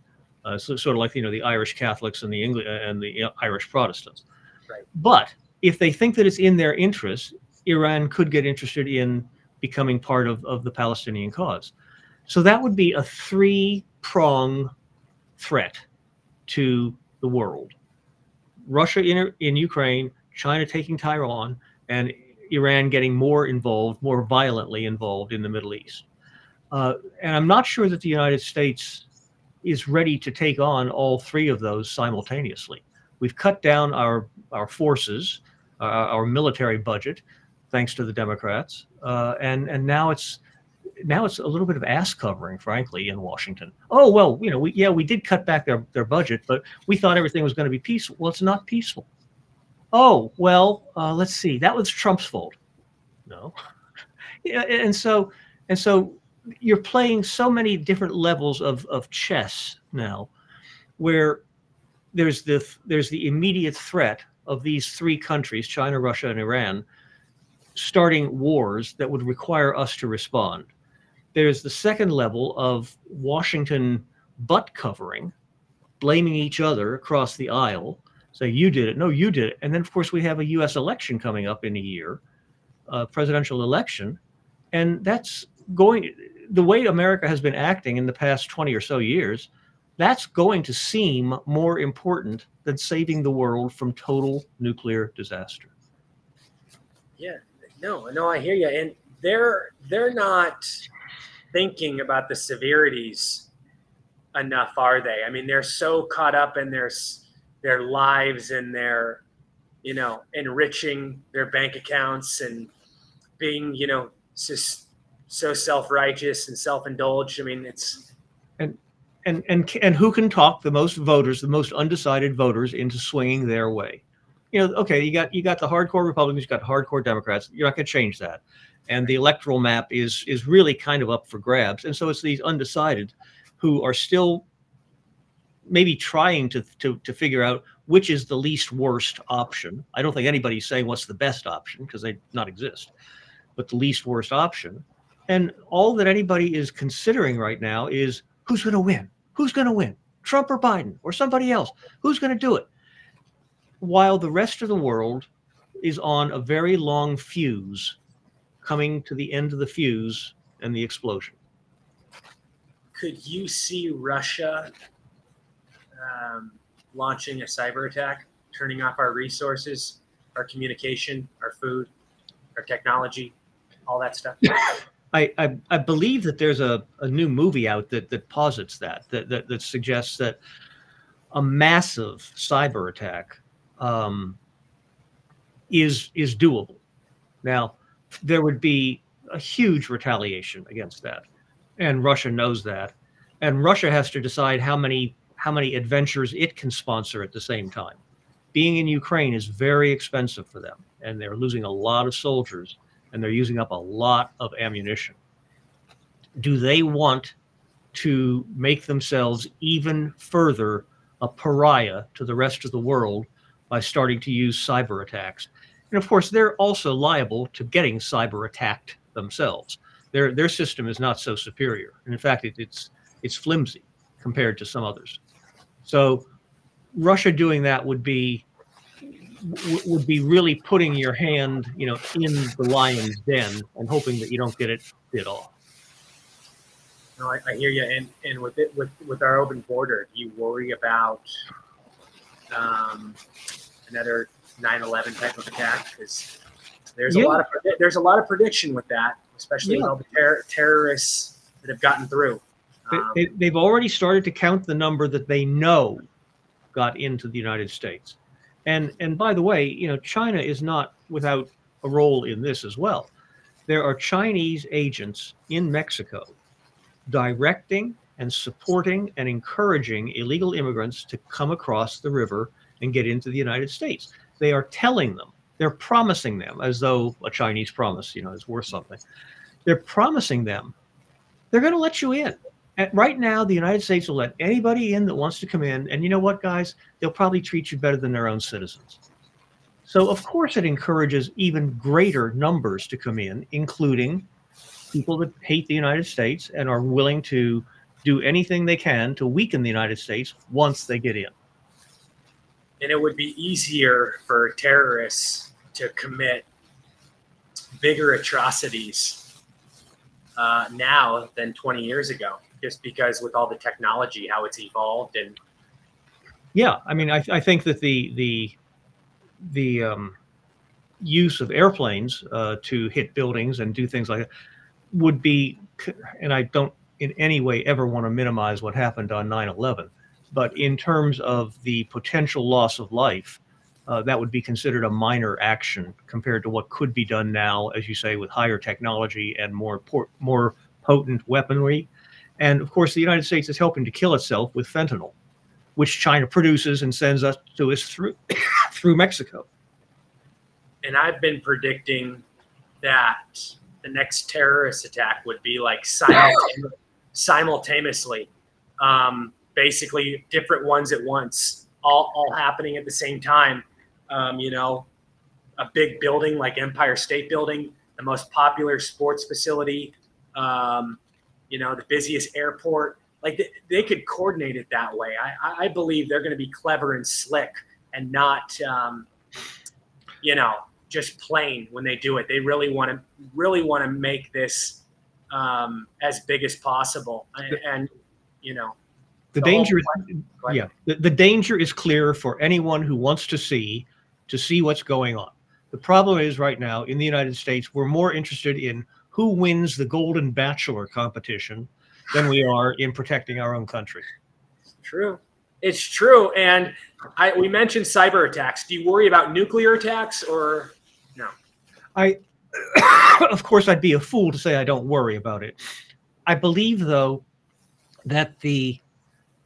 Uh, so, sort of like you know the Irish Catholics and the English and the uh, Irish Protestants. Right. But if they think that it's in their interest, Iran could get interested in becoming part of, of the Palestinian cause. So that would be a three prong threat to the world Russia in, in Ukraine, China taking Taiwan, and Iran getting more involved, more violently involved in the Middle East. Uh, and I'm not sure that the United States is ready to take on all three of those simultaneously. We've cut down our our forces, uh, our military budget, thanks to the Democrats, uh, and and now it's now it's a little bit of ass covering, frankly, in Washington. Oh well, you know, we, yeah, we did cut back their their budget, but we thought everything was going to be peaceful. Well, it's not peaceful. Oh well, uh, let's see. That was Trump's fault. No, *laughs* yeah, and so and so you're playing so many different levels of, of chess now where there's the there's the immediate threat of these three countries china russia and iran starting wars that would require us to respond there's the second level of washington butt covering blaming each other across the aisle say you did it. No you did it. And then of course we have a us election coming up in a year uh, presidential election. And that's going the way America has been acting in the past 20 or so years, that's going to seem more important than saving the world from total nuclear disaster. Yeah, no, no, I hear you, and they're they're not thinking about the severities enough, are they? I mean, they're so caught up in their their lives and their, you know, enriching their bank accounts and being, you know, just so self-righteous and self-indulged. I mean, it's and and and and who can talk the most voters, the most undecided voters, into swinging their way? You know, okay, you got you got the hardcore Republicans, you got hardcore Democrats. You're not going to change that, and the electoral map is is really kind of up for grabs. And so it's these undecided who are still maybe trying to to to figure out which is the least worst option. I don't think anybody's saying what's the best option because they not exist, but the least worst option and all that anybody is considering right now is who's going to win? Who's going to win? Trump or Biden or somebody else. Who's going to do it? While the rest of the world is on a very long fuse, coming to the end of the fuse and the explosion. Could you see Russia um, launching a cyber attack, turning off our resources, our communication, our food, our technology, all that stuff? I, I, I believe that there's a, a new movie out that, that posits that, that, that, that suggests that a massive cyber attack um, is, is doable. Now, there would be a huge retaliation against that. And Russia knows that. And Russia has to decide how many how many adventures it can sponsor at the same time. Being in Ukraine is very expensive for them, and they're losing a lot of soldiers and they're using up a lot of ammunition. Do they want to make themselves even further a pariah to the rest of the world by starting to use cyber attacks? And of course, they're also liable to getting cyber attacked themselves. Their their system is not so superior, and in fact, it, it's it's flimsy compared to some others. So, Russia doing that would be would be really putting your hand, you know, in the lion's den and hoping that you don't get it bit off. No, I, I hear you. And and with it with with our open border, do you worry about um, another 9/11 type of attack? Because there's Yeah. a lot of there's a lot of prediction with that, especially Yeah. all the ter- terrorists that have gotten through. Um, they, they've already started to count the number that they know got into the United States. And and by the way, you know, China is not without a role in this as well. There are Chinese agents in Mexico directing and supporting and encouraging illegal immigrants to come across the river and get into the United States. They are telling them, they're promising them, as though a Chinese promise, you know, is worth something. They're promising them they're going to let you in. And right now, the United States will let anybody in that wants to come in. And you know what, guys? They'll probably treat you better than their own citizens. So, of course, it encourages even greater numbers to come in, including people that hate the United States and are willing to do anything they can to weaken the United States once they get in. And it would be easier for terrorists to commit bigger atrocities uh, now than 20 years ago, just because with all the technology, how it's evolved, and Yeah, I mean, I, I think that the the the um, use of airplanes uh, to hit buildings and do things like that would be, and I don't in any way ever want to minimize what happened on 9/11, but in terms of the potential loss of life, uh, that would be considered a minor action compared to what could be done now, as you say, with higher technology and more more potent weaponry. And of course, the United States is helping to kill itself with fentanyl which China produces and sends us to us through *coughs* through Mexico. and I've been predicting that the next terrorist attack would be like simultane- simultaneously, um, basically different ones at once, all all happening at the same time. Um, you know, a big building like Empire State Building, the most popular sports facility, um, you know, the busiest airport. Like they, they could coordinate it that way. I, I- believe they're going to be clever and slick and not, um, you know, just plain when they do it. They really want to really want to make this um, as big as possible, and, and you know, The The danger, is, yeah, the, the danger is clear for anyone who wants to see to see what's going on. The problem is right now in the United States, we're more interested in who wins the Golden Bachelor competition than we are in protecting our own country. True. It's true. And I, we mentioned cyber attacks. Do you worry about nuclear attacks or no? I, *coughs* of course, I'd be a fool to say I don't worry about it. I believe, though, that the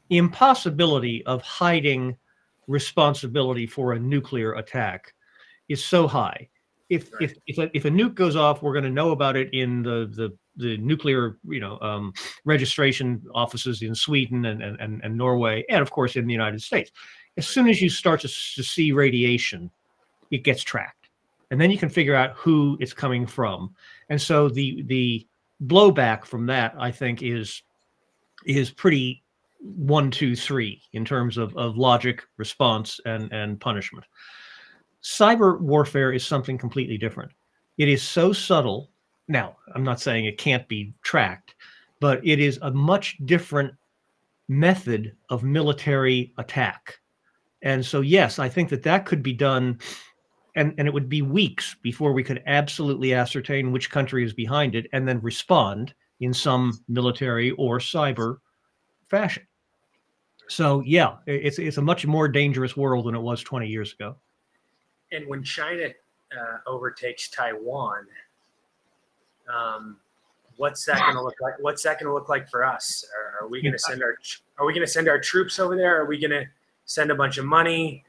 impossibility of hiding responsibility for a nuclear attack is so high. If if if a, if a nuke goes off, we're going to know about it in the the the nuclear you know um, registration offices in Sweden and, and and and Norway, and of course in the United States. As soon as you start to, to see radiation, it gets tracked, and then you can figure out who it's coming from. And so the the blowback from that, I think, is is pretty one, two, three in terms of, of logic, response, and, and punishment. Cyber warfare is something completely different. It is so subtle. Now, I'm not saying it can't be tracked, but it is a much different method of military attack. And so, yes, I think that that could be done, and, and it would be weeks before we could absolutely ascertain which country is behind it and then respond in some military or cyber fashion. So, yeah, it's, it's a much more dangerous world than it was 20 years ago. And when China uh, overtakes Taiwan, um, what's that going to look like? What's that going to look like for us? Are, are we going to send our Are we going to send our troops over there? Are we going to send a bunch of money?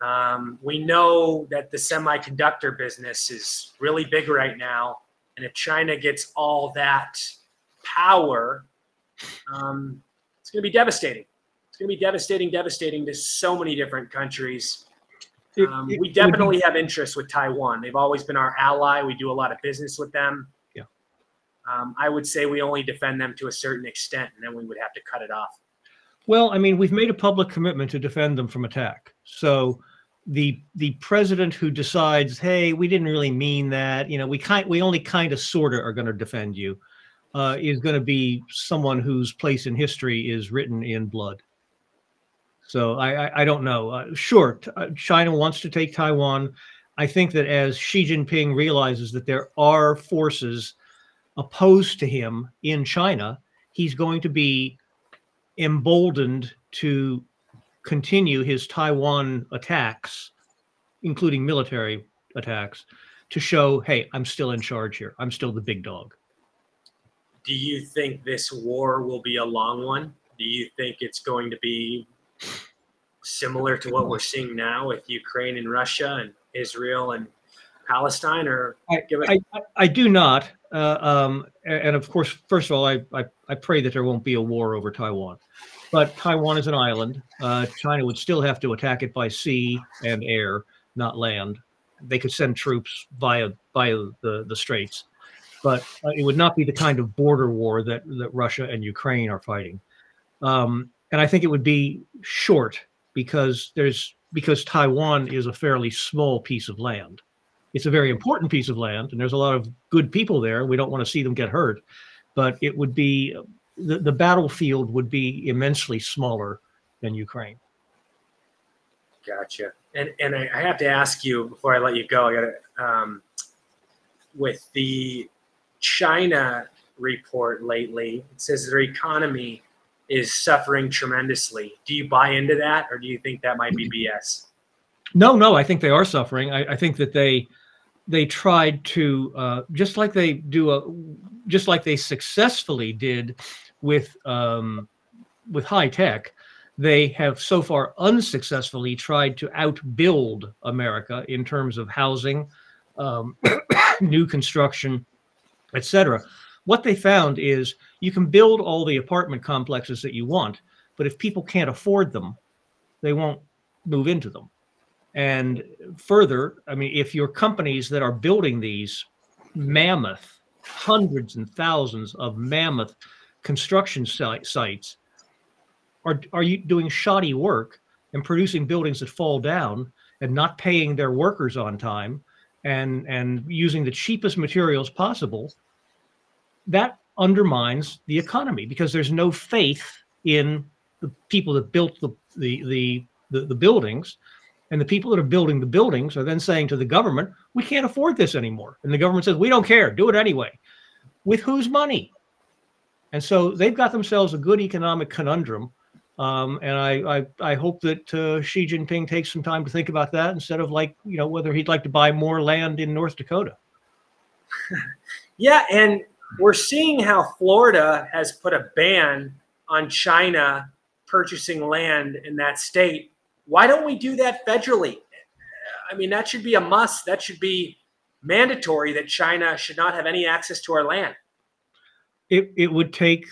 Um, we know that the semiconductor business is really big right now, and if China gets all that power, um, it's going to be devastating. It's going to be devastating, devastating to so many different countries. Um, we definitely have interest with Taiwan. They've always been our ally. We do a lot of business with them. Yeah. Um, I would say we only defend them to a certain extent, and then we would have to cut it off. Well, I mean, we've made a public commitment to defend them from attack. So the the president who decides, hey, we didn't really mean that, you know, we kind we only kind of sort of are going to defend you, uh, is going to be someone whose place in history is written in blood. So I I, I don't know. Uh, sure, uh, China wants to take Taiwan. I think that as Xi Jinping realizes that there are forces opposed to him in China, he's going to be emboldened to continue his Taiwan attacks, including military attacks, to show, hey, I'm still in charge here. I'm still the big dog. Do you think this war will be a long one? Do you think it's going to be similar to what we're seeing now with Ukraine and Russia and Israel and Palestine? Or I, I, I, do not. Uh, um, and of course, first of all, I, I, I pray that there won't be a war over Taiwan. But Taiwan is an island. Uh, China would still have to attack it by sea and air, not land. They could send troops via via the, the straits, but uh, it would not be the kind of border war that, that Russia and Ukraine are fighting. Um, and I think it would be short because there's because Taiwan is a fairly small piece of land. It's a very important piece of land, and there's a lot of good people there. We don't want to see them get hurt, but it would be the, the battlefield would be immensely smaller than Ukraine. Gotcha. And and I, have to ask you before I let you go. I got um, with the China report lately. It says their economy is suffering tremendously. Do you buy into that, or do you think that might be BS? No, no. I think they are suffering. I, I think that they they tried to uh, just like they do a just like they successfully did with um, with high tech, they have so far unsuccessfully tried to outbuild America in terms of housing, um, *coughs* new construction, etc. What they found is you can build all the apartment complexes that you want, but if people can't afford them, they won't move into them. And further, I mean, if your companies that are building these mammoth, hundreds and thousands of mammoth construction site, sites are, are you doing shoddy work and producing buildings that fall down and not paying their workers on time and and using the cheapest materials possible that undermines the economy because there's no faith in the people that built the the the, the, buildings and the people that are building the buildings are then saying to the government we can't afford this anymore and the government says we don't care do it anyway with whose money and so they've got themselves a good economic conundrum. Um, and I, I, I, hope that uh, Xi Jinping takes some time to think about that instead of like, you know, whether he'd like to buy more land in North Dakota. *laughs* yeah. And we're seeing how Florida has put a ban on China purchasing land in that state. Why don't we do that federally? I mean, that should be a must. That should be mandatory that China should not have any access to our land it, it would take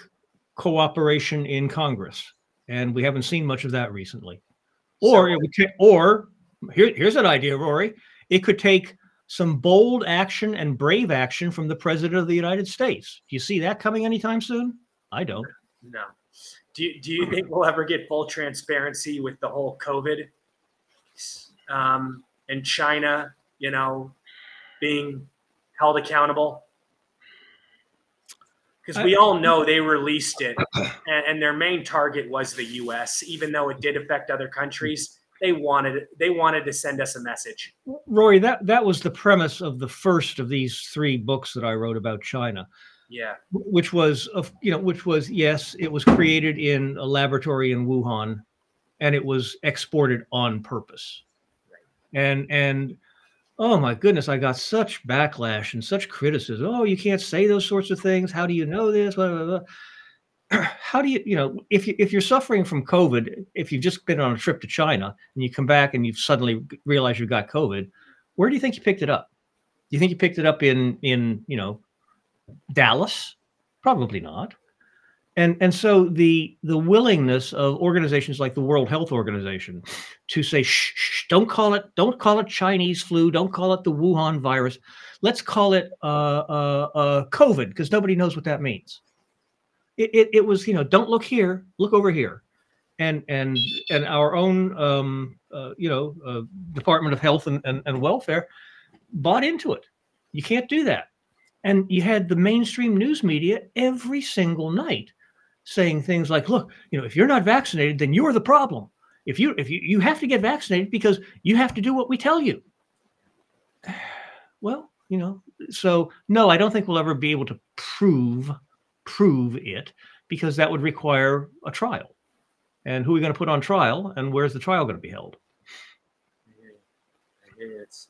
cooperation in Congress, and we haven't seen much of that recently. Or so, it would take, or here, here's an idea, Rory. It could take some bold action and brave action from the president of the United States. Do you see that coming anytime soon? I don't. No. Do you, do you think we'll ever get full transparency with the whole COVID um, and China, you know, being held accountable? Because we all know they released it, and, and their main target was the U.S. Even though it did affect other countries, they wanted they wanted to send us a message. Rory, that that was the premise of the first of these three books that I wrote about China. Yeah. Which was of you know, which was yes, it was created in a laboratory in Wuhan, and it was exported on purpose. Right. And and oh my goodness, I got such backlash and such criticism. Oh, you can't say those sorts of things. How do you know this? Blah, blah, blah. *clears throat* How do you, you know, if you if you're suffering from COVID, if you've just been on a trip to China and you come back and you've suddenly realized you got COVID, where do you think you picked it up? Do you think you picked it up in in you know Dallas? Probably not. And and so the the willingness of organizations like the World Health Organization to say shh, shh don't call it don't call it Chinese flu, don't call it the Wuhan virus, let's call it uh, uh, uh, COVID because nobody knows what that means. It, it, it was you know don't look here, look over here, and and and our own um, uh, you know uh, Department of Health and, and, and Welfare bought into it. You can't do that. And you had the mainstream news media every single night saying things like look you know if you're not vaccinated then you're the problem. If you if you, you have to get vaccinated because you have to do what we tell you. *sighs* Well you know so no i don't think we'll ever be able to prove prove it because that would require a trial and who are we going to put on trial and where's the trial going to be held it's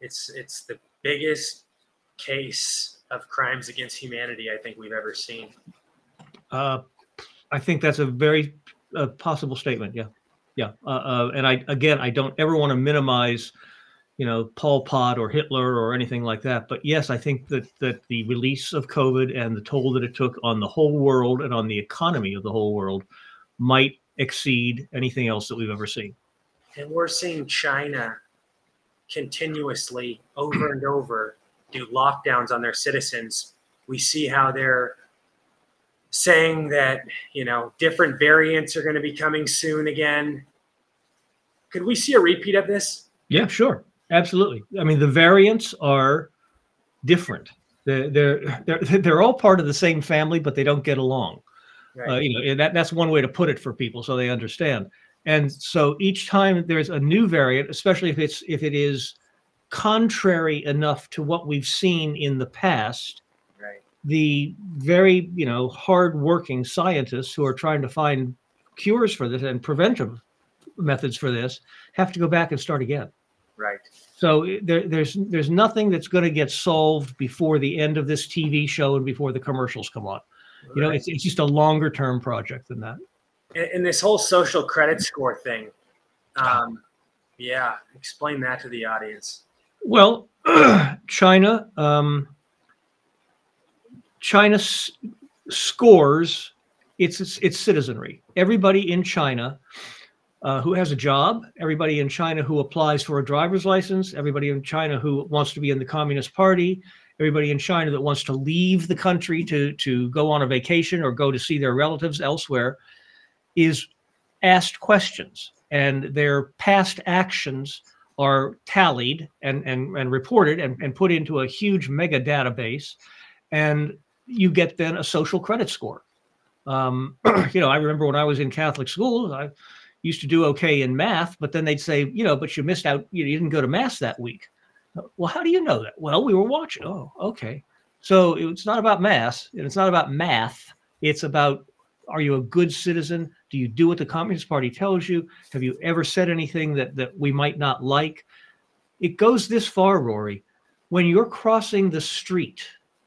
it's it's the biggest case of crimes against humanity I think we've ever seen. Uh, I think that's a very uh, possible statement. Yeah, yeah. Uh, uh, and I again, I don't ever want to minimize, you know, Pol Pot or Hitler or anything like that. But yes, I think that that the release of COVID and the toll that it took on the whole world and on the economy of the whole world might exceed anything else that we've ever seen. And we're seeing China continuously over and over do lockdowns on their citizens. We see how they're saying that, you know, different variants are going to be coming soon again. Could we see a repeat of this? Yeah, sure. Absolutely. I mean, the variants are different. They're, they're, they're, *laughs* they're all part of the same family, but they don't get along. Right. Uh, you know, that, that's one way to put it for people so they understand. And so each time there's a new variant, especially if it's if it is contrary enough to what we've seen in the past, right. the very you know hardworking scientists who are trying to find cures for this and preventive methods for this have to go back and start again. Right. So there, there's there's nothing that's going to get solved before the end of this TV show and before the commercials come on. You know, it's, it's just a longer term project than that. And, and this whole social credit score thing, um, yeah, explain that to the audience. Well, *clears throat* China, um, China s- scores its, its its citizenry. Everybody in China uh, who has a job, everybody in China who applies for a driver's license, everybody in China who wants to be in the Communist Party, everybody in China that wants to leave the country to to go on a vacation or go to see their relatives elsewhere, is asked questions, and their past actions are tallied and and, and reported and, and put into a huge mega database. And you get then a social credit score. Um, *clears throat* you know i remember when i was in catholic school i used to do okay in math but then they'd say you know but you missed out you didn't go to mass that week well how do you know that well we were watching oh okay so it's not about mass and it's not about math it's about are you a good citizen? Do you do what the Communist Party tells you? Have you ever said anything that, that we might not like? It goes this far, Rory. When you're crossing the street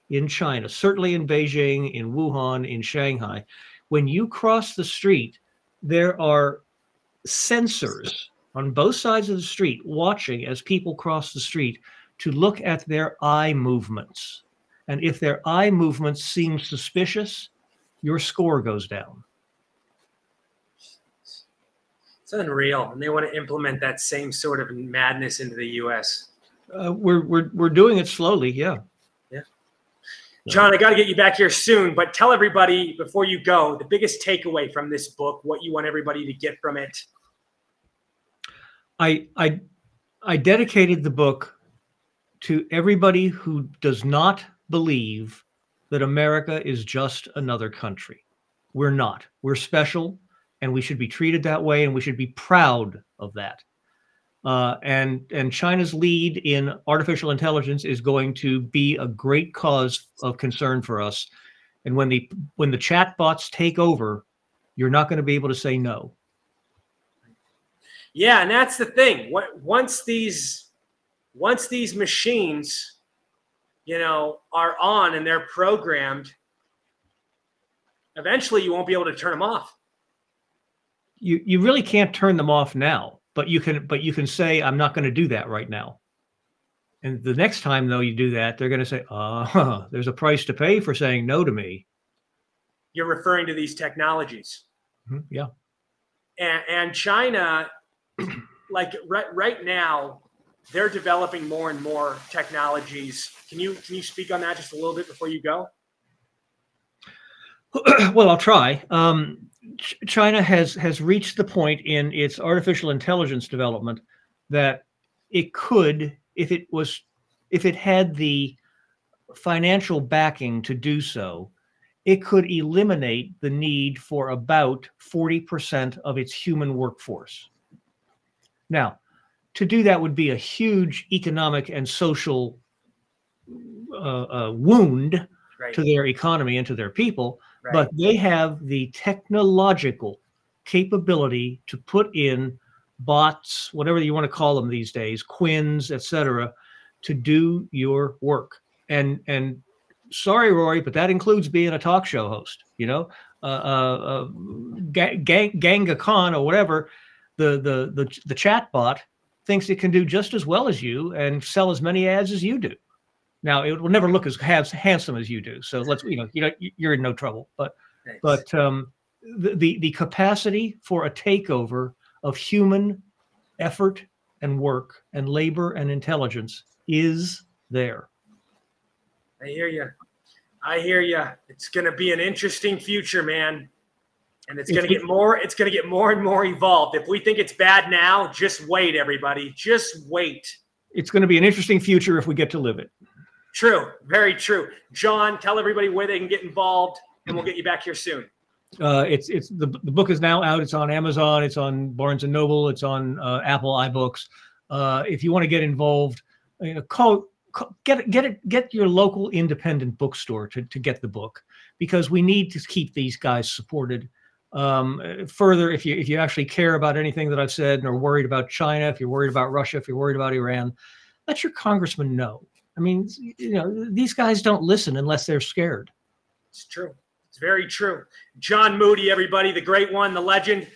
in China, certainly in Beijing, in Wuhan, in Shanghai, when you cross the street, there are sensors on both sides of the street watching as people cross the street to look at their eye movements. And if their eye movements seem suspicious, your score goes down. It's unreal, and they want to implement that same sort of madness into the U.S. Uh, we're we're we're doing it slowly, yeah. John, I got to get you back here soon, but tell everybody before you go the biggest takeaway from this book, what you want everybody to get from it. I I I dedicated the book to everybody who does not believe that America is just another country. We're not. We're special, and we should be treated that way, and we should be proud of that. Uh, and and China's lead in artificial intelligence is going to be a great cause of concern for us. And when the when the chatbots take over, you're not going to be able to say no. Yeah, and that's the thing. What once these once these machines, you know, are on and they're programmed, eventually you won't be able to turn them off. You you really can't turn them off now, but you can but you can say I'm not going to do that right now. And the next time though you do that, they're going to say, "Uh, *laughs* there's a price to pay for saying no to me." You're referring to these technologies. Mhm, Yeah. and, and China, *clears throat* like right right now, they're developing more and more technologies. Can you can you speak on that just a little bit before you go? *clears throat* well, I'll try. Um, Ch- China has has reached the point in its artificial intelligence development that it could, if it was, if it had the financial backing to do so, it could eliminate the need for about forty percent of its human workforce. Now, to do that would be a huge economic and social uh, uh, wound Right. to their economy and to their people, But they have the technological capability to put in bots, whatever you want to call them these days, quins, etc., to do your work. And and sorry, Rory, but that includes being a talk show host. You know, uh, uh, uh, Ga- Gang, Ganga Khan or whatever, the the the the chat bot thinks it can do just as well as you and sell as many ads as you do. Now it will never look as has, handsome as you do. So let's you know you know you're in no trouble. But Thanks. but um, the, the the capacity for a takeover of human effort and work and labor and intelligence is there. I hear you. I hear you. It's going to be an interesting future, man. And it's It's going to get more it's going to get more and more evolved. If we think it's bad now, just wait everybody. Just wait. It's going to be an interesting future if we get to live it. True. Very true. John, tell everybody where they can get involved and we'll get you back here soon. Uh, it's it's the, the book is now out. It's on Amazon. It's on Barnes and Noble. It's on uh, Apple iBooks. Uh, if you want to get involved, you know, call, call get get it get your local independent bookstore to to get the book because we need to keep these guys supported. Um, further, if you if you actually care about anything that I've said and are worried about China, if you're worried about Russia, if you're worried about Iran, let your congressman know. I mean, you know, these guys don't listen unless they're scared. It's true. It's very true. John Moody, everybody, the great one, the legend.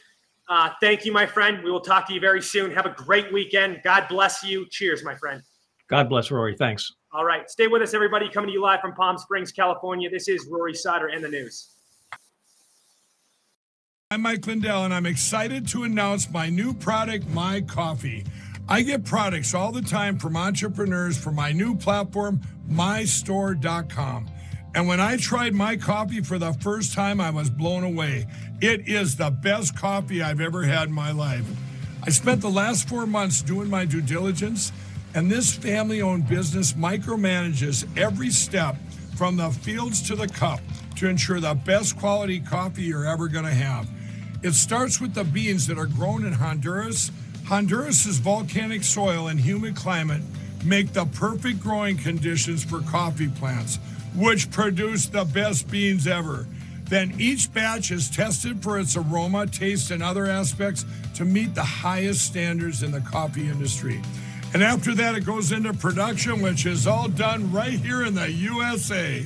Uh, thank you, my friend. We will talk to you very soon. Have a great weekend. God bless you. Cheers, my friend. God bless Rory. Thanks. All right. Stay with us, everybody. Coming to you live from Palm Springs, California. This is Rory Sauter and the news. I'm Mike Lindell, and I'm excited to announce my new product, My Coffee. I get products all the time from entrepreneurs for my new platform, mystore.com. And when I tried my coffee for the first time, I was blown away. It is the best coffee I've ever had in my life. I spent the last four months doing my due diligence, and this family owned business micromanages every step from the fields to the cup to ensure the best quality coffee you're ever going to have. It starts with the beans that are grown in Honduras. Honduras's volcanic soil and humid climate make the perfect growing conditions for coffee plants, which produce the best beans ever. Then each batch is tested for its aroma, taste, and other aspects to meet the highest standards in the coffee industry. And after that, it goes into production, which is all done right here in the USA.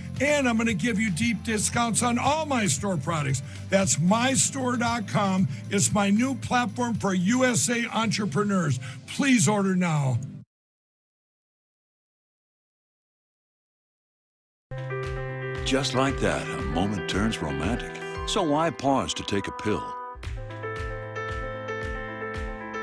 And I'm going to give you deep discounts on all my store products. That's mystore.com. It's my new platform for USA entrepreneurs. Please order now. Just like that, a moment turns romantic. So why pause to take a pill?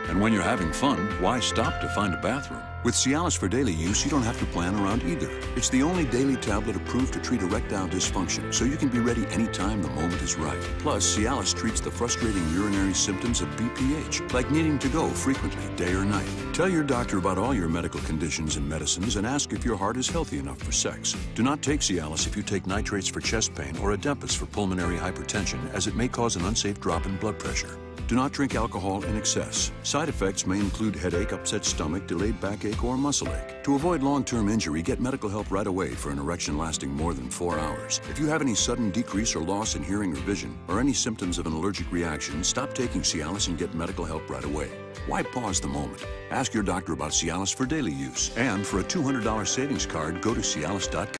And when you're having fun, why stop to find a bathroom? With Cialis for daily use, you don't have to plan around either. It's the only daily tablet approved to treat erectile dysfunction, so you can be ready anytime the moment is right. Plus, Cialis treats the frustrating urinary symptoms of BPH, like needing to go frequently, day or night. Tell your doctor about all your medical conditions and medicines and ask if your heart is healthy enough for sex. Do not take Cialis if you take nitrates for chest pain or Adempas for pulmonary hypertension, as it may cause an unsafe drop in blood pressure. Do not drink alcohol in excess. Side effects may include headache, upset stomach, delayed backache, or muscle ache. To avoid long term injury, get medical help right away for an erection lasting more than four hours. If you have any sudden decrease or loss in hearing or vision, or any symptoms of an allergic reaction, stop taking Cialis and get medical help right away. Why pause the moment? Ask your doctor about Cialis for daily use. And for a $200 savings card, go to Cialis.com.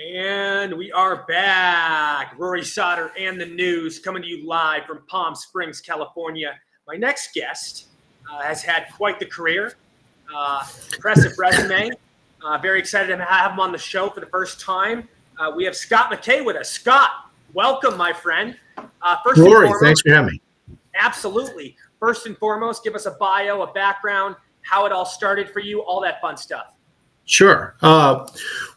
And we are back. Rory Sauter and the news coming to you live from Palm Springs, California. My next guest uh, has had quite the career, uh, impressive resume. Uh, very excited to have him on the show for the first time. Uh, we have Scott McKay with us. Scott, welcome, my friend. Uh, first Rory, foremost, thanks for having me. Absolutely. First and foremost, give us a bio, a background, how it all started for you, all that fun stuff. Sure. Uh,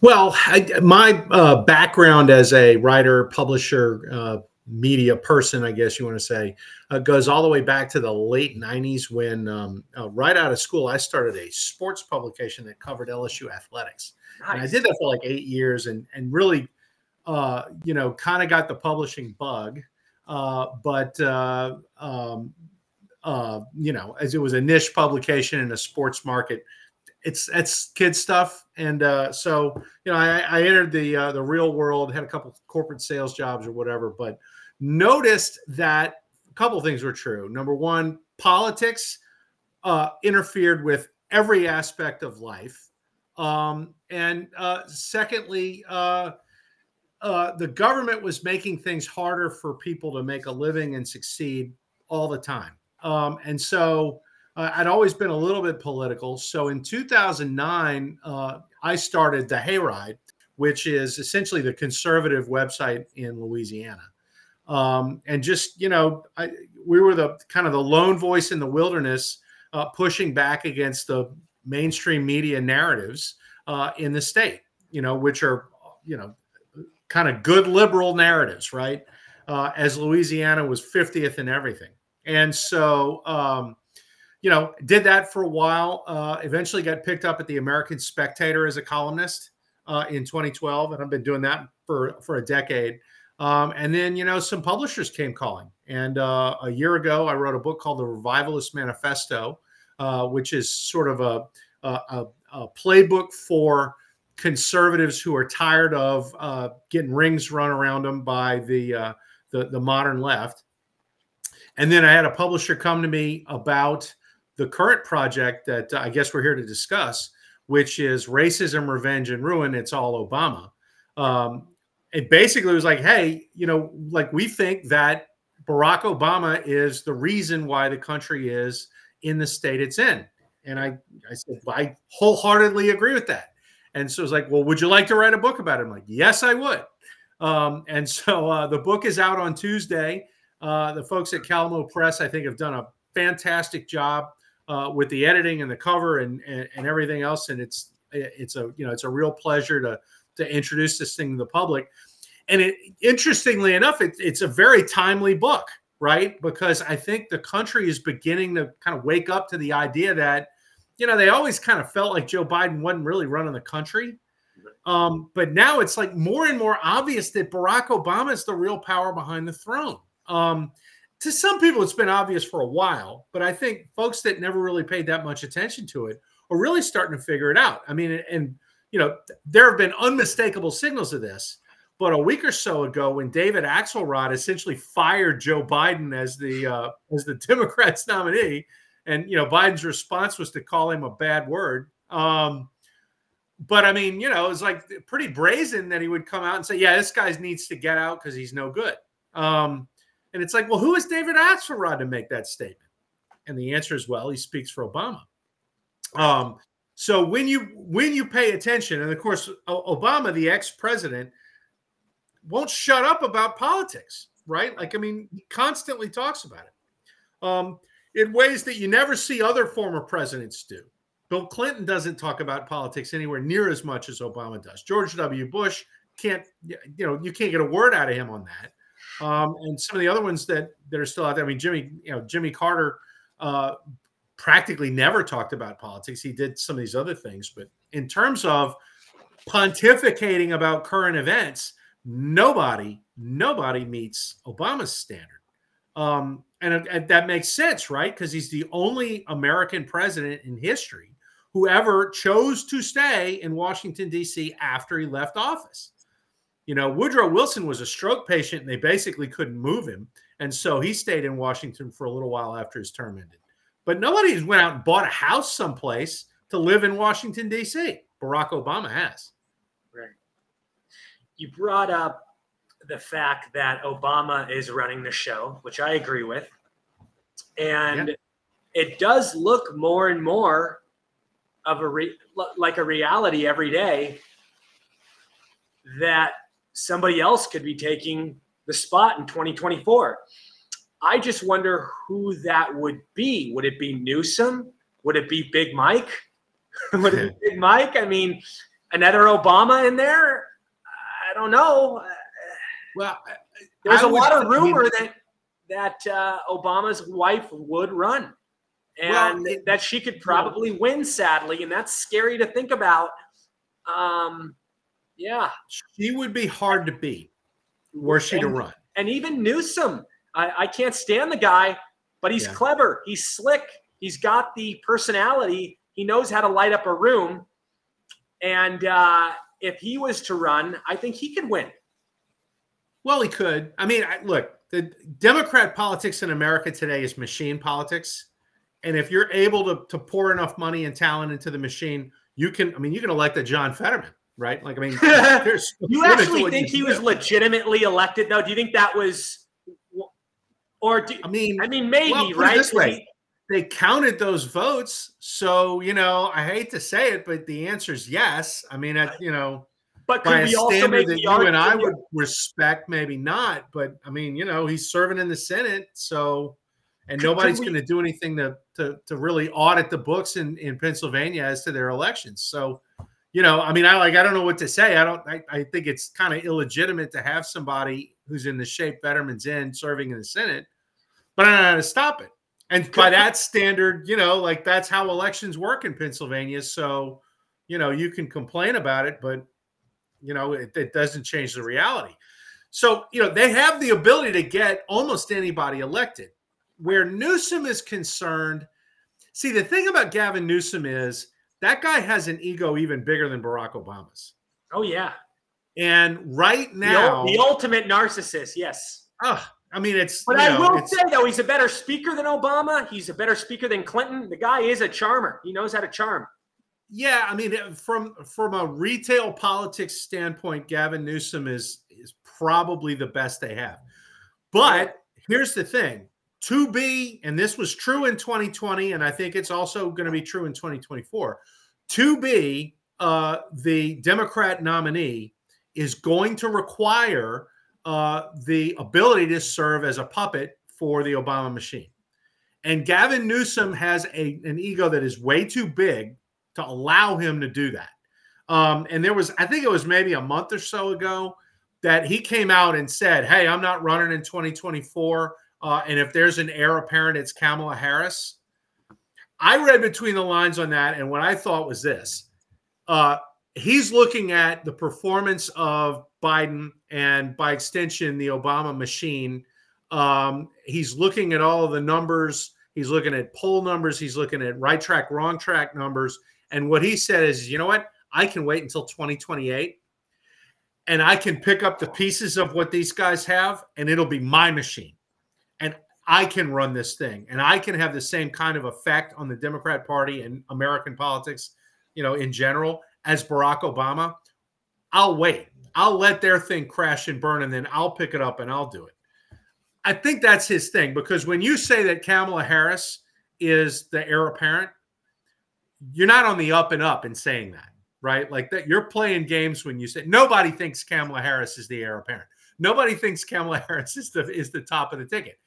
well, I, my uh, background as a writer, publisher, uh, media person, I guess you want to say, uh, goes all the way back to the late 90s when, um, uh, right out of school, I started a sports publication that covered LSU athletics. Nice. And I did that for like eight years and, and really, uh, you know, kind of got the publishing bug. but, um, you know, as it was a niche publication in a sports market, it's it's kid stuff, and uh, so you know, I, I entered the uh, the real world, had a couple corporate sales jobs or whatever, but noticed that a couple things were true. Number one, politics uh, interfered with every aspect of life, um, and uh, secondly, uh, uh, the government was making things harder for people to make a living and succeed all the time, um, and so uh, I'd always been a little bit political. So in 2009, uh, I started the Hayride, which is essentially the conservative website in Louisiana. Um, and just, you know, I, we were the kind of the lone voice in the wilderness uh, pushing back against the mainstream media narratives uh, in the state, you know, which are, you know, kind of good liberal narratives, right? Uh, as Louisiana was 50th in everything. And so, um, you know, did that for a while. Uh, eventually got picked up at the American Spectator as a columnist uh, in 2012, and I've been doing that for for a decade. Um, and then, you know, some publishers came calling. And uh, a year ago, I wrote a book called The Revivalist Manifesto, uh, which is sort of a, a, a, playbook for conservatives who are tired of uh, getting rings run around them by the, uh, the the modern left. And then I had a publisher come to me about the current project that I guess we're here to discuss, which is racism, revenge, and ruin. It's all Obama. Um, it basically was like, hey, you know, like we think that Barack Obama is the reason why the country is in the state it's in. And I, I said, well, I wholeheartedly agree with that. And so it's like, well, would you like to write a book about it? I'm like, yes, I would. Um, and so uh, the book is out on Tuesday. Uh, the folks at Calamo Press, I think, have done a fantastic job uh, with the editing and the cover and, and, and everything else. And it's it's a you know it's a real pleasure to to introduce this thing to the public. And it interestingly enough, it, it's a very timely book, right? Because I think the country is beginning to kind of wake up to the idea that you know they always kind of felt like Joe Biden wasn't really running the country. Um, but now it's like more and more obvious that Barack Obama is the real power behind the throne. Um, to some people, it's been obvious for a while, but I think folks that never really paid that much attention to it are really starting to figure it out. I mean, and you know, there have been unmistakable signals of this. But a week or so ago, when David Axelrod essentially fired Joe Biden as the uh, as the *laughs* Democrats nominee, and you know Biden's response was to call him a bad word. Um, but I mean, you know, it's like pretty brazen that he would come out and say, "Yeah, this guy needs to get out because he's no good." Um, and it's like, well, who is David Axelrod to make that statement? And the answer is, well, he speaks for Obama. Um, so when you when you pay attention, and of course, Obama, the ex-president, won't shut up about politics, right? Like, I mean, he constantly talks about it um, in ways that you never see other former presidents do. Bill Clinton doesn't talk about politics anywhere near as much as Obama does. George W. Bush can't, you know, you can't get a word out of him on that. Um, and some of the other ones that that are still out there. I mean, Jimmy, you know, Jimmy Carter uh, practically never talked about politics. He did some of these other things, but in terms of pontificating about current events, nobody, nobody meets Obama's standard. Um, and, and that makes sense, right? Because he's the only American president in history who ever chose to stay in Washington, D.C. after he left office. You know, Woodrow Wilson was a stroke patient and they basically couldn't move him. And so he stayed in Washington for a little while after his term ended. But nobody went out and bought a house someplace to live in Washington, D.C. Barack Obama has. Right. You brought up the fact that Obama is running the show, which I agree with. And yeah. it does look more and more of a re- like a reality every day that somebody else could be taking the spot in 2024. I just wonder who that would be. Would it be Newsom? Would it be Big Mike? *laughs* would it be Big Mike? I mean, another Obama in there? I don't know. Well, there's I a lot of rumor that that uh, Obama's wife would run, and well, that she could probably win. Sadly, and that's scary to think about. Um, yeah, she would be hard to beat were she and, to run. And even Newsom, I, I can't stand the guy, but he's yeah. clever. He's slick. He's got the personality. He knows how to light up a room. And uh, if he was to run, I think he could win. Well, he could. I mean, I, look, the Democrat politics in America today is machine politics. And if you're able to, to pour enough money and talent into the machine, you can, I mean, you can elect a John Fetterman, right? Like, I mean, *laughs* there's you actually think he was legitimately elected, though? Do you think that was, or do, I mean, I mean, maybe, well, right? This way. He, they counted those votes. So, you know, I hate to say it, but the answer is yes. I mean, I, you know, but by a standard that you and I would respect, maybe not. But I mean, you know, he's serving in the Senate, so and could, nobody's going to do anything to, to to really audit the books in in Pennsylvania as to their elections. So, you know, I mean, I like I don't know what to say. I don't. I, I think it's kind of illegitimate to have somebody who's in the shape Fetterman's in serving in the Senate, but I don't know how to stop it. And by that standard, you know, like that's how elections work in Pennsylvania. So, you know, you can complain about it, but you know, it, it doesn't change the reality. So, you know, they have the ability to get almost anybody elected. Where Newsom is concerned, see, the thing about Gavin Newsom is that guy has an ego even bigger than Barack Obama's. Oh, yeah. And right now, the, the ultimate narcissist, yes. Oh, I mean, it's. But I know, will say though, he's a better speaker than Obama. He's a better speaker than Clinton. The guy is a charmer. He knows how to charm. Yeah, I mean, from from a retail politics standpoint, Gavin Newsom is is probably the best they have. But here's the thing: to be, and this was true in 2020, and I think it's also going to be true in 2024. To be uh, the Democrat nominee is going to require uh, the ability to serve as a puppet for the Obama machine. And Gavin Newsom has a, an ego that is way too big to allow him to do that. Um, and there was, I think it was maybe a month or so ago that he came out and said, Hey, I'm not running in 2024. Uh, and if there's an heir apparent, it's Kamala Harris. I read between the lines on that. And what I thought was this uh, he's looking at the performance of Biden and by extension, the Obama machine Um, he's looking at all of the numbers. He's looking at poll numbers. He's looking at right track, wrong track numbers. And what he said is, you know what? I can wait until 2028 and I can pick up the pieces of what these guys have and it'll be my machine. I can run this thing and I can have the same kind of effect on the Democrat Party and American politics, you know, in general as Barack Obama. I'll wait. I'll let their thing crash and burn and then I'll pick it up and I'll do it. I think that's his thing because when you say that Kamala Harris is the heir apparent, you're not on the up and up in saying that, right? Like that you're playing games when you say nobody thinks Kamala Harris is the heir apparent. Nobody thinks Kamala *laughs* Harris is the is the top of the ticket.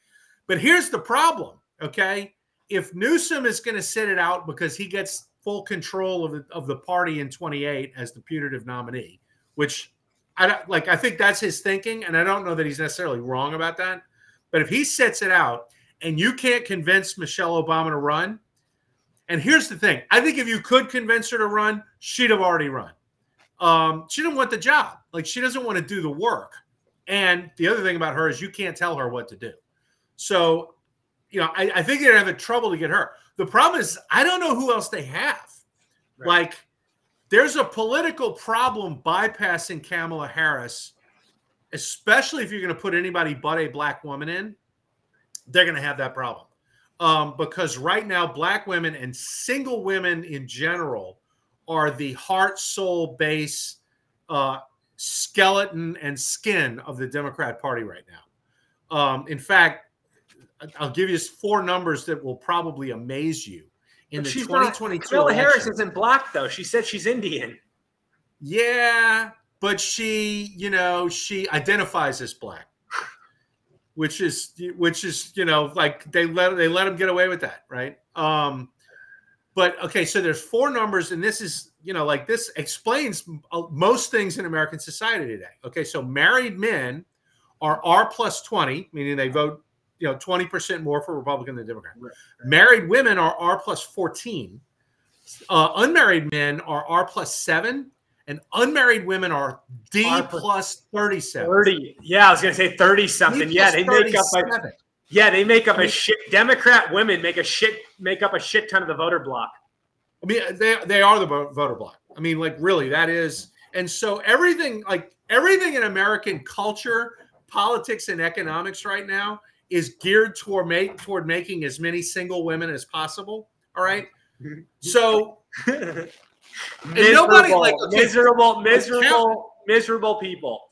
But here's the problem, okay? If Newsom is going to sit it out because he gets full control of the, of the party in 28 as the putative nominee, which I don't like I think that's his thinking and I don't know that he's necessarily wrong about that. But if he sets it out and you can't convince Michelle Obama to run, and here's the thing I think if you could convince her to run, she'd have already run. Um, she didn't want the job. Like she doesn't want to do the work. And the other thing about her is you can't tell her what to do. So, you know, I, I think they're having trouble to get her. The problem is I don't know who else they have. Right. Like, there's a political problem bypassing Kamala Harris especially if you're going to put anybody but a black woman in, they're going to have that problem. Um, because right now, black women and single women in general are the heart, soul, base, uh, skeleton, and skin of the Democrat Party right now. Um, in fact, I'll give you four numbers that will probably amaze you. In but the 2022 Kamala Harris isn't black though. She said she's Indian. Yeah, but she, you know, she identifies as black, which is which is you know like they let they let him get away with that, right? Um, but okay, so there's four numbers, and this is you know like this explains most things in American society today. Okay, so married men are R plus twenty, meaning they vote you know 20% more for Republican than Democrat. Right. Married women are R plus 14. Uh, unmarried men are R plus seven, and unmarried women are D plus 37. 30. Yeah, I was going to say 30 something. Yeah, they make up a, Yeah, they make up a shit Democrat women make a shit make up a shit ton of the voter bloc. I mean, they they are the voter bloc. I mean, like really that is and so everything like everything in American culture, politics and economics right now is geared toward make toward making as many single women as possible, all right? *laughs* So miserable, nobody like okay, miserable, miserable, miserable people.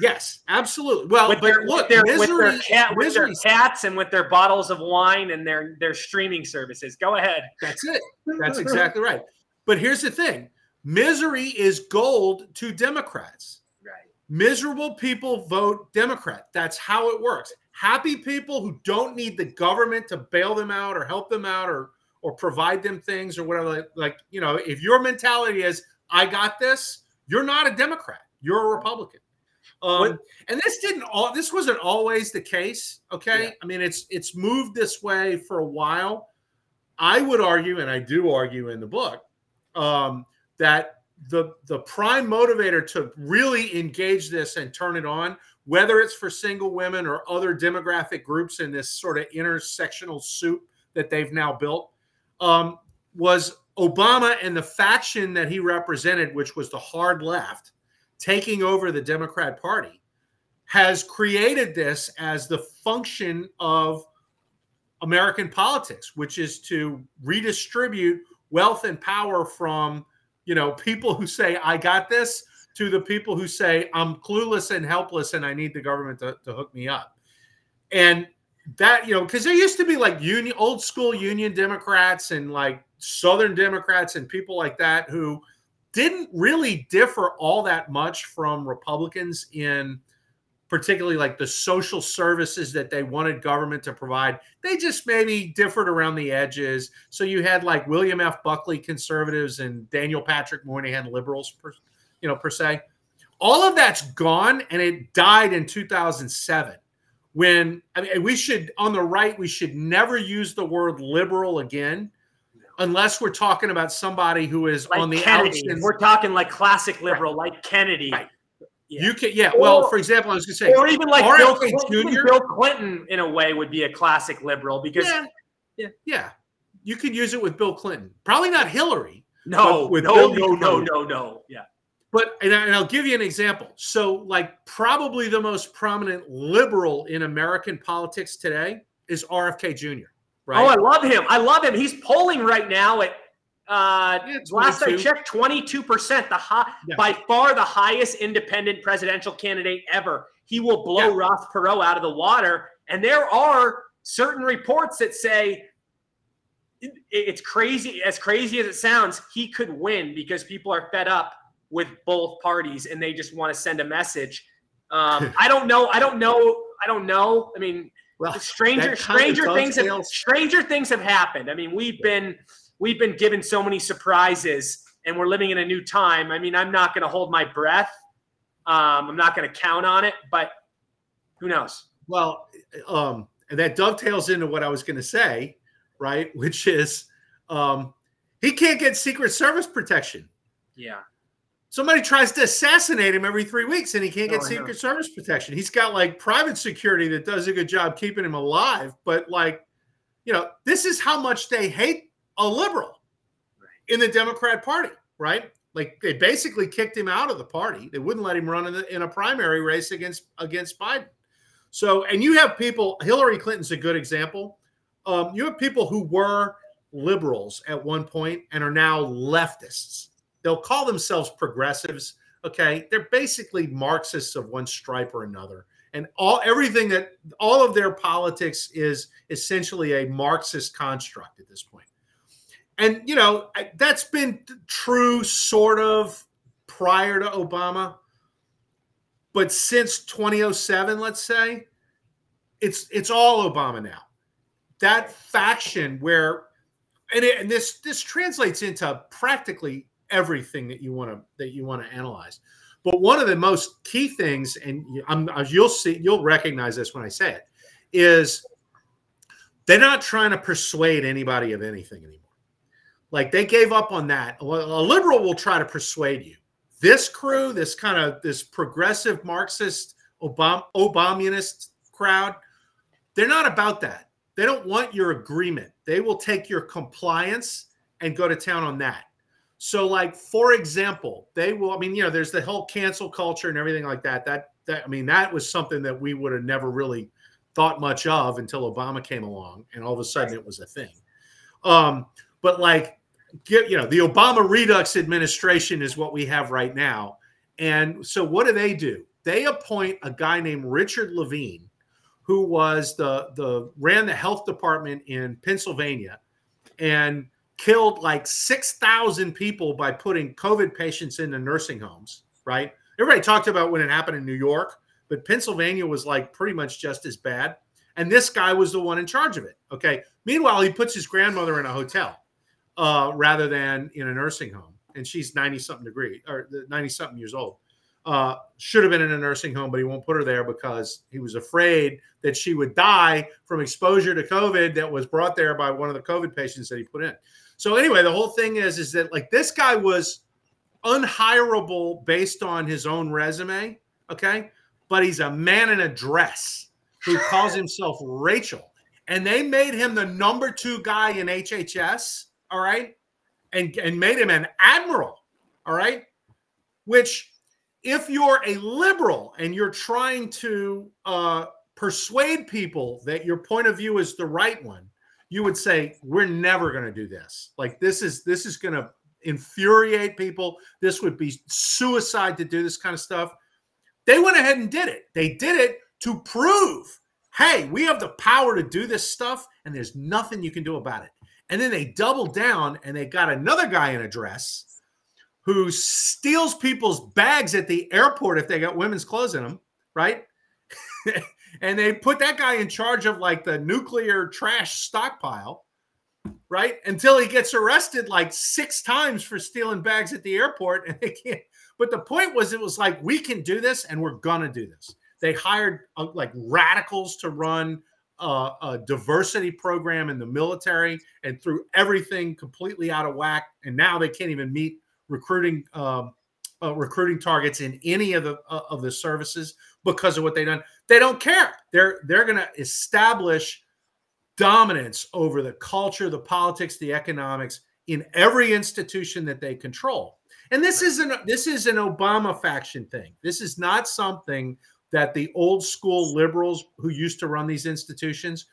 Yes, absolutely. Well, with but their, look, with their, misery, with, their cat, with their cats and with their bottles of wine and their their streaming services. Go ahead. That's it. That's exactly right. But here's the thing: misery is gold to Democrats. Right. Miserable people vote Democrat. That's how it works. Happy people who don't need the government to bail them out or help them out or or provide them things or whatever. Like, like, you know, if your mentality is, I got this, you're not a Democrat, you're a Republican. Um, and this didn't all this wasn't always the case. Okay. Yeah. I mean, it's it's moved this way for a while. I would argue, and I do argue in the book, um, that the the prime motivator to really engage this and turn it on, whether it's for single women or other demographic groups in this sort of intersectional soup that they've now built, um, was Obama and the faction that he represented, which was the hard left, taking over the Democrat Party, has created this as the function of American politics, which is to redistribute wealth and power from, you know, people who say, I got this, to the people who say, I'm clueless and helpless and I need the government to, to hook me up. And that you know because there used to be like union old school union democrats and like southern democrats and people like that who didn't really differ all that much from republicans in particularly like the social services that they wanted government to provide. They just maybe differed around the edges. So you had like william f. Buckley conservatives and daniel patrick moynihan liberals you know per se all of that's gone and it died in 2007 when I mean we should on the right we should never use the word liberal again unless we're talking about somebody who is like on the Kennedy. outside. We're talking like classic liberal, right. like Kennedy. Right. You can, yeah. Well, for example, I was going to say, or even like Bill, Clinton. Bill Clinton, in a way, would be a classic liberal because Yeah. yeah, you could use it with Bill Clinton. Probably not Hillary. no, with no, Bill no, no, no, no, yeah, But and, I, and I'll give you an example. So, like, probably the most prominent liberal in American politics today is RFK Jr. Right? Oh, I love him. I love him. He's polling right now at uh, last I checked, twenty two percent, the high, Yeah. by far the highest independent presidential candidate ever. He will blow Ross Perot out of the water, and there are certain reports that say it- it's crazy. As crazy as it sounds, he could win because people are fed up with both parties and they just want to send a message. Um, *laughs* I don't know. I don't know. I don't know. I mean, well, stranger that kind of stranger things have stranger things have happened. I mean, we've been we've been given so many surprises, and we're living in a new time. I mean, I'm not going to hold my breath. Um, I'm not going to count on it, but who knows? Well, um, and that dovetails into what I was going to say, right? *laughs* Which is, um, he can't get Secret Service protection. Yeah. Somebody tries to assassinate him every three weeks, and he can't get Oh, Secret Service protection. He's got like private security that does a good job keeping him alive, but like, you know, this is how much they hate a liberal in the Democrat Party, right? Like they basically kicked him out of the party. They wouldn't let him run in, the, in a primary race against against Biden. So, and you have people. Hillary Clinton's a good example. Um, you have people who were liberals at one point and are now leftists. They'll call themselves progressives. Okay, they're basically Marxists of one stripe or another, and all everything that all of their politics is essentially a Marxist construct at this point. And you know that's been true, sort of, prior to Obama, but since 2007, let's say, it's it's all Obama now. That faction where, and, it, and this this translates into practically everything that you want to that you want to analyze. But one of the most key things, and you- I'm, uh, you'll see, you'll recognize this when I say it, is they're not trying to persuade anybody of anything anymore. Like they gave up on that. A liberal will try to persuade you. This crew, this kind of this progressive Marxist Obama Obamunist crowd, they're not about that. They don't want your agreement. They will take your compliance and go to town on that. So, like for example, they will. I mean, you know, there's the whole cancel culture and everything like that. That that I mean, that was something that we would have never really thought much of until Obama came along, and all of a sudden it was a thing. Um, but like, get you know, the Obama Redux administration is what we have right now, and so what do they do? They appoint a guy named Richard Levine, who was the the ran the health department in Pennsylvania, and killed like six thousand people by putting COVID patients into nursing homes. Right? Everybody talked about when it happened in New York, but Pennsylvania was like pretty much just as bad. And this guy was the one in charge of it. Okay. Meanwhile, he puts his grandmother in a hotel uh, rather than in a nursing home, and she's ninety something degree or ninety something years old. Uh, should have been in a nursing home, but he won't put her there because he was afraid that she would die from exposure to COVID that was brought there by one of the COVID patients that he put in. So anyway, the whole thing is is that like this guy was unhirable based on his own resume, okay? But he's a man in a dress who calls *laughs* himself Rachel. And they made him the number two guy in HHS, all right? And, and made him an admiral, all right? Which, if you're a liberal and you're trying to uh, persuade people that your point of view is the right one, you would say, "We're never going to do this. Like this is this is going to infuriate people. This would be suicide to do this kind of stuff." They went ahead and did it. They did it to prove, "Hey, we have the power to do this stuff, and there's nothing you can do about it." And then they doubled down and they got another guy in a dress who steals people's bags at the airport if they got women's clothes in them, right? *laughs* and they put that guy in charge of like the nuclear trash stockpile, right? Until he gets arrested like six times for stealing bags at the airport, and they can't. *laughs* But the point was, it was like we can do this, and we're gonna do this. They hired uh, like radicals to run uh, a diversity program in the military, and threw everything completely out of whack. And now they can't even meet recruiting um, uh, recruiting targets in any of the uh, of the services because of what they've done. They don't care. They're they're going to establish dominance over the culture, the politics, the economics in every institution that they control. And this isn't this is an Obama faction thing. This is not something that the old school liberals who used to run these institutions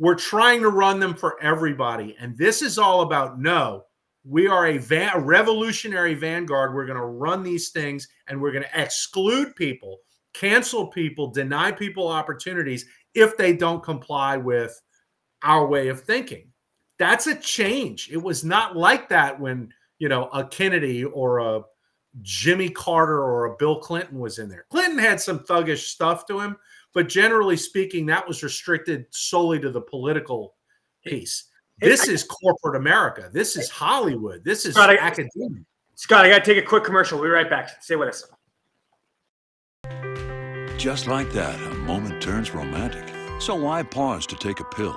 were trying to run them for everybody. And this is all about no, we are a, van, a revolutionary vanguard. We're going to run these things and we're going to exclude people, cancel people, deny people opportunities if they don't comply with our way of thinking. That's a change. It was not like that when, you know, a Kennedy or a Jimmy Carter or a Bill Clinton was in there. Clinton had some thuggish stuff to him, but generally speaking, that was restricted solely to the political piece. This is corporate America. This is Hollywood. This is Scott, I- Scott, I got to take a quick commercial. We'll be right back. Stay with us. Just like that, a moment turns romantic. So why pause to take a pill?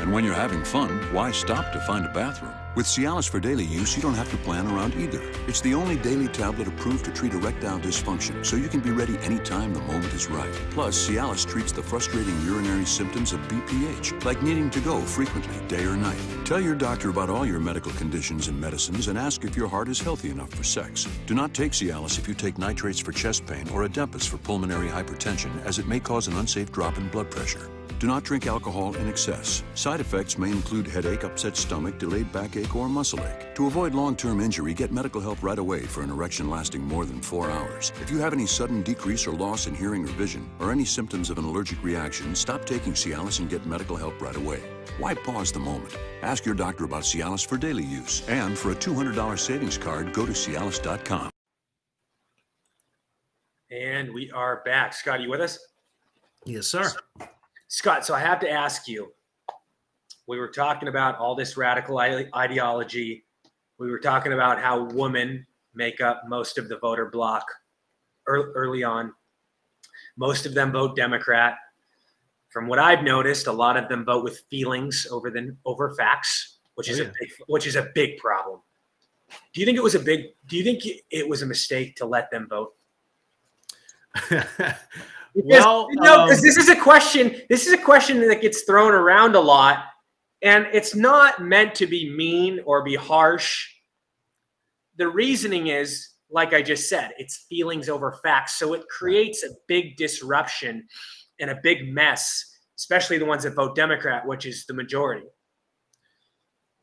And when you're having fun, why stop to find a bathroom? With Cialis for daily use, you don't have to plan around either. It's the only daily tablet approved to treat erectile dysfunction, so you can be ready anytime the moment is right. Plus, Cialis treats the frustrating urinary symptoms of BPH, like needing to go frequently, day or night. Tell your doctor about all your medical conditions and medicines and ask if your heart is healthy enough for sex. Do not take Cialis if you take nitrates for chest pain or Adempas for pulmonary hypertension, as it may cause an unsafe drop in blood pressure. Do not drink alcohol in excess. Side effects may include headache, upset stomach, delayed backache, or muscle ache. To avoid long term injury, get medical help right away for an erection lasting more than four hours. If you have any sudden decrease or loss in hearing or vision, or any symptoms of an allergic reaction, stop taking Cialis and get medical help right away. Why pause the moment? Ask your doctor about Cialis for daily use. And for a $200 savings card, go to Cialis.com. And we are back. Scott, are you with us? Yes, sir. Scott, so I have to ask you. We were talking about all this radical ideology. We were talking about how women make up most of the voter bloc early on. Most of them vote Democrat. From what I've noticed, a lot of them vote with feelings over than over facts, which oh, is Oh, a big, which is a big problem. Do you think it was a big? Do you think it was a mistake to let them vote? *laughs* Because, Well, no, 'cause um, this is a question. This is a question that gets thrown around a lot, and it's not meant to be mean or be harsh. The reasoning is, like I just said, it's feelings over facts. So it creates a big disruption and a big mess, especially the ones that vote Democrat, which is the majority.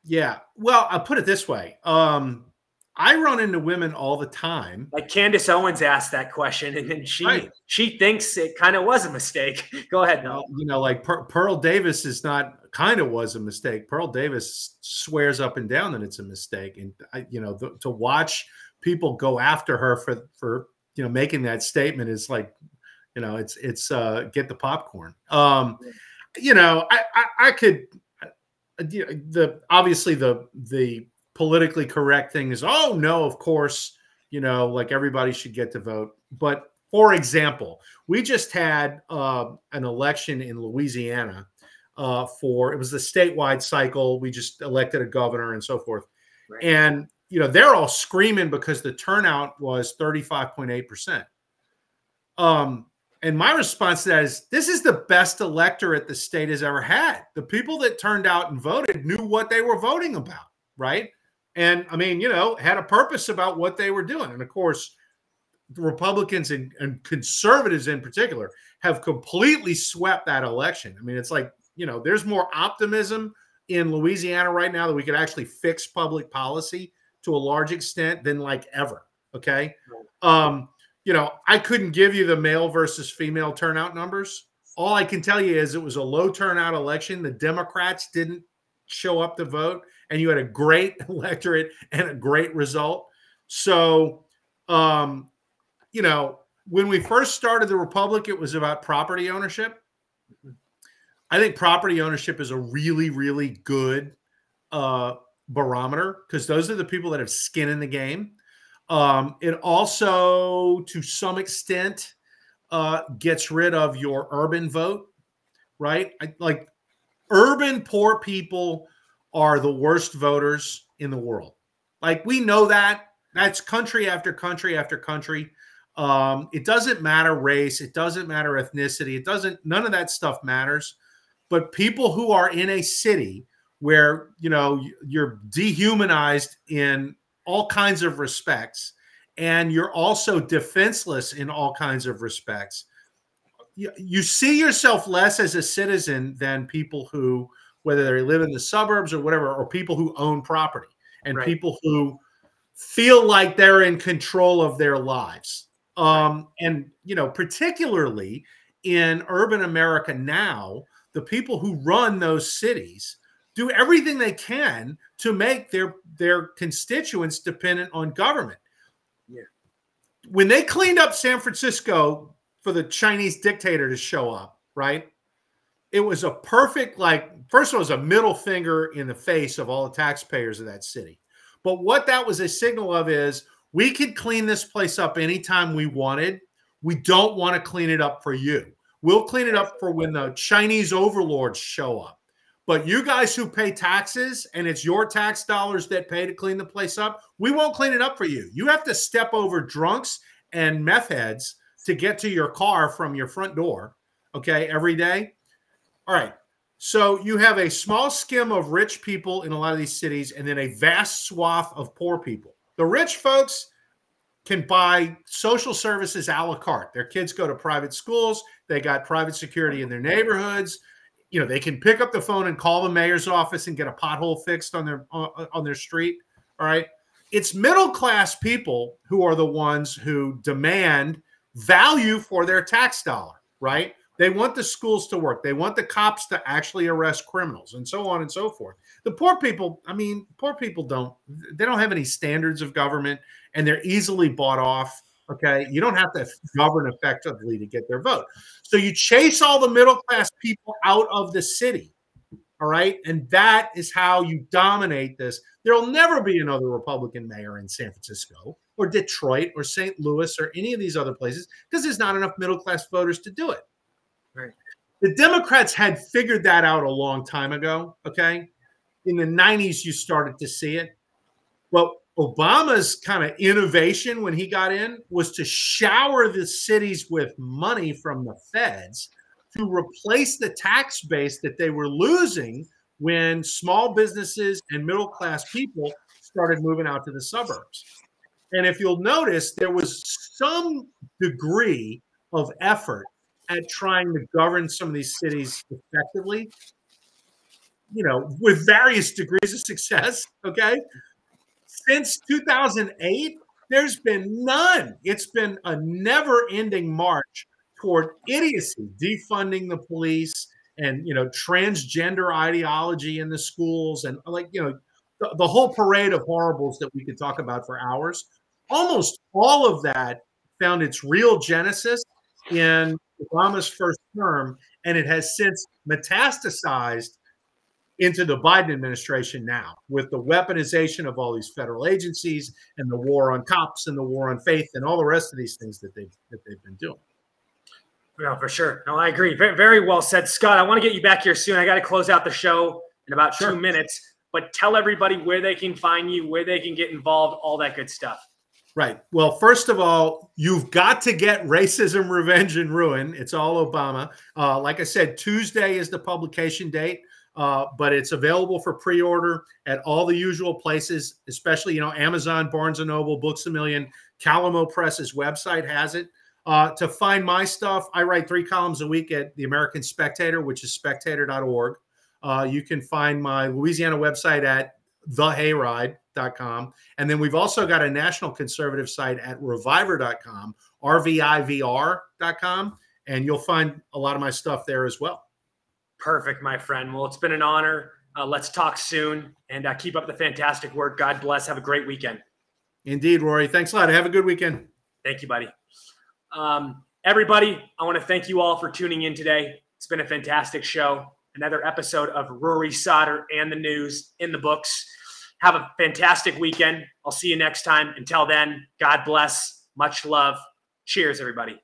Yeah. Well, I'll put it this way. Um, I run into women all the time. Like Candace Owens asked that question, and then she Right. she thinks it kind of was a mistake. *laughs* Go ahead, no. You know, like Per- Pearl Davis is not kind of was a mistake. Pearl Davis swears up and down that it's a mistake, and I, you know, th- to watch people go after her for for you know making that statement is like, you know, it's it's uh, get the popcorn. Um, you know, I I, I could uh, the obviously the the politically correct thing is oh no of course you know like everybody should get to vote but for example we just had uh, an election in louisiana uh, for it was the statewide cycle we just elected a governor and so forth Right. and you know they're all screaming because the turnout was 35.8% um and my response to that is this is the best electorate the state has ever had. The people that turned out and voted knew what they were voting about, right? And I mean, you know, had a purpose about what they were doing. And of course, the Republicans and, and conservatives in particular have completely swept that election. I mean, it's like, you know, there's more optimism in Louisiana right now that we could actually fix public policy to a large extent than like ever. Okay. Um, you know, I couldn't give you the male versus female turnout numbers. All I can tell you is it was a low turnout election. The Democrats didn't show up to vote, and you had a great *laughs* electorate and a great result. So, um, you know, when we first started the Republic, it was about property ownership. I think property ownership is a really, really good uh, barometer because those are the people that have skin in the game. Um, it also, to some extent, uh, gets rid of your urban vote, right? I, like urban poor people are the worst voters in the world. Like we know that. That's country after country after country. Um, it doesn't matter race, it doesn't matter ethnicity, it doesn't, none of that stuff matters. But people who are in a city where, you know, you're dehumanized in all kinds of respects and you're also defenseless in all kinds of respects. You, you see yourself less as a citizen than people who, whether they live in the suburbs or whatever, or people who own property and Right. people who feel like they're in control of their lives. Um, and you know, particularly in urban America now, the people who run those cities do everything they can to make their their constituents dependent on government. Yeah. When they cleaned up San Francisco for the Chinese dictator to show up, right? It was a perfect, like, first of all, it was a middle finger in the face of all the taxpayers of that city. But what that was a signal of is we could clean this place up anytime we wanted. We don't want to clean it up for you. We'll clean it up for when the Chinese overlords show up. But you guys who pay taxes and it's your tax dollars that pay to clean the place up, we won't clean it up for you. You have to step over drunks and meth heads to get to your car from your front door, okay, every day. All right. So you have a small skim of rich people in a lot of these cities and then a vast swath of poor people. The rich folks can buy social services a la carte. Their kids go to private schools, they got private security in their neighborhoods. You know, they can pick up the phone and call the mayor's office and get a pothole fixed on their on on their street. All right. It's middle class people who are the ones who demand value for their tax dollar, right? They want the schools to work. They want the cops to actually arrest criminals and so on and so forth. The poor people, I mean, poor people don't they don't have any standards of government and they're easily bought off. Okay. You don't have to govern effectively to get their vote. So you chase all the middle class people out of the city. All right. And that is how you dominate this. There'll never be another Republican mayor in San Francisco or Detroit or St. Louis or any of these other places because there's not enough middle class voters to do it. The Democrats had figured that out a long time ago. Okay. In the 90s, you started to see it. Well, Obama's kind of innovation when he got in was to shower the cities with money from the feds to replace the tax base that they were losing when small businesses and middle class people started moving out to the suburbs. And if you'll notice, there was some degree of effort at trying to govern some of these cities effectively, you know, with various degrees of success. Okay. Since 2008, there's been none. It's been a never ending march toward idiocy, defunding the police and, you know, transgender ideology in the schools and like, you know, the, the whole parade of horribles that we could talk about for hours. Almost all of that found its real genesis in Obama's first term, and it has since metastasized into the Biden administration now with the weaponization of all these federal agencies and the war on cops and the war on faith and all the rest of these things that they've that they've been doing. No, for sure. No, I agree. Very, very well said, Scott. I want to get you back here soon. I got to close out the show in about two minutes, but tell everybody where they can find you, where they can get involved, all that good stuff. Right. Well, first of all, you've got to get Racism, Revenge, and Ruin. It's all Obama. Uh, like I said, Tuesday is the publication date, uh, but it's available for pre order at all the usual places, especially, you know, Amazon, Barnes and Noble, Books a Million, Calamo Press's website has it. Uh, to find my stuff, I write three columns a week at the American Spectator, which is spectator.org. Uh, you can find my Louisiana website at thehayride.com. And then we've also got a national conservative site at reviver.com, rvivr.com. And you'll find a lot of my stuff there as well. Perfect, my friend. Well, it's been an honor. Uh, let's talk soon and uh, keep up the fantastic work. God bless. Have a great weekend. Indeed, Rory. Thanks a lot. Have a good weekend. Thank you, buddy. Um, everybody, I want to thank you all for tuning in today. It's been a fantastic show. Another episode of Rory Sauter and the news in the books. Have a fantastic weekend. I'll see you next time. Until then, God bless. Much love. Cheers, everybody.